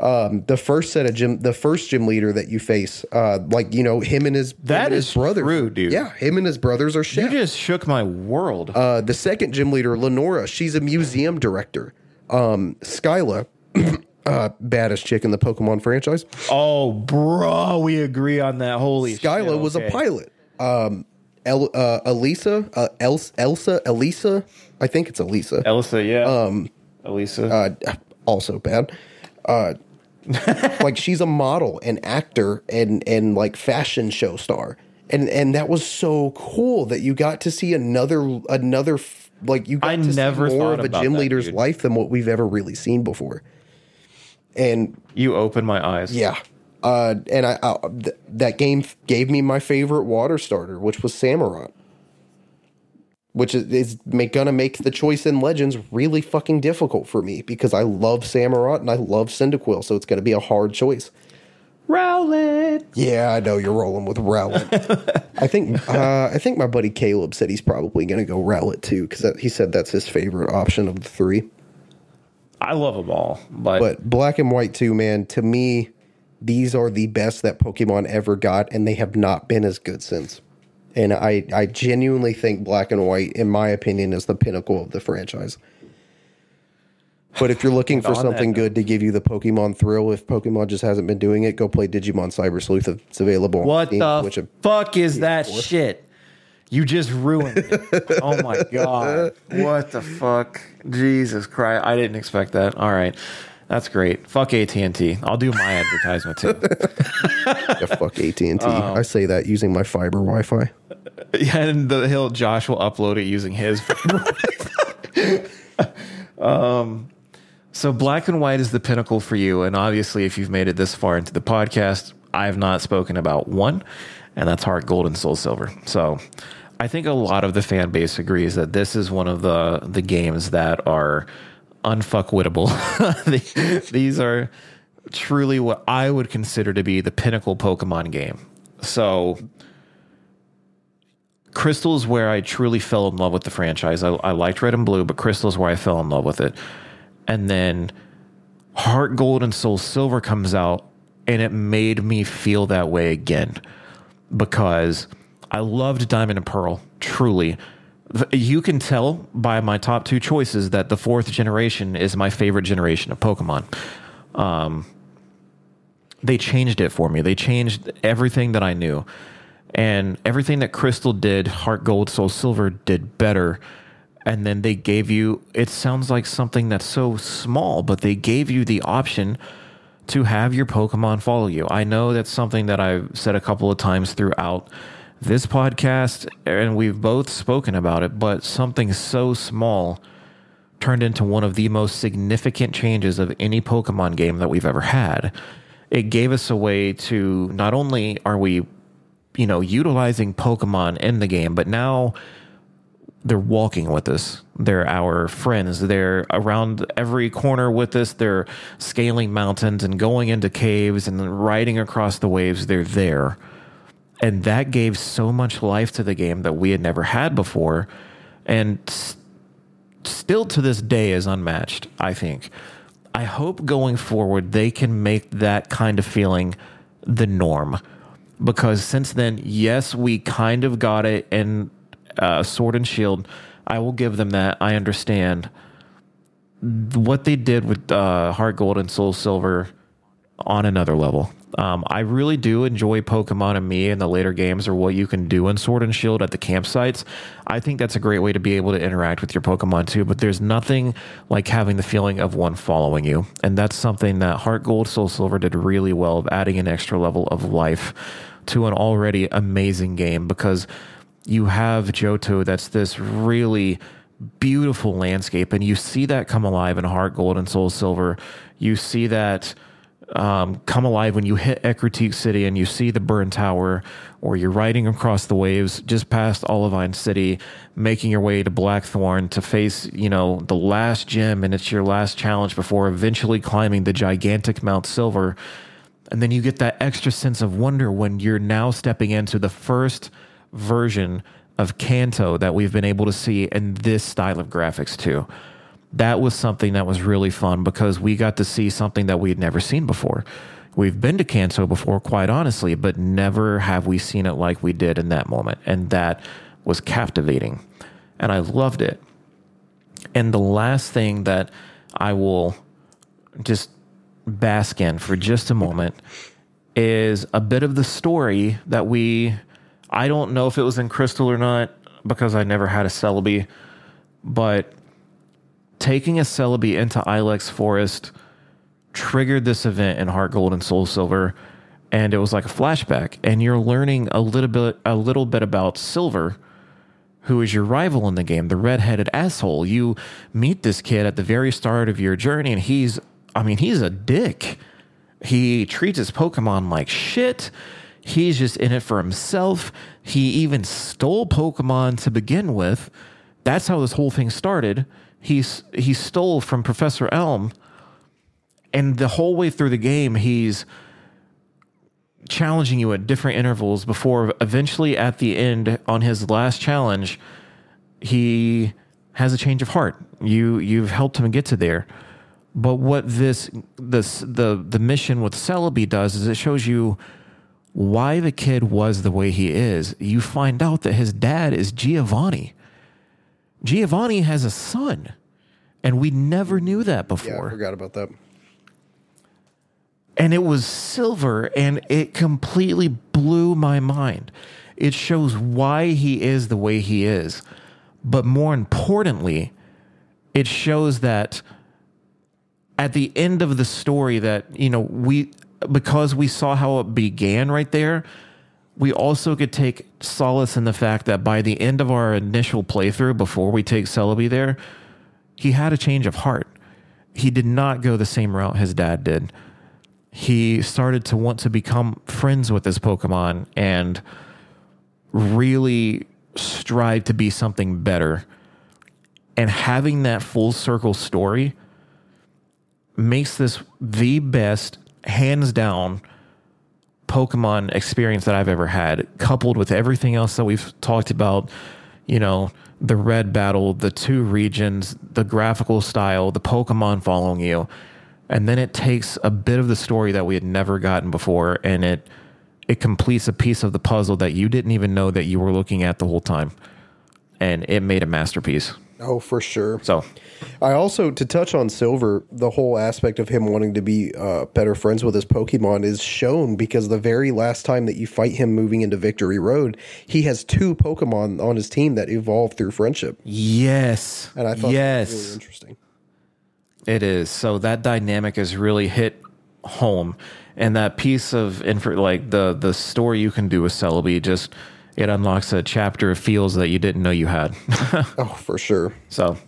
Um, the first set of gym, the first gym leader that you face, uh, like you know him and his That and is his brother, true, dude. Yeah, him and his brothers are shit. You just shook my world. Uh, the second gym leader, Lenora, she's a museum director. Um, Skyla, [clears throat] uh, baddest chick in the Pokemon franchise. oh, bro, we agree on that. Holy Skyla shit, was a pilot. Um, El, uh, Elisa, uh, Els, Elsa, Elisa, I think it's Elisa. Elsa, yeah. Um, Elisa. Uh, also bad. Uh, [laughs] like she's a model and actor and and like fashion show star. And and that was so cool that you got to see another another like you got I to never see more of a gym that, leader's dude. life than what we've ever really seen before. And you opened my eyes. Yeah. Uh, and I, I th- that game gave me my favorite water starter, which was Samurott. Which is, is make, gonna make the choice in Legends really fucking difficult for me because I love Samurott and I love Cyndaquil, so it's gonna be a hard choice. Rowlet. Yeah, I know you're rolling with Rowlet. I think uh, I think my buddy Caleb said he's probably gonna go Rowlet too because he said that's his favorite option of the three. I love them all, but, But black and white too, man. To me, these are the best that Pokemon ever got, and they have not been as good since. And I, I genuinely think black and white, in my opinion, is the pinnacle of the franchise. But if you're looking for something good to give you the Pokemon thrill, if Pokemon just hasn't been doing it, go play Digimon Cyber Sleuth. It's available. on what Steam, the which fuck is that shit? You just ruined it. [laughs] oh my god. What the fuck? Jesus Christ. I didn't expect that. All right. That's great. Fuck AT&T. I'll do my advertisement too. [laughs] yeah, fuck AT and T. Oh. I say that using my fiber Wi-Fi. [laughs] Yeah, and the he'll Josh will upload it using his. um, so black and white is the pinnacle for you, and obviously, if you've made it this far into the podcast, I have not spoken about one, and that's Heart Gold and Soul Silver. So, I think a lot of the fan base agrees that this is one of the the games that are unfuckwittable. [laughs] These are truly what I would consider to be the pinnacle Pokemon game. So Crystal is where I truly fell in love with the franchise. I, I liked Red and Blue, but Crystal is where I fell in love with it. And then Heart Gold and Soul Silver comes out, and it made me feel that way again because I loved Diamond and Pearl, truly. You can tell by my top two choices that the fourth generation is my favorite generation of Pokemon. Um, they changed it for me. They changed everything that I knew. And everything that Crystal did, Heart Gold, Soul Silver did better. And then they gave you, it sounds like something that's so small, but they gave you the option to have your Pokemon follow you. I know that's something that I've said a couple of times throughout this podcast, and we've both spoken about it, but something so small turned into one of the most significant changes of any Pokemon game that we've ever had. It gave us a way to not only are we, you know, utilizing Pokemon in the game, but now they're walking with us. They're our friends. They're around every corner with us. They're scaling mountains and going into caves and riding across the waves. They're there. And that gave so much life to the game that we had never had before. And still to this day is unmatched, I think. I hope going forward they can make that kind of feeling the norm. Because since then, yes, we kind of got it in uh, Sword and Shield. I will give them that. I understand. What they did with uh, Heart Gold and Soul Silver on another level. Um, I really do enjoy Pokemon and me in the later games or what you can do in Sword and Shield at the campsites. I think that's a great way to be able to interact with your Pokemon too, but there's nothing like having the feeling of one following you. And that's something that Heart Gold, Soul Silver did really well of adding an extra level of life to an already amazing game because you have Johto that's this really beautiful landscape, and you see that come alive in Heart Gold and Soul Silver. You see that um, come alive when you hit Ecruteak City and you see the Burn Tower, or you're riding across the waves just past Olivine City, making your way to Blackthorn to face, you know, the last gem, and it's your last challenge before eventually climbing the gigantic Mount Silver. And then you get that extra sense of wonder when you're now stepping into the first version of Kanto that we've been able to see in this style of graphics too that was something that was really fun because we got to see something that we had never seen before. We've been to Kanto before, quite honestly, but never have we seen it like we did in that moment. And that was captivating. And I loved it. And the last thing that I will just bask in for just a moment is a bit of the story that we, I don't know if it was in Crystal or not because I never had a Celebi, but taking a Celebi into Ilex Forest triggered this event in Heart Gold and Soul Silver, and it was like a flashback. And you're learning a little bit, a little bit about Silver, who is your rival in the game, the redheaded asshole. You meet this kid at the very start of your journey, and he's, I mean, he's a dick. He treats his Pokemon like shit. He's just in it for himself. He even stole Pokemon to begin with. That's how this whole thing started he's he stole from Professor Elm, and the whole way through the game, he's challenging you at different intervals before eventually at the end on his last challenge, he has a change of heart. You you've helped him get to there. But what this this the the mission with Celebi does is it shows you why the kid was the way he is. You find out that his dad is Giovanni. Giovanni has a son, and we never knew that Yeah, I before. forgot about that. and it was silver, and it completely blew my mind. It shows why he is the way he is, but more importantly, it shows that at the end of the story that you know we because we saw how it began right there we also could take solace in the fact that by the end of our initial playthrough before we take Celebi there he had a change of heart. He did not go the same route his dad did. He started to want to become friends with his pokemon and really strive to be something better. And having that full circle story makes this the best, hands down, Pokemon experience that I've ever had, coupled with everything else that we've talked about, you know, the red battle, the two regions, the graphical style, the Pokemon following you. And then it takes a bit of the story that we had never gotten before and it it completes a piece of the puzzle that you didn't even know that you were looking at the whole time. And it made a masterpiece. Oh, for sure. So I also, to touch on Silver, the whole aspect of him wanting to be uh, better friends with his Pokemon is shown because the very last time that you fight him moving into Victory Road, he has two Pokemon on his team that evolve through friendship. yes. And I thought yes. really interesting. It is. So that dynamic is really hit home. And that piece of info, like the the story you can do with Celebi, just it unlocks a chapter of feels that you didn't know you had. [laughs] Oh, for sure. so,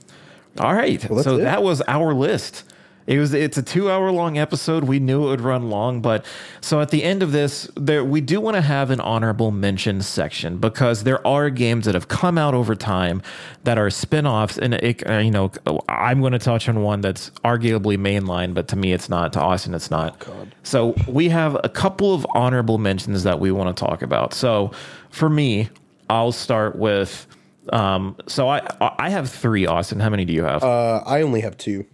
all right. that's so it. that was our list. It was it's a two hour long episode. We knew it would run long, but so at the end of this, there we do want to have an honorable mention section because there are games that have come out over time that are spin-offs and it, uh, you know I'm going to touch on one that's arguably mainline, but to me it's not. To Austin, it's not. God. So we have a couple of honorable mentions that we want to talk about. So for me, I'll start with. Um, so I I have three. Austin, how many do you have? Uh, I only have two.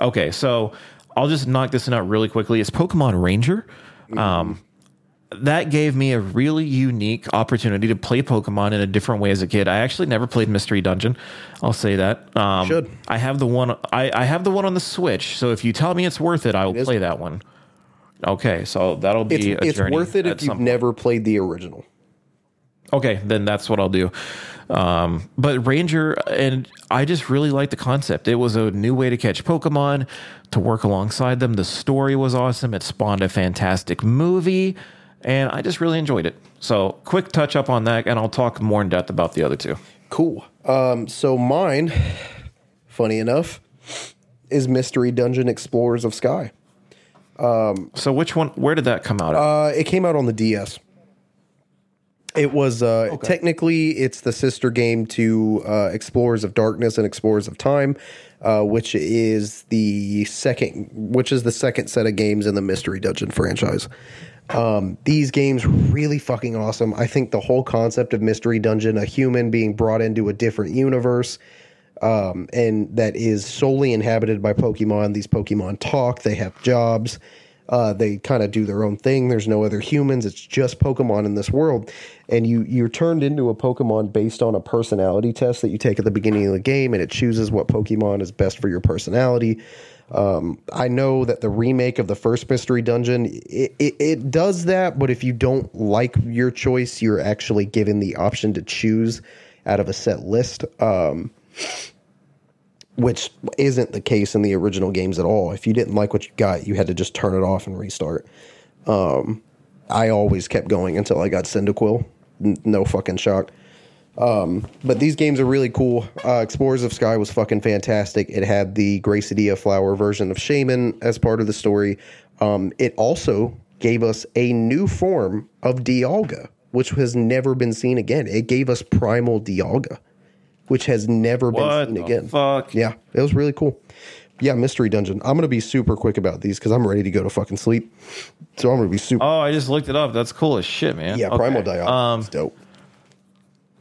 Okay, so I'll just knock this one out really quickly. It's Pokemon Ranger. Um, that gave me a really unique opportunity to play Pokemon in a different way as a kid. I actually never played Mystery Dungeon. I'll say that. Um, Should. I have the one. I, I have the one on the Switch. So if you tell me it's worth it, I will is play that one. Okay, so that'll be It's, it's worth it if you've never played the original. Okay, then that's what I'll do. Um, but Ranger, and I just really liked the concept. It was a new way to catch Pokemon, to work alongside them. The story was awesome. It spawned a fantastic movie, and I just really enjoyed it. So, quick touch up on that, and I'll talk more in depth about the other two. Cool. Um, so mine, funny enough, is Mystery Dungeon Explorers of Sky. So which one? Where did that come out? Of? Uh, it came out on the DS. It was uh, technically it's the sister game to uh, Explorers of Darkness and Explorers of Time, uh, which is the second, which is the second set of games in the Mystery Dungeon franchise. Um, these games really fucking awesome. I think the whole concept of Mystery Dungeon, a human being brought into a different universe, um, and that is solely inhabited by Pokemon. These Pokemon talk, they have jobs, uh, they kind of do their own thing. There's no other humans. It's just Pokemon in this world, and you you're turned into a Pokemon based on a personality test that you take at the beginning of the game, and it chooses what Pokemon is best for your personality. Um, I know that the remake of the first Mystery Dungeon it, it, it does that, but if you don't like your choice, you're actually given the option to choose out of a set list. Um, which isn't the case in the original games at all. If you didn't like what you got, you had to just turn it off and restart. Um, I always kept going until I got Cyndaquil. N- no fucking shock. Um, but these games are really cool. Uh, Explorers of Sky was fucking fantastic. It had the Gracidea flower version of Shaymin as part of the story. Um, it also gave us a new form of Dialga, which has never been seen again. It gave us Primal Dialga, which has never what been seen the again. fuck? Yeah, it was really cool. Yeah, Mystery Dungeon. I'm gonna be super quick about these because I'm ready to go to fucking sleep. So I'm gonna be super. Oh, I just looked it up. That's cool as shit, man. yeah, Okay. Primal Dialga. Um, dope.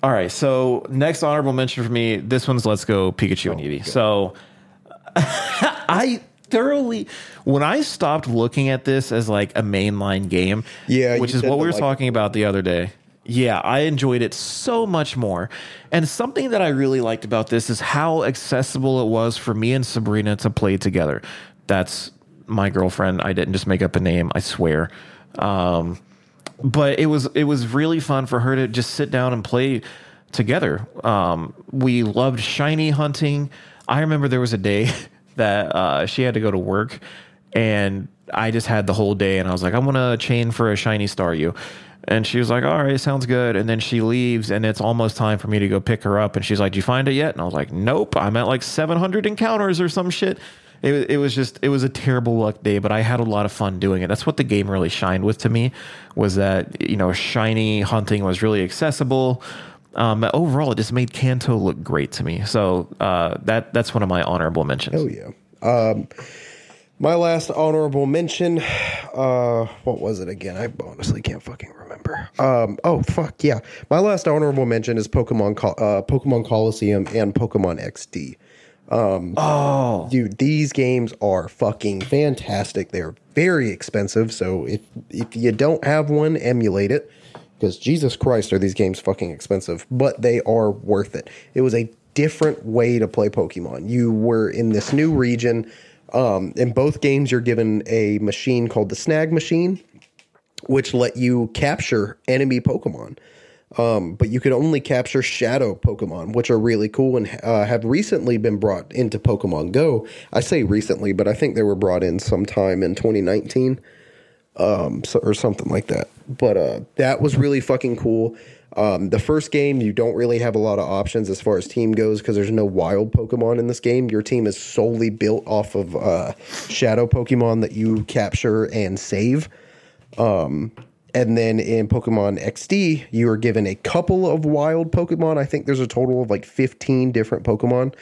all right. So next honorable mention for me. This one's Let's Go Pikachu and Eevee. So [laughs] I thoroughly when I stopped looking at this as like a mainline game. Yeah, which is what we were like talking about the other day. Yeah, I enjoyed it so much more. And something that I really liked about this is how accessible it was for me and Sabrina to play together. That's my girlfriend. I didn't just make up a name, I swear. Um, but it was it was really fun for her to just sit down and play together. Um, we loved shiny hunting. I remember there was a day [laughs] that uh, she had to go to work, and I just had the whole day, and I was like, I'm gonna chain for a shiny Staryu. And she was like, "All right, sounds good." And then she leaves, and it's almost time for me to go pick her up. And she's like, do you find it yet?" And I was like, "Nope, I'm at like 700 encounters or some shit." It, it was just it was a terrible luck day, but I had a lot of fun doing it. That's what the game really shined with to me was that you know shiny hunting was really accessible. Um, overall, it just made Kanto look great to me. So uh, that that's one of my honorable mentions. Oh yeah. Um, my last honorable mention. Uh, what was it again? I honestly can't fucking remember. Um, oh fuck yeah. My last honorable mention is Pokemon Col- uh, Pokemon Colosseum and Pokemon XD. Oh, Dude, these games are fucking fantastic. They're very expensive, so if if you don't have one, emulate it. Because Jesus Christ, are these games fucking expensive? But they are worth it. It was a different way to play Pokemon. You were in this new region. Um, in both games, you're given a machine called the Snag Machine, which let you capture enemy Pokemon. Um, but you could only capture shadow Pokemon, which are really cool and uh, have recently been brought into Pokemon Go. I say recently, but I think they were brought in sometime in 2019 um, so, or something like that. But uh, that was really fucking cool. Um, the first game, you don't really have a lot of options as far as team goes because there's no wild Pokemon in this game. Your team is solely built off of uh, shadow Pokemon that you capture and save. Um, and then in Pokemon XD, you are given a couple of wild Pokemon. I think there's a total of like 15 different Pokemon.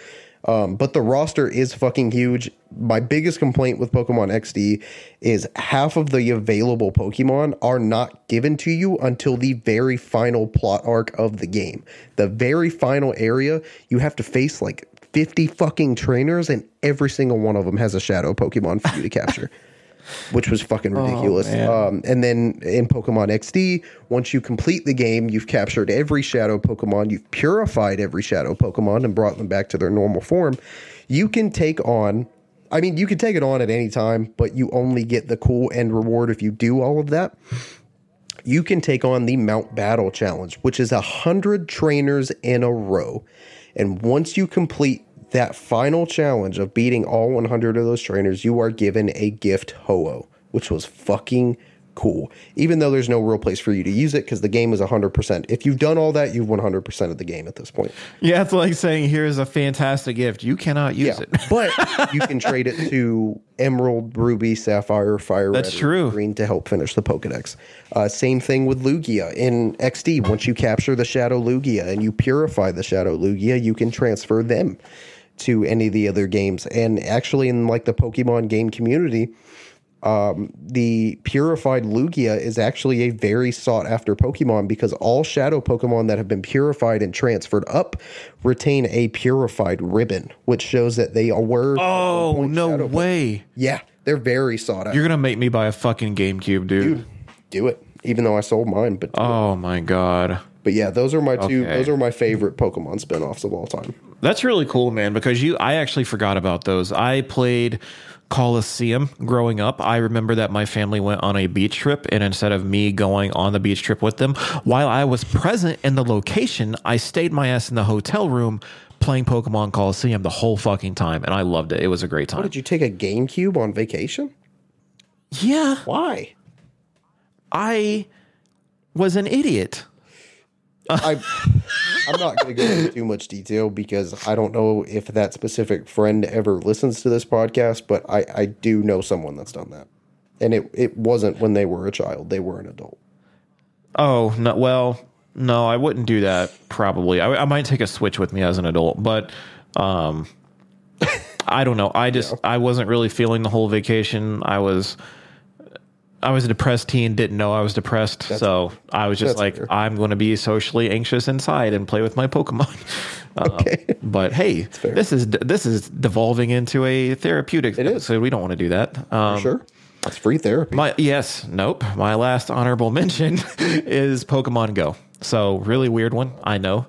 Um, but the roster is fucking huge. My biggest complaint with Pokemon XD is half of the available Pokemon are not given to you until the very final plot arc of the game. The very final area, you have to face like 50 fucking trainers, and every single one of them has a shadow Pokemon for you to capture [laughs] which was fucking ridiculous. man. um, and then in Pokemon XD, once you complete the game, you've captured every shadow Pokemon, you've purified every shadow Pokemon and brought them back to their normal form. You can take on, I mean, you can take it on at any time, but you only get the cool end reward if you do all of that. You can take on the Mount Battle Challenge, which is a hundred trainers in a row. And once you complete that final challenge of beating all 100 of those trainers, you are given a gift Ho-Oh, which was fucking cool. Even though there's no real place for you to use it because the game is 100%. If you've done all that, you've 100% of the game at this point. Yeah, it's like saying, here's a fantastic gift. You cannot use Yeah. it. [laughs] but you can trade it to Emerald, Ruby, Sapphire, Fire That's Red, true. Green to help finish the Pokedex. Uh, same thing with Lugia. In XD, once you capture the Shadow Lugia and you purify the Shadow Lugia, you can transfer them to any of the other games. And actually, in like the Pokemon game community, um, the purified Lugia is actually a very sought after Pokemon because all shadow Pokemon that have been purified and transferred up retain a purified ribbon, which shows that they are were. Oh, no way. Yeah, they're very sought after. You're going to make me buy a fucking GameCube, dude. Do it, even though I sold mine. But Oh, my God. but yeah, those are my two. Okay. Those are my favorite Pokemon spinoffs of all time. That's really cool, man, because you I actually forgot about those. I played Colosseum growing up. I remember that my family went on a beach trip and instead of me going on the beach trip with them, while I was present in the location, I stayed my ass in the hotel room playing Pokemon Colosseum the whole fucking time and I loved it. It was a great time. Did you take a GameCube on vacation? yeah, Why? I was an idiot. I, [laughs] I'm not going to go into too much detail because I don't know if that specific friend ever listens to this podcast, but I, I do know someone that's done that. And it, it wasn't when they were a child, they were an adult. Oh, no, well, no, I wouldn't do that probably. I, I might take a Switch with me as an adult, but um [laughs] I don't know. I just I wasn't really feeling the whole vacation. I was I was a depressed teen, didn't know I was depressed. so I was just like fair. I'm going to be socially anxious inside and play with my Pokemon. Um, [laughs] Okay. but hey, this is this is devolving into a therapeutic It is. so we don't want to do that. Um, sure. That's free therapy. my yes, nope. My last honorable [laughs] mention is Pokemon Go. So really weird one, I know.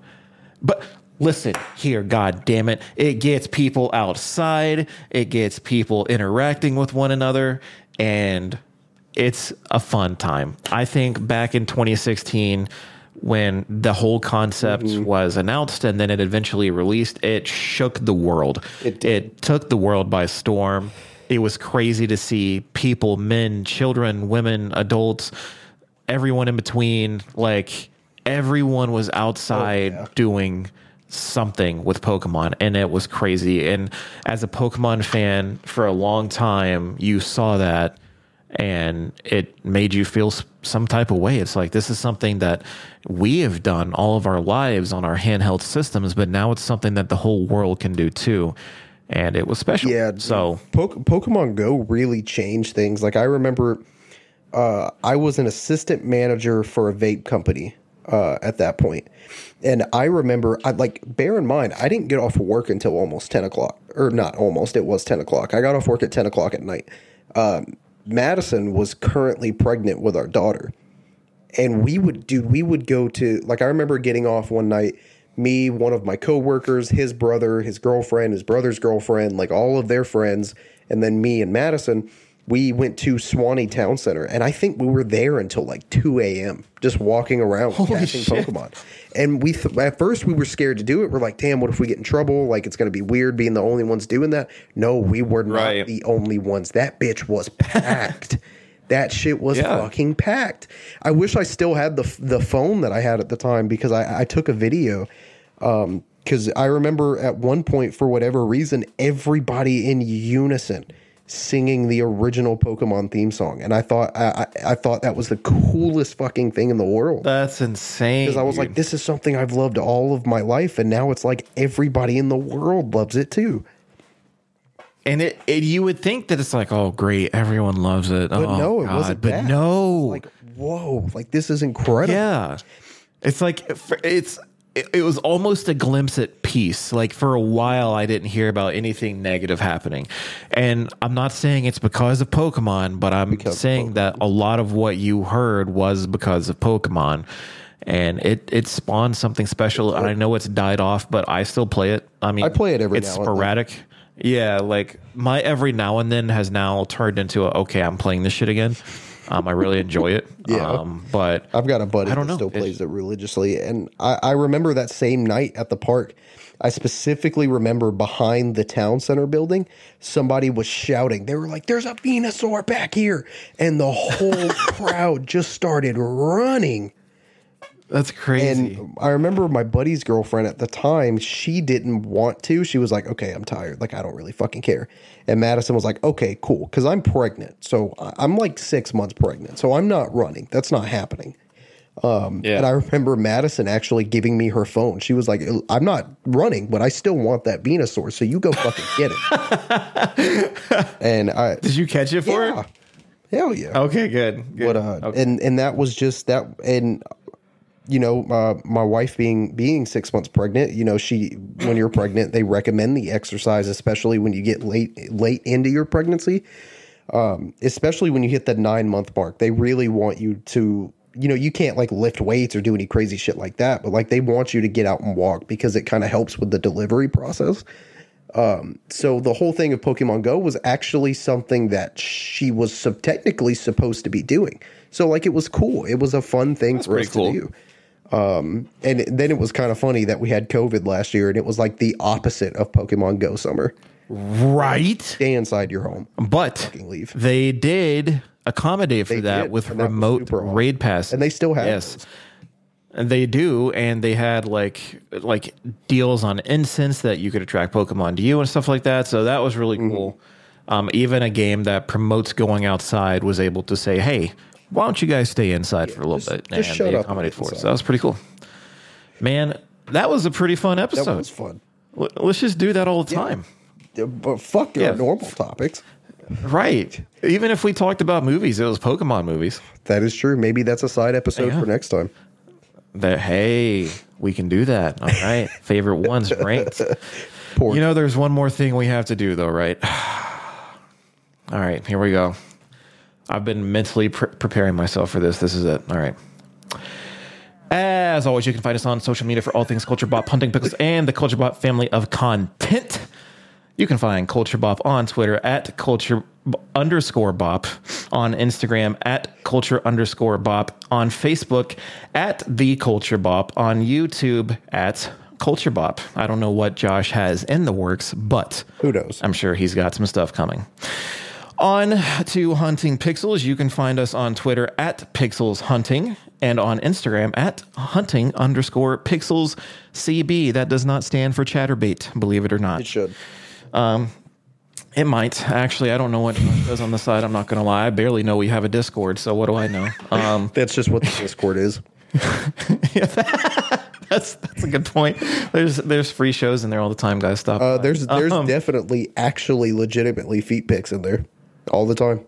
But listen here, god damn it. It gets people outside, it gets people interacting with one another, and it's a fun time. I think back in 2016 when the whole concept mm-hmm. was announced and then it eventually released, it shook the world. It it took the world by storm. It was crazy to see people, men, children, women, adults, everyone in between. Like everyone was outside oh, yeah. doing something with Pokemon, and it was crazy. And as a Pokemon fan for a long time, you saw that, and it made you feel some type of way. It's like this is something that we have done all of our lives on our handheld systems, but now it's something that the whole world can do too. And it was special. Yeah. So Po- Pokemon Go really changed things. Like I remember, uh, I was an assistant manager for a vape company uh, at that point, and I remember, I like bear in mind, I didn't get off work until almost ten o'clock, or not almost. It was ten o'clock. I got off work at ten o'clock at night. Um, Madison was currently pregnant with our daughter. And we would dude we would go to like i remember getting off one night me one of my coworkers his brother his girlfriend his brother's girlfriend like all of their friends and then me and madison we went to Suwanee town center and i think we were there until like 2 a.m just walking around catching shit. pokemon and we th- at first we were scared to do it we're like damn what if we get in trouble like it's going to be weird being the only ones doing that no we were not Right. the only ones that bitch was packed [laughs] that shit was Yeah. fucking packed. I wish I still had the the phone that I had at the time because I, I took a video. Um, because I remember at one point, for whatever reason, everybody in unison singing the original Pokemon theme song, and I thought I, I, I thought that was the coolest fucking thing in the world. that's insane. Because I was dude. like, this is something I've loved all of my life, and now it's like everybody in the world loves it too. And it, it, you would think that it's like, oh, great, everyone loves it. But oh, no, it God. wasn't. But that. no, like whoa, like this is incredible. yeah, it's like it's it, it was almost a glimpse at peace. Like for a while, I didn't hear about anything negative happening, and I'm not saying it's because of Pokemon, but I'm Because saying that a lot of what you heard was because of Pokemon. And it, it spawned something special, and I know it's died off, but I still play it. I mean, I play it every it's now and then. sporadic. Yeah, like my every now and then has now turned into a okay, I'm playing this shit again. Um, I really enjoy it. [laughs] Yeah. Um, but I've got a buddy I don't that know. still It's- plays it religiously, and I, I remember that same night at the park. I specifically remember behind the town center building, somebody was shouting. They were like, "There's a Venusaur back here!" and the whole [laughs] crowd just started running. That's crazy. And I remember my buddy's girlfriend at the time, she didn't want to. She was like, okay, I'm tired. Like, I don't really fucking care. And Madison was like, okay, cool. Cause I'm pregnant. So I'm like six months pregnant. So I'm not running. That's not happening. yeah. And I remember Madison actually giving me her phone. She was like, I'm not running, but I still want that Venusaur. So you go fucking get it. [laughs] and I, Did you catch it for yeah, it? hell yeah. Okay, good. good. But uh, Okay. and and that was just that, and you know, uh, my wife being being six months pregnant, you know, she when you're pregnant, they recommend the exercise, especially when you get late late into your pregnancy, um, especially when you hit the nine month mark. They really want you to. You know, you can't like lift weights or do any crazy shit like that, but like they want you to get out and walk because it kind of helps with the delivery process. So the whole thing of Pokemon Go was actually something that she was sub- technically supposed to be doing. So like it was cool. It was a fun thing for us cool. to do. Um, and then it was kind of funny that we had COVID last year, and it was like the opposite of Pokemon Go summer. right. Stay inside your home. But leave. they did accommodate for They that did, with and that was remote raid passes. And they still have yes. those. And they do, and they had like like deals on incense that you could attract Pokemon to you and stuff like that. So that was really Mm-hmm. cool. Um, even a game that promotes going outside was able to say, "Hey, why don't you guys stay inside for a little just- bit?" just and shut they up accommodate for us. That was pretty cool. Man, that was a pretty fun episode. That was fun. Let's just do that all the time. Yeah, But fuck your Yeah. normal topics. Right. Even if we talked about movies, it was Pokemon movies. That is true. Maybe that's a side episode Yeah. for next time. That hey, we can do that. All right. [laughs] Favorite ones ranked. Poor You know, there's one more thing we have to do, though, right? [sighs] All right, here we go. I've been mentally pre- preparing myself for this. This is it. All right. As always, you can find us on social media for all things Culture Bop, Hunting Pixels, and the Culture Bop family of content. You can find Culture Bop on Twitter at Culture underscore Bop, on Instagram at Culture underscore Bop, on Facebook at The Culture Bop, on YouTube at Culture Bop. I don't know what Josh has in the works, but Who knows? I'm sure he's got some stuff coming. On to Hunting Pixels, you can find us on Twitter at Pixels Hunting and on Instagram at hunting underscore pixels CB. That does not stand for Chaturbate, believe it or not. It should. It might. Actually, I don't know what it does on the side. I'm not going to lie. I barely know we have a Discord, so what do I know? Um, [laughs] That's just what the Discord is. [laughs] Yeah, [laughs] that's that's a good point. There's there's free shows in there all the time, guys. Stop. Uh, there's there's Um, definitely actually legitimately feet pics in there all the time.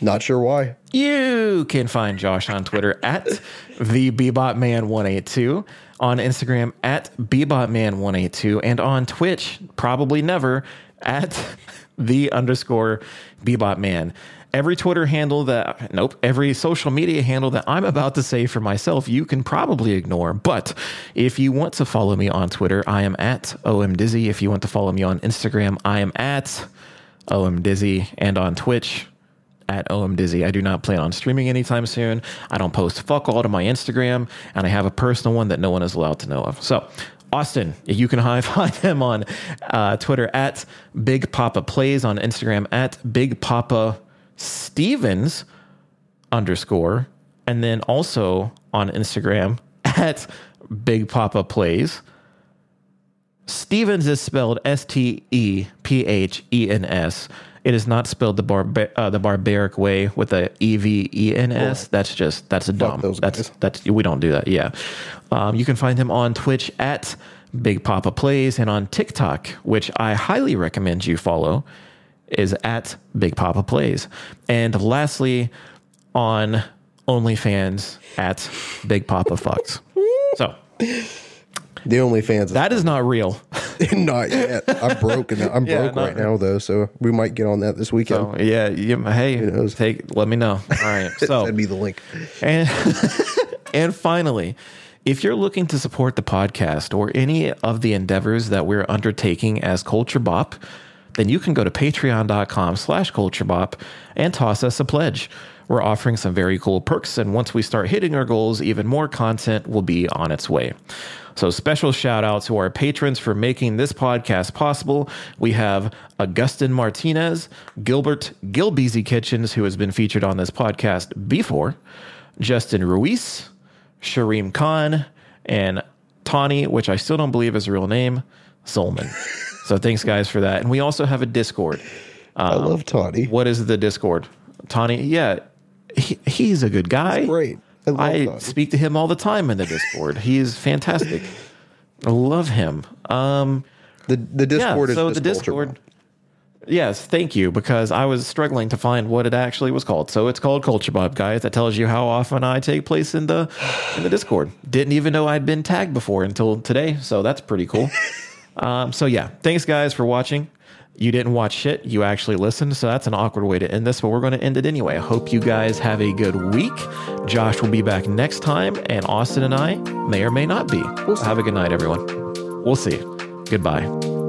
Not sure why. You can find Josh on Twitter at the BebopMan182, on Instagram at BebopMan182, and on Twitch, probably never, at the underscore BebopMan. Every Twitter handle that, nope, every social media handle that I'm about to say for myself, you can probably ignore. But if you want to follow me on Twitter, I am at OMDizzy. If you want to follow me on Instagram, I am at OMDizzy. And on Twitch, at OM Dizzy. I do not plan on streaming anytime soon. I don't post fuck all to my Instagram, and I have a personal one that no one is allowed to know of. So, Austin, you can [laughs] find him on uh, Twitter at Big Papa Plays, on Instagram at Big Papa Stevens underscore, and then also on Instagram [laughs] at Big Papa Plays. Stevens is spelled S T E P H E N S. It is not spelled the barba- uh, the barbaric way with a E V E N S. That's just that's a dumb. those that's guys. that's we don't do that. Yeah, um, you can find him on Twitch at Big Papa Plays and on TikTok, which I highly recommend you follow, is at Big Papa Plays. And lastly, on OnlyFans at Big Papa Fucks. [laughs] So The only fans that is not real. [laughs] not yet. I'm broken. I'm [laughs] Yeah, broke not- right now though, so we might get on that this weekend. So yeah, you, hey, knows? take let me know. [laughs] All right. So Send me the link. and and finally, if you're looking to support the podcast or any of the endeavors that we're undertaking as Culture Bop, then you can go to patreon.com slash culture culturebop and toss us a pledge. We're offering some very cool perks, and once we start hitting our goals, even more content will be on its way. So, special shout out to our patrons for making this podcast possible. We have Augustin Martinez, Gilbert Gilbeezy Kitchens, who has been featured on this podcast before, Justin Ruiz, Shareem Khan, and Tawny, which I still don't believe is a real name, Solman. so, thanks, guys, for that. And we also have a Discord. I love um, Toddy. What is the Discord? Tawny, yeah, he, he's a good guy. Great. I I speak to him all the time in the Discord. He's fantastic. I love him. Um, The the Discord yeah, is so just the Discord. Yes, thank you, because I was struggling to find what it actually was called. So it's called Culture Bop, guys. That tells you how often I take place in the in the Discord. Didn't even know I'd been tagged before until today, so that's pretty cool. [laughs] um, so yeah, thanks guys for watching. You didn't watch shit, you actually listened, so that's an awkward way to end this, but we're going to end it anyway. I hope you guys have a good week. Josh will be back next time, and Austin and I may or may not be. have a good night, everyone. We'll see. Goodbye.